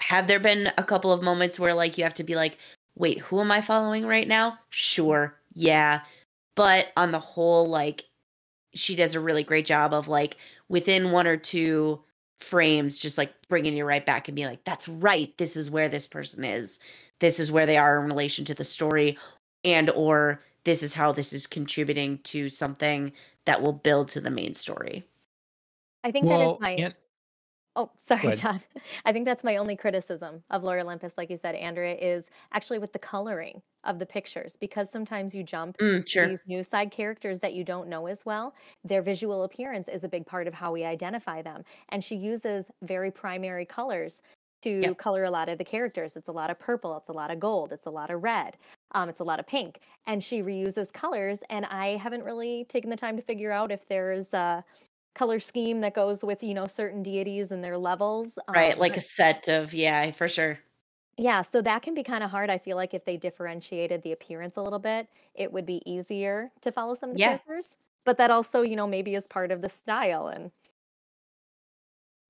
Have there been a couple of moments where, like, you have to be like, wait, who am I following right now? Sure, yeah. But on the whole, like, she does a really great job of, like, within one or two frames just like bringing you right back and be like that's right this is where this person is this is where they are in relation to the story and or this is how this is contributing to something that will build to the main story i think that is my and- Oh, sorry, John. I think that's my only criticism of Lore Olympus, like you said, Andrea, is actually with the coloring of the pictures because sometimes you jump mm, sure. these new side characters that you don't know as well. Their visual appearance is a big part of how we identify them. And she uses very primary colors to yep. color a lot of the characters. It's a lot of purple, it's a lot of gold, it's a lot of red, um, it's a lot of pink. And she reuses colors. And I haven't really taken the time to figure out if there's uh, color scheme that goes with you know certain deities and their levels right um, like a set of yeah for sure yeah so that can be kind of hard i feel like if they differentiated the appearance a little bit it would be easier to follow some of the yeah. characters but that also you know maybe is part of the style and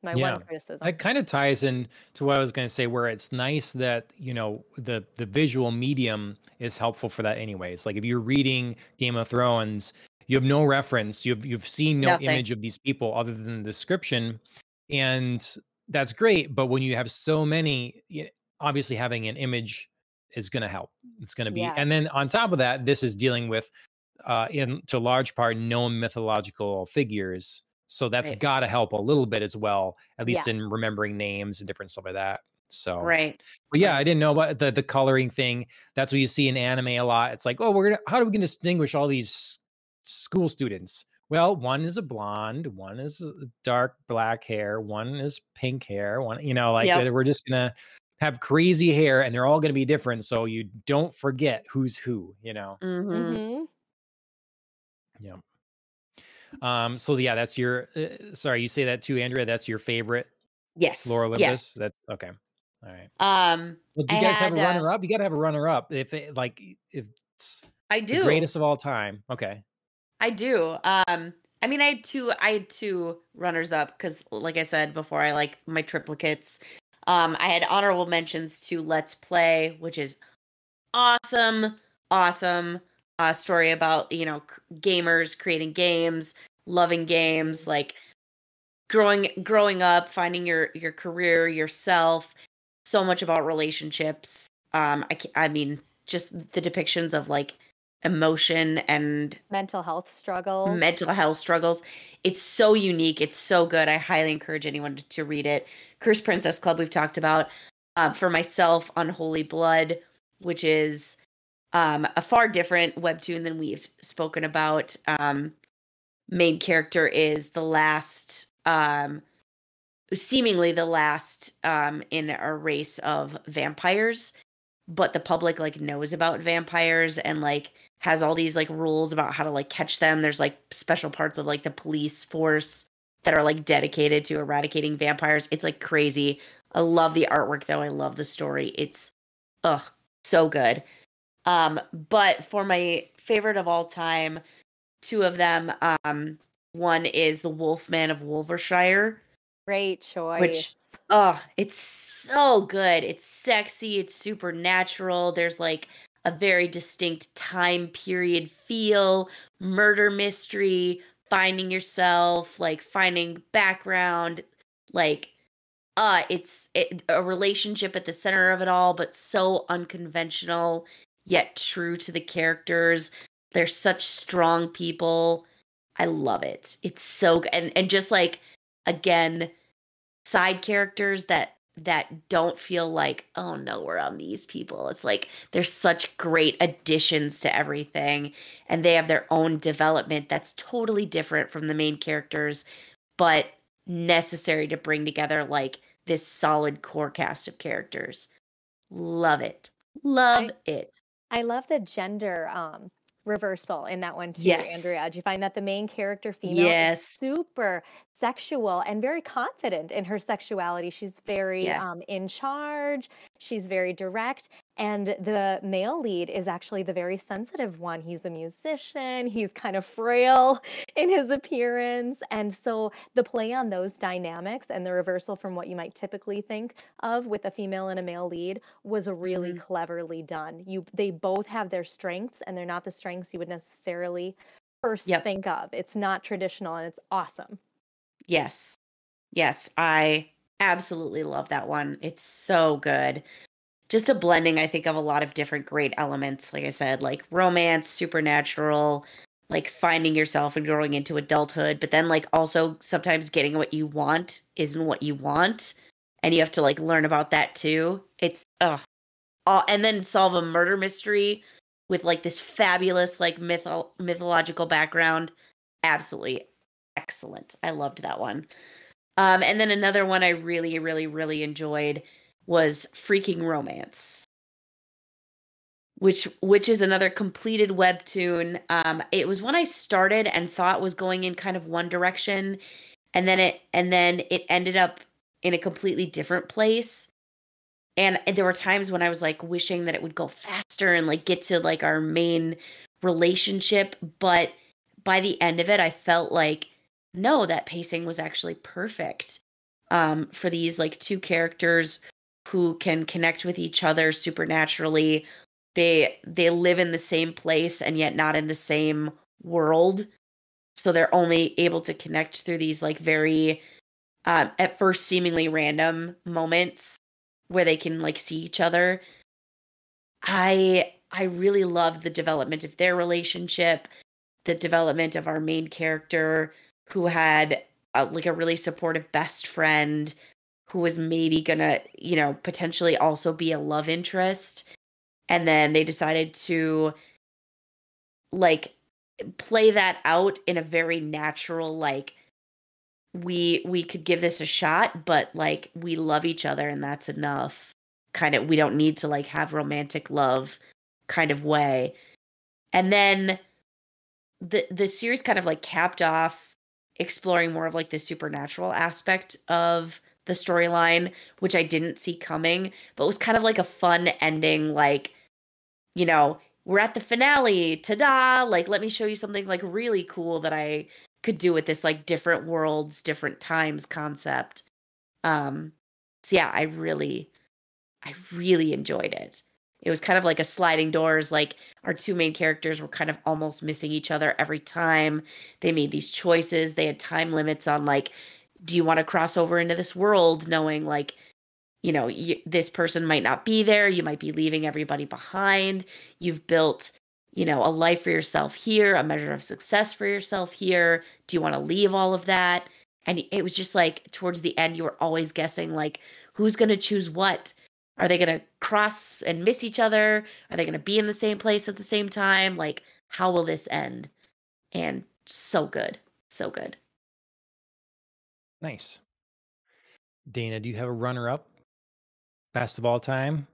my yeah. one criticism it kind of ties in to what i was going to say where it's nice that you know the the visual medium is helpful for that anyways like if you're reading game of thrones you have no reference you've you've seen no Nothing. image of these people other than the description and that's great but when you have so many obviously having an image is going to help it's going to be yeah. and then on top of that this is dealing with uh in to large part known mythological figures so that's right. got to help a little bit as well at least yeah. in remembering names and different stuff like that so right but yeah i didn't know about the the coloring thing that's what you see in anime a lot it's like oh we're gonna how do we gonna distinguish all these school students. Well, one is a blonde, one is dark black hair, one is pink hair, one, you know, like yep. we're just gonna have crazy hair and they're all gonna be different. So you don't forget who's who, you know. Mm-hmm. Mm-hmm. Yeah. Um, so yeah, that's your uh, sorry, you say that too, Andrea. That's your favorite. Yes. Lore Olympus. Yes. That's okay. All right. Um well, do you I guys had, have a runner up? You gotta have a runner up. If it like if it's I do the greatest of all time. Okay. I do. Um, I mean, I had two. I had two runners up because, like I said before, I like my triplicates. Um, I had honorable mentions to Let's Play, which is awesome, awesome uh, story about you know gamers creating games, loving games, like growing growing up, finding your your career, yourself. So much about relationships. Um, I I mean, just the depictions of like emotion and mental health struggles. Mental health struggles. It's so unique. It's so good. I highly encourage anyone to, to read it. Curse Princess Club, we've talked about. Uh, for myself, Unholy Blood which is um, a far different webtoon than we've spoken about. Um, main character is the last, um, seemingly the last um, in a race of vampires, but the public like knows about vampires and like has all these like rules about how to like catch them. There's like special parts of like the police force that are like dedicated to eradicating vampires. It's like crazy. I love the artwork though. I love the story. It's ugh so good. Um, but for my favorite of all time, two of them. Um, one is the Wolfman of Wolvershire. Great choice. Which oh, it's so good. It's sexy, it's supernatural. There's like a very distinct time period feel, murder mystery, finding yourself, like finding background, like uh it's it, a relationship at the center of it all but so unconventional yet true to the characters. They're such strong people. I love it. It's so and and just like again side characters that that don't feel like oh no we're on these people it's like they're such great additions to everything and they have their own development that's totally different from the main characters but necessary to bring together like this solid core cast of characters. Love it. Love I, it. I love the gender um reversal in that one too, yes. Andrea. Do you find that the main character female yes. is super sexual and very confident in her sexuality? She's very yes. um, in charge. She's very direct. And the male lead is actually the very sensitive one. He's a musician, he's kind of frail in his appearance. And so the play on those dynamics and the reversal from what you might typically think of with a female and a male lead was really mm-hmm. cleverly done. You they both have their strengths and they're not the strengths you would necessarily first yep. think of. It's not traditional and it's awesome. Yes. Yes, I absolutely love that one. It's so good just a blending, I think, of a lot of different great elements. Like I said, like romance, supernatural, like finding yourself and growing into adulthood, but then like also sometimes getting what you want isn't what you want. And you have to like learn about that too. It's uh and then solve a murder mystery with like this fabulous like mytho- mythological background. Absolutely excellent. I loved that one. Um, and then another one I really, really, really enjoyed was Freaking Romance, which which is another completed webtoon. Um, it was one I started and thought was going in kind of one direction, and then it and then it ended up in a completely different place. And, and there were times when I was like wishing that it would go faster and like get to like our main relationship, but by the end of it, I felt like no, that pacing was actually perfect um, for these like two characters who can connect with each other supernaturally. They they live in the same place and yet not in the same world. So they're only able to connect through these like very um, at first seemingly random moments where they can like see each other. I I really love the development of their relationship, the development of our main character who had a, like a really supportive best friend who was maybe gonna, you know, potentially also be a love interest. And then they decided to like play that out in a very natural, like, we we could give this a shot, but like we love each other and that's enough. Kind of we don't need to like have romantic love kind of way. And then the the series kind of like capped off exploring more of like the supernatural aspect of the storyline, which I didn't see coming, but was kind of like a fun ending. Like, you know, we're at the finale, ta da! Like, let me show you something like really cool that I could do with this like different worlds, different times concept. Um, so yeah, I really, I really enjoyed it. It was kind of like a sliding doors, like our two main characters were kind of almost missing each other every time. They made these choices. They had time limits on like do you want to cross over into this world knowing like you know you, this person might not be there you might be leaving everybody behind you've built you know a life for yourself here a measure of success for yourself here do you want to leave all of that and it was just like towards the end you were always guessing like who's going to choose what Are they going to cross and miss each other? Are they going to be in the same place at the same time? Like, how will this end? And so good. So good. Nice. Dana, do you have a runner up? Best of all time?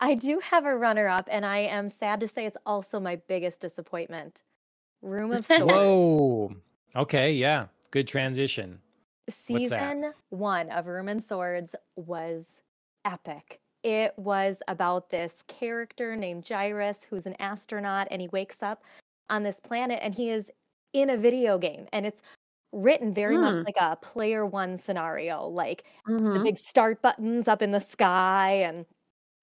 I do have a runner up, and I am sad to say it's also my biggest disappointment. Room of Swords. Whoa. Okay, yeah. Good transition. Season one of Room and Swords was epic. It was about this character named Gyrus who's an astronaut and he wakes up on this planet and he is in a video game and it's written very much Hmm. like a player one scenario, like the Mhm. big start buttons up in the sky and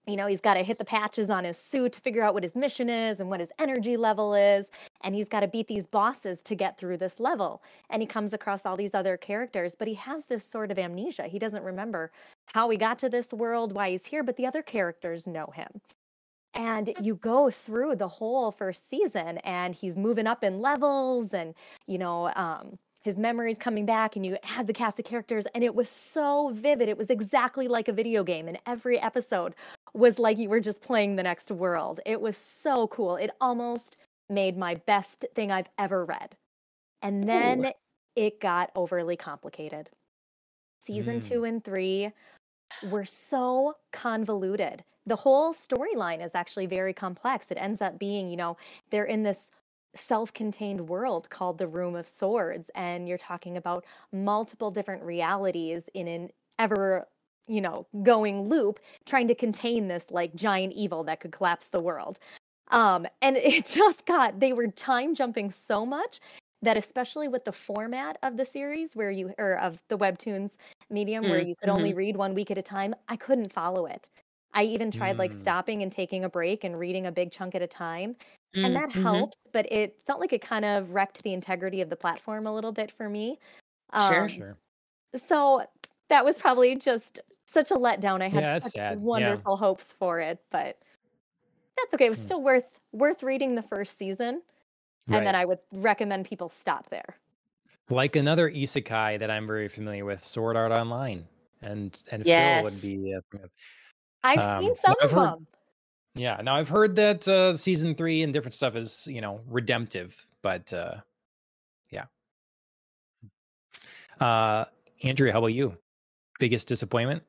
you know, he's got to hit the patches on his suit to figure out what his mission is and what his energy level is. And he's got to beat these bosses to get through this level. And he comes across all these other characters, but he has this sort of amnesia. He doesn't remember how he got to this world, why he's here, but the other characters know him. And you go through the whole first season, and he's moving up in levels, and you know, um, his memories coming back, and you had the cast of characters, and it was so vivid. It was exactly like a video game, and every episode was like you were just playing the next world. It was so cool. It almost made my best thing I've ever read. And then it got overly complicated. Season Mm. two and three were so convoluted. The whole storyline is actually very complex. It ends up being, you know, they're in this self contained world called the Room of Swords, and you're talking about multiple different realities in an ever, you know, going loop trying to contain this like giant evil that could collapse the world. Um, and it just got, they were time jumping so much that especially with the format of the series where you or of the webtoons medium where Mm, you could only read one week at a time i couldn't follow it i even tried like Mm. stopping and taking a break and reading a big chunk at a time and Mm, that mhm. helped but it felt like it kind of wrecked the integrity of the platform a little bit for me Sure. Um, Sure. so that was probably just such a letdown i had Yeah, that's such sad. Yeah. wonderful hopes for it but that's okay it was Hmm. still worth worth reading the first season and then Right. I would recommend people stop there. like another isekai that I'm very familiar with, Sword Art Online. And and Phil Yes. would be uh, I've Um, seen some I've of heard- them. Yeah, now I've heard that uh, season three and different stuff is you know redemptive, but uh, yeah. Uh, Andrea, how about you? Biggest disappointment?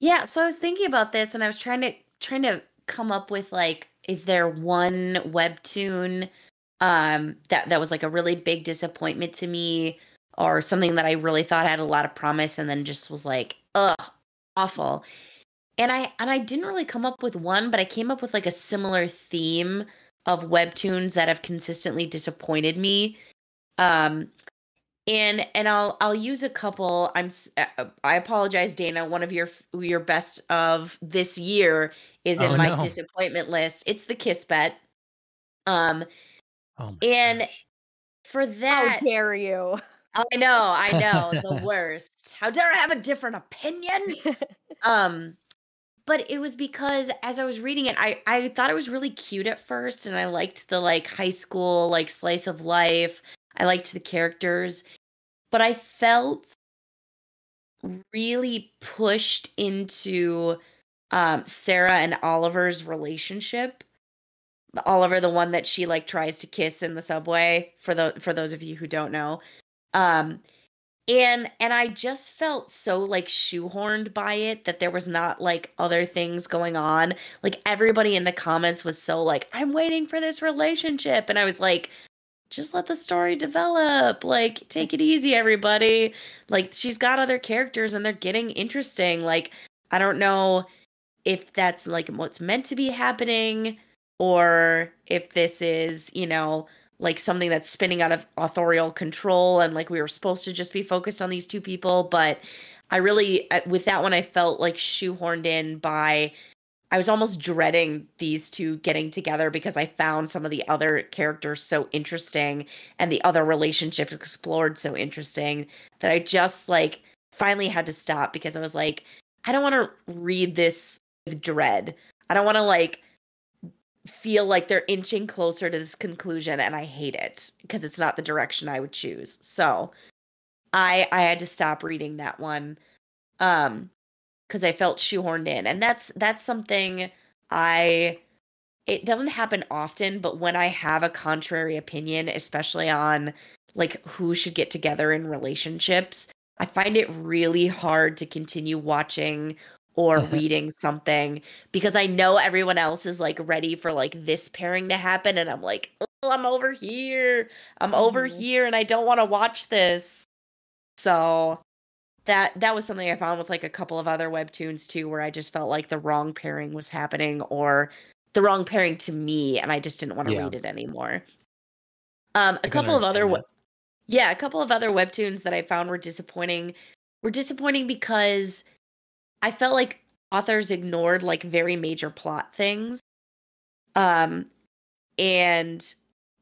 Yeah, so I was thinking about this and I was trying to trying to come up with like is there one webtoon um that that was like a really big disappointment to me or something that I really thought had a lot of promise and then just was like ugh awful. And I and I didn't really come up with one, but I came up with like a similar theme of webtoons that have consistently disappointed me. Um and and I'll I'll use a couple. I'm uh, I apologize, Dana. One of your your best of this year is in Oh, my no. disappointment list. It's the Kiss Bet. Um, Oh And- gosh. for How that, dare you? I know, I know, the worst. How dare I have a different opinion? um but it was because as i was reading it i i thought it was really cute at first and i liked the like high school like slice of life. I liked the characters but i felt really pushed into um sarah and oliver's relationship. Oliver the one that she like tries to kiss in the subway for the for those of you who don't know. Um and and i just felt so like shoehorned by it that there was not like other things going on. Like everybody in the comments was so like i'm waiting for this relationship. And i was like just let the story develop. Like take it easy everybody. Like she's got other characters and they're getting interesting. Like i don't know if that's like what's meant to be happening or if this is you know like something that's spinning out of authorial control and like we were supposed to just be focused on these two people but i really with that one i felt like shoehorned in by i was almost dreading these two getting together because i found some of the other characters so interesting and the other relationships explored so interesting that i just like finally had to stop because i was like i don't want to read this with dread. I don't want to like feel like they're inching closer to this conclusion and I hate it because it's not the direction I would choose. So I I had to stop reading that one. Um because I felt shoehorned in. And that's that's something I it doesn't happen often, but when I have a contrary opinion, especially on like who should get together in relationships, I find it really hard to continue watching or reading something because I know everyone else is like ready for like this pairing to happen and I'm like, "Oh, I'm over here. I'm over mm-hmm. here and I don't want to watch this." So that that was something I found with like a couple of other webtoons too where I just felt like the wrong pairing was happening or the wrong pairing to me and I just didn't want to yeah. read it anymore. Um a couple of other that. yeah, a couple of other webtoons that I found were disappointing were disappointing because I felt like authors ignored like very major plot things. Um and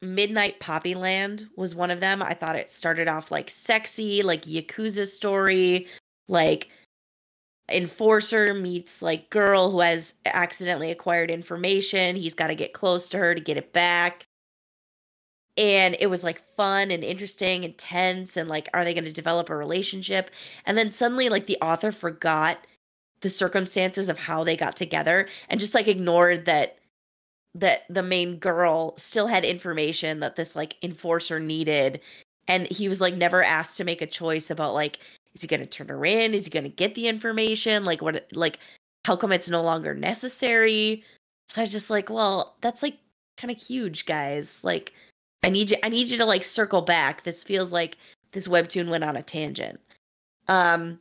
Midnight Poppyland was one of them. I thought it started off like sexy, like Yakuza story, like enforcer meets like girl who has accidentally acquired information. He's got to get close to her to get it back. And it was like fun and interesting and tense and like are they going to develop a relationship? And then suddenly like the author forgot the circumstances of how they got together and just like ignored that that the main girl still had information that this like enforcer needed. And he was like never asked to make a choice about like is he going to turn her in? Is he going to get the information? Like what like how come it's no longer necessary? So i was just like well that's like kind of huge guys. Like i need you i need you to like circle back. This feels like this webtoon went on a tangent. Um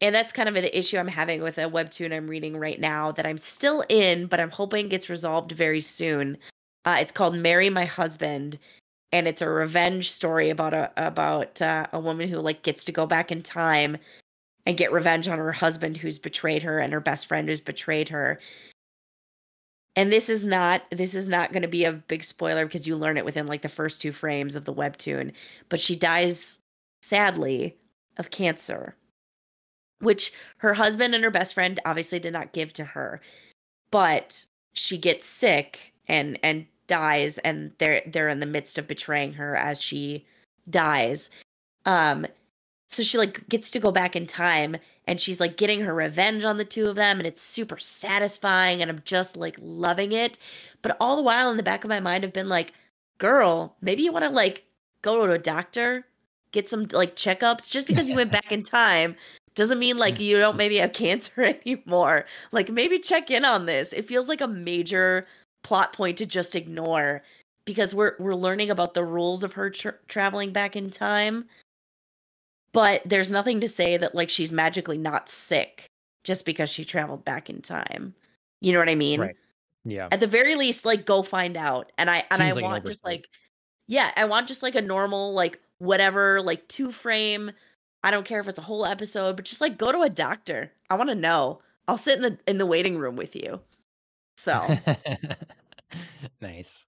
and that's kind of the issue I'm having with a webtoon I'm reading right now that I'm still in, but I'm hoping gets resolved very soon. Uh, it's called "Marry My Husband," and it's a revenge story about a about uh, a woman who like gets to go back in time and get revenge on her husband who's betrayed her and her best friend who's betrayed her. And this is not this is not going to be a big spoiler because you learn it within like the first two frames of the webtoon. But she dies sadly of cancer which her husband and her best friend obviously did not give to her. But she gets sick and and dies and they're they're in the midst of betraying her as she dies. Um so she like gets to go back in time and she's like getting her revenge on the two of them and it's super satisfying and I'm just like loving it. But all the while in the back of my mind I've been like, girl, maybe you want to like go to a doctor, get some like checkups just because you went back in time doesn't mean like mm. you don't maybe have cancer anymore. Like maybe check in on this. It feels like a major plot point to just ignore because we're we're learning about the rules of her tra- traveling back in time. But there's nothing to say that like she's magically not sick just because she traveled back in time. You know what I mean? Right. Yeah. At the very least, like go find out. And I and Seems I like want just like yeah, I want just like a normal like whatever like two frame I don't care if it's a whole episode, but just like go to a doctor. I want to know. I'll sit in the in the waiting room with you. So nice.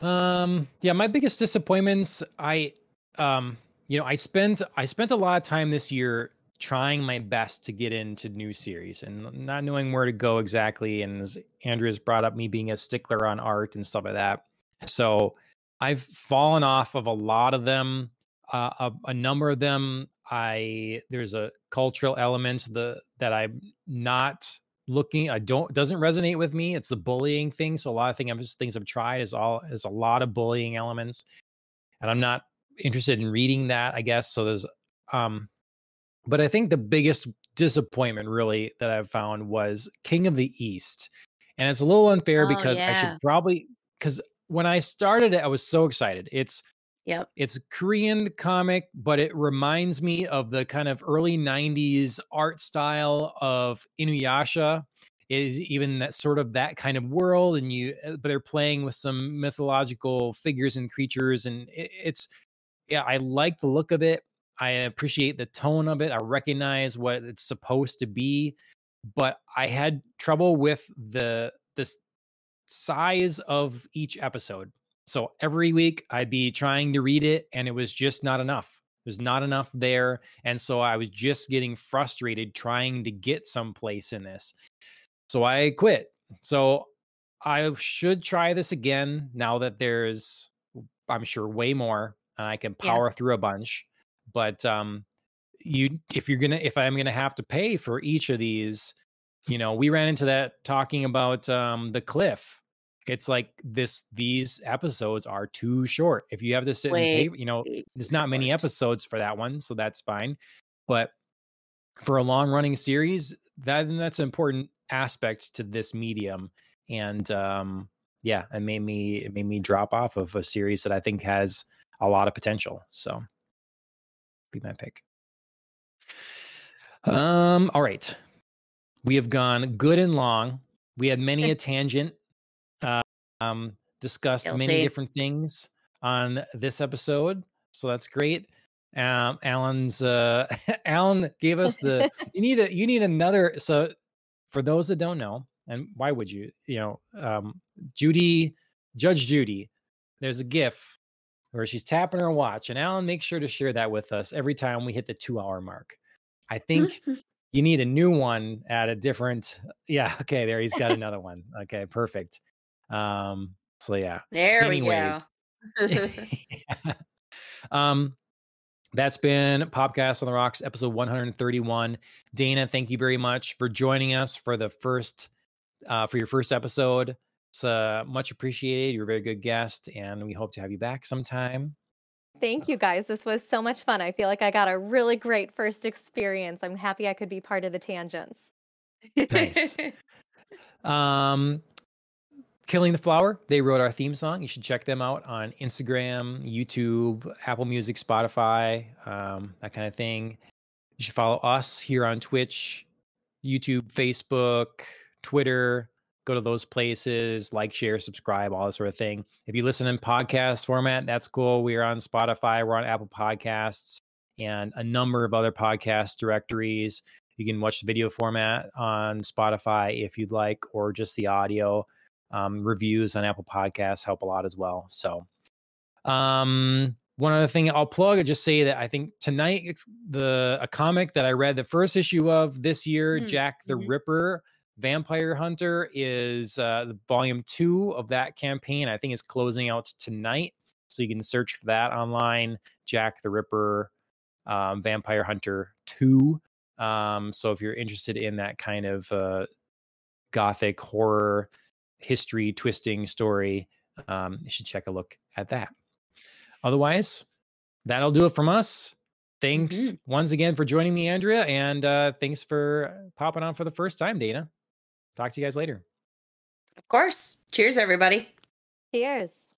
Um yeah, my biggest disappointments I um you know, I spent I spent a lot of time this year trying my best to get into new series and not knowing where to go exactly and as Andrea's brought up me being a stickler on art and stuff like that. So I've fallen off of a lot of them uh, a, a, number of them i there's a cultural element the that i'm not looking i don't doesn't resonate with me it's the bullying thing so a lot of things things i've tried is all is a lot of bullying elements and i'm not interested in reading that i guess so there's um but i think the biggest disappointment really that i've found was king of the east and it's a little unfair oh, because yeah. i should probably because when i started it i was so excited it's Yep. It's Korean comic, but it reminds me of the kind of early 90s art style of Inuyasha. Is even that sort of that kind of world, and you, uh, but they're playing with some mythological figures and creatures, and it, it's, yeah, I like the look of it. I appreciate the tone of it. I recognize what it's supposed to be, but I had trouble with the the size of each episode. So every week I'd be trying to read it and it was just not enough. There's not enough there. And so I was just getting frustrated trying to get someplace in this. So I quit. So I should try this again now that there's, I'm sure, way more and I can power yeah. through a bunch. But um, you if you're gonna if I'm gonna have to pay for each of these, you know, we ran into that talking about um the cliff. It's like this these episodes are too short. If you have to sit Wait, and pay, you know, there's not many episodes for that one, so that's fine. But for a long running series, that that's an important aspect to this medium. And um yeah, it made me it made me drop off of a series that I think has a lot of potential. So be my pick. Um, all right. We have gone good and long. We had many a tangent. Uh, um, discussed Guilty. many different things on this episode, so that's great. Um, Alan's uh, Alan gave us the. you need a you need another. So for those that don't know, and why would you? You know, um, Judy, Judge Judy. There's a GIF where she's tapping her watch, and Alan makes sure to share that with us every time we hit the two hour mark. I think you need a new one at a different. Yeah. Okay. There, he's got another one. Okay. Perfect. Um. So yeah. There Anyways, we go. yeah. Um. That's been Popcast on the Rocks, episode 131. Dana, thank you very much for joining us for the first, uh, for your first episode. It's uh, much appreciated. You're a very good guest, and we hope to have you back sometime. Thank you guys. This was so much fun. I feel like I got a really great first experience. I'm happy I could be part of the tangents. Nice. um, Killing the Flower, they wrote our theme song. You should check them out on Instagram, YouTube, Apple Music, Spotify, um, that kind of thing. You should follow us here on Twitch, YouTube, Facebook, Twitter go to those places, like, share, subscribe, all that sort of thing. If you listen in podcast format, that's cool. We're on Spotify, we're on Apple Podcasts, and a number of other podcast directories. You can watch the video format on Spotify if you'd like, or just the audio. Um, reviews on Apple Podcasts help a lot as well. So, um, one other thing I'll plug I just say that I think tonight the a comic that I read the first issue of this year, mm-hmm. Jack the mm-hmm. Ripper Vampire Hunter is uh, the volume two of that campaign. I think is closing out tonight, so you can search for that online. Jack the Ripper, um, Vampire Hunter two. Um, so if you're interested in that kind of uh, gothic horror history twisting story, um, you should check a look at that. Otherwise, that'll do it from us. Thanks mm-hmm. once again for joining me, Andrea, and uh, thanks for popping on for the first time, Dana. Talk to you guys later. Of course. Cheers, everybody. Cheers.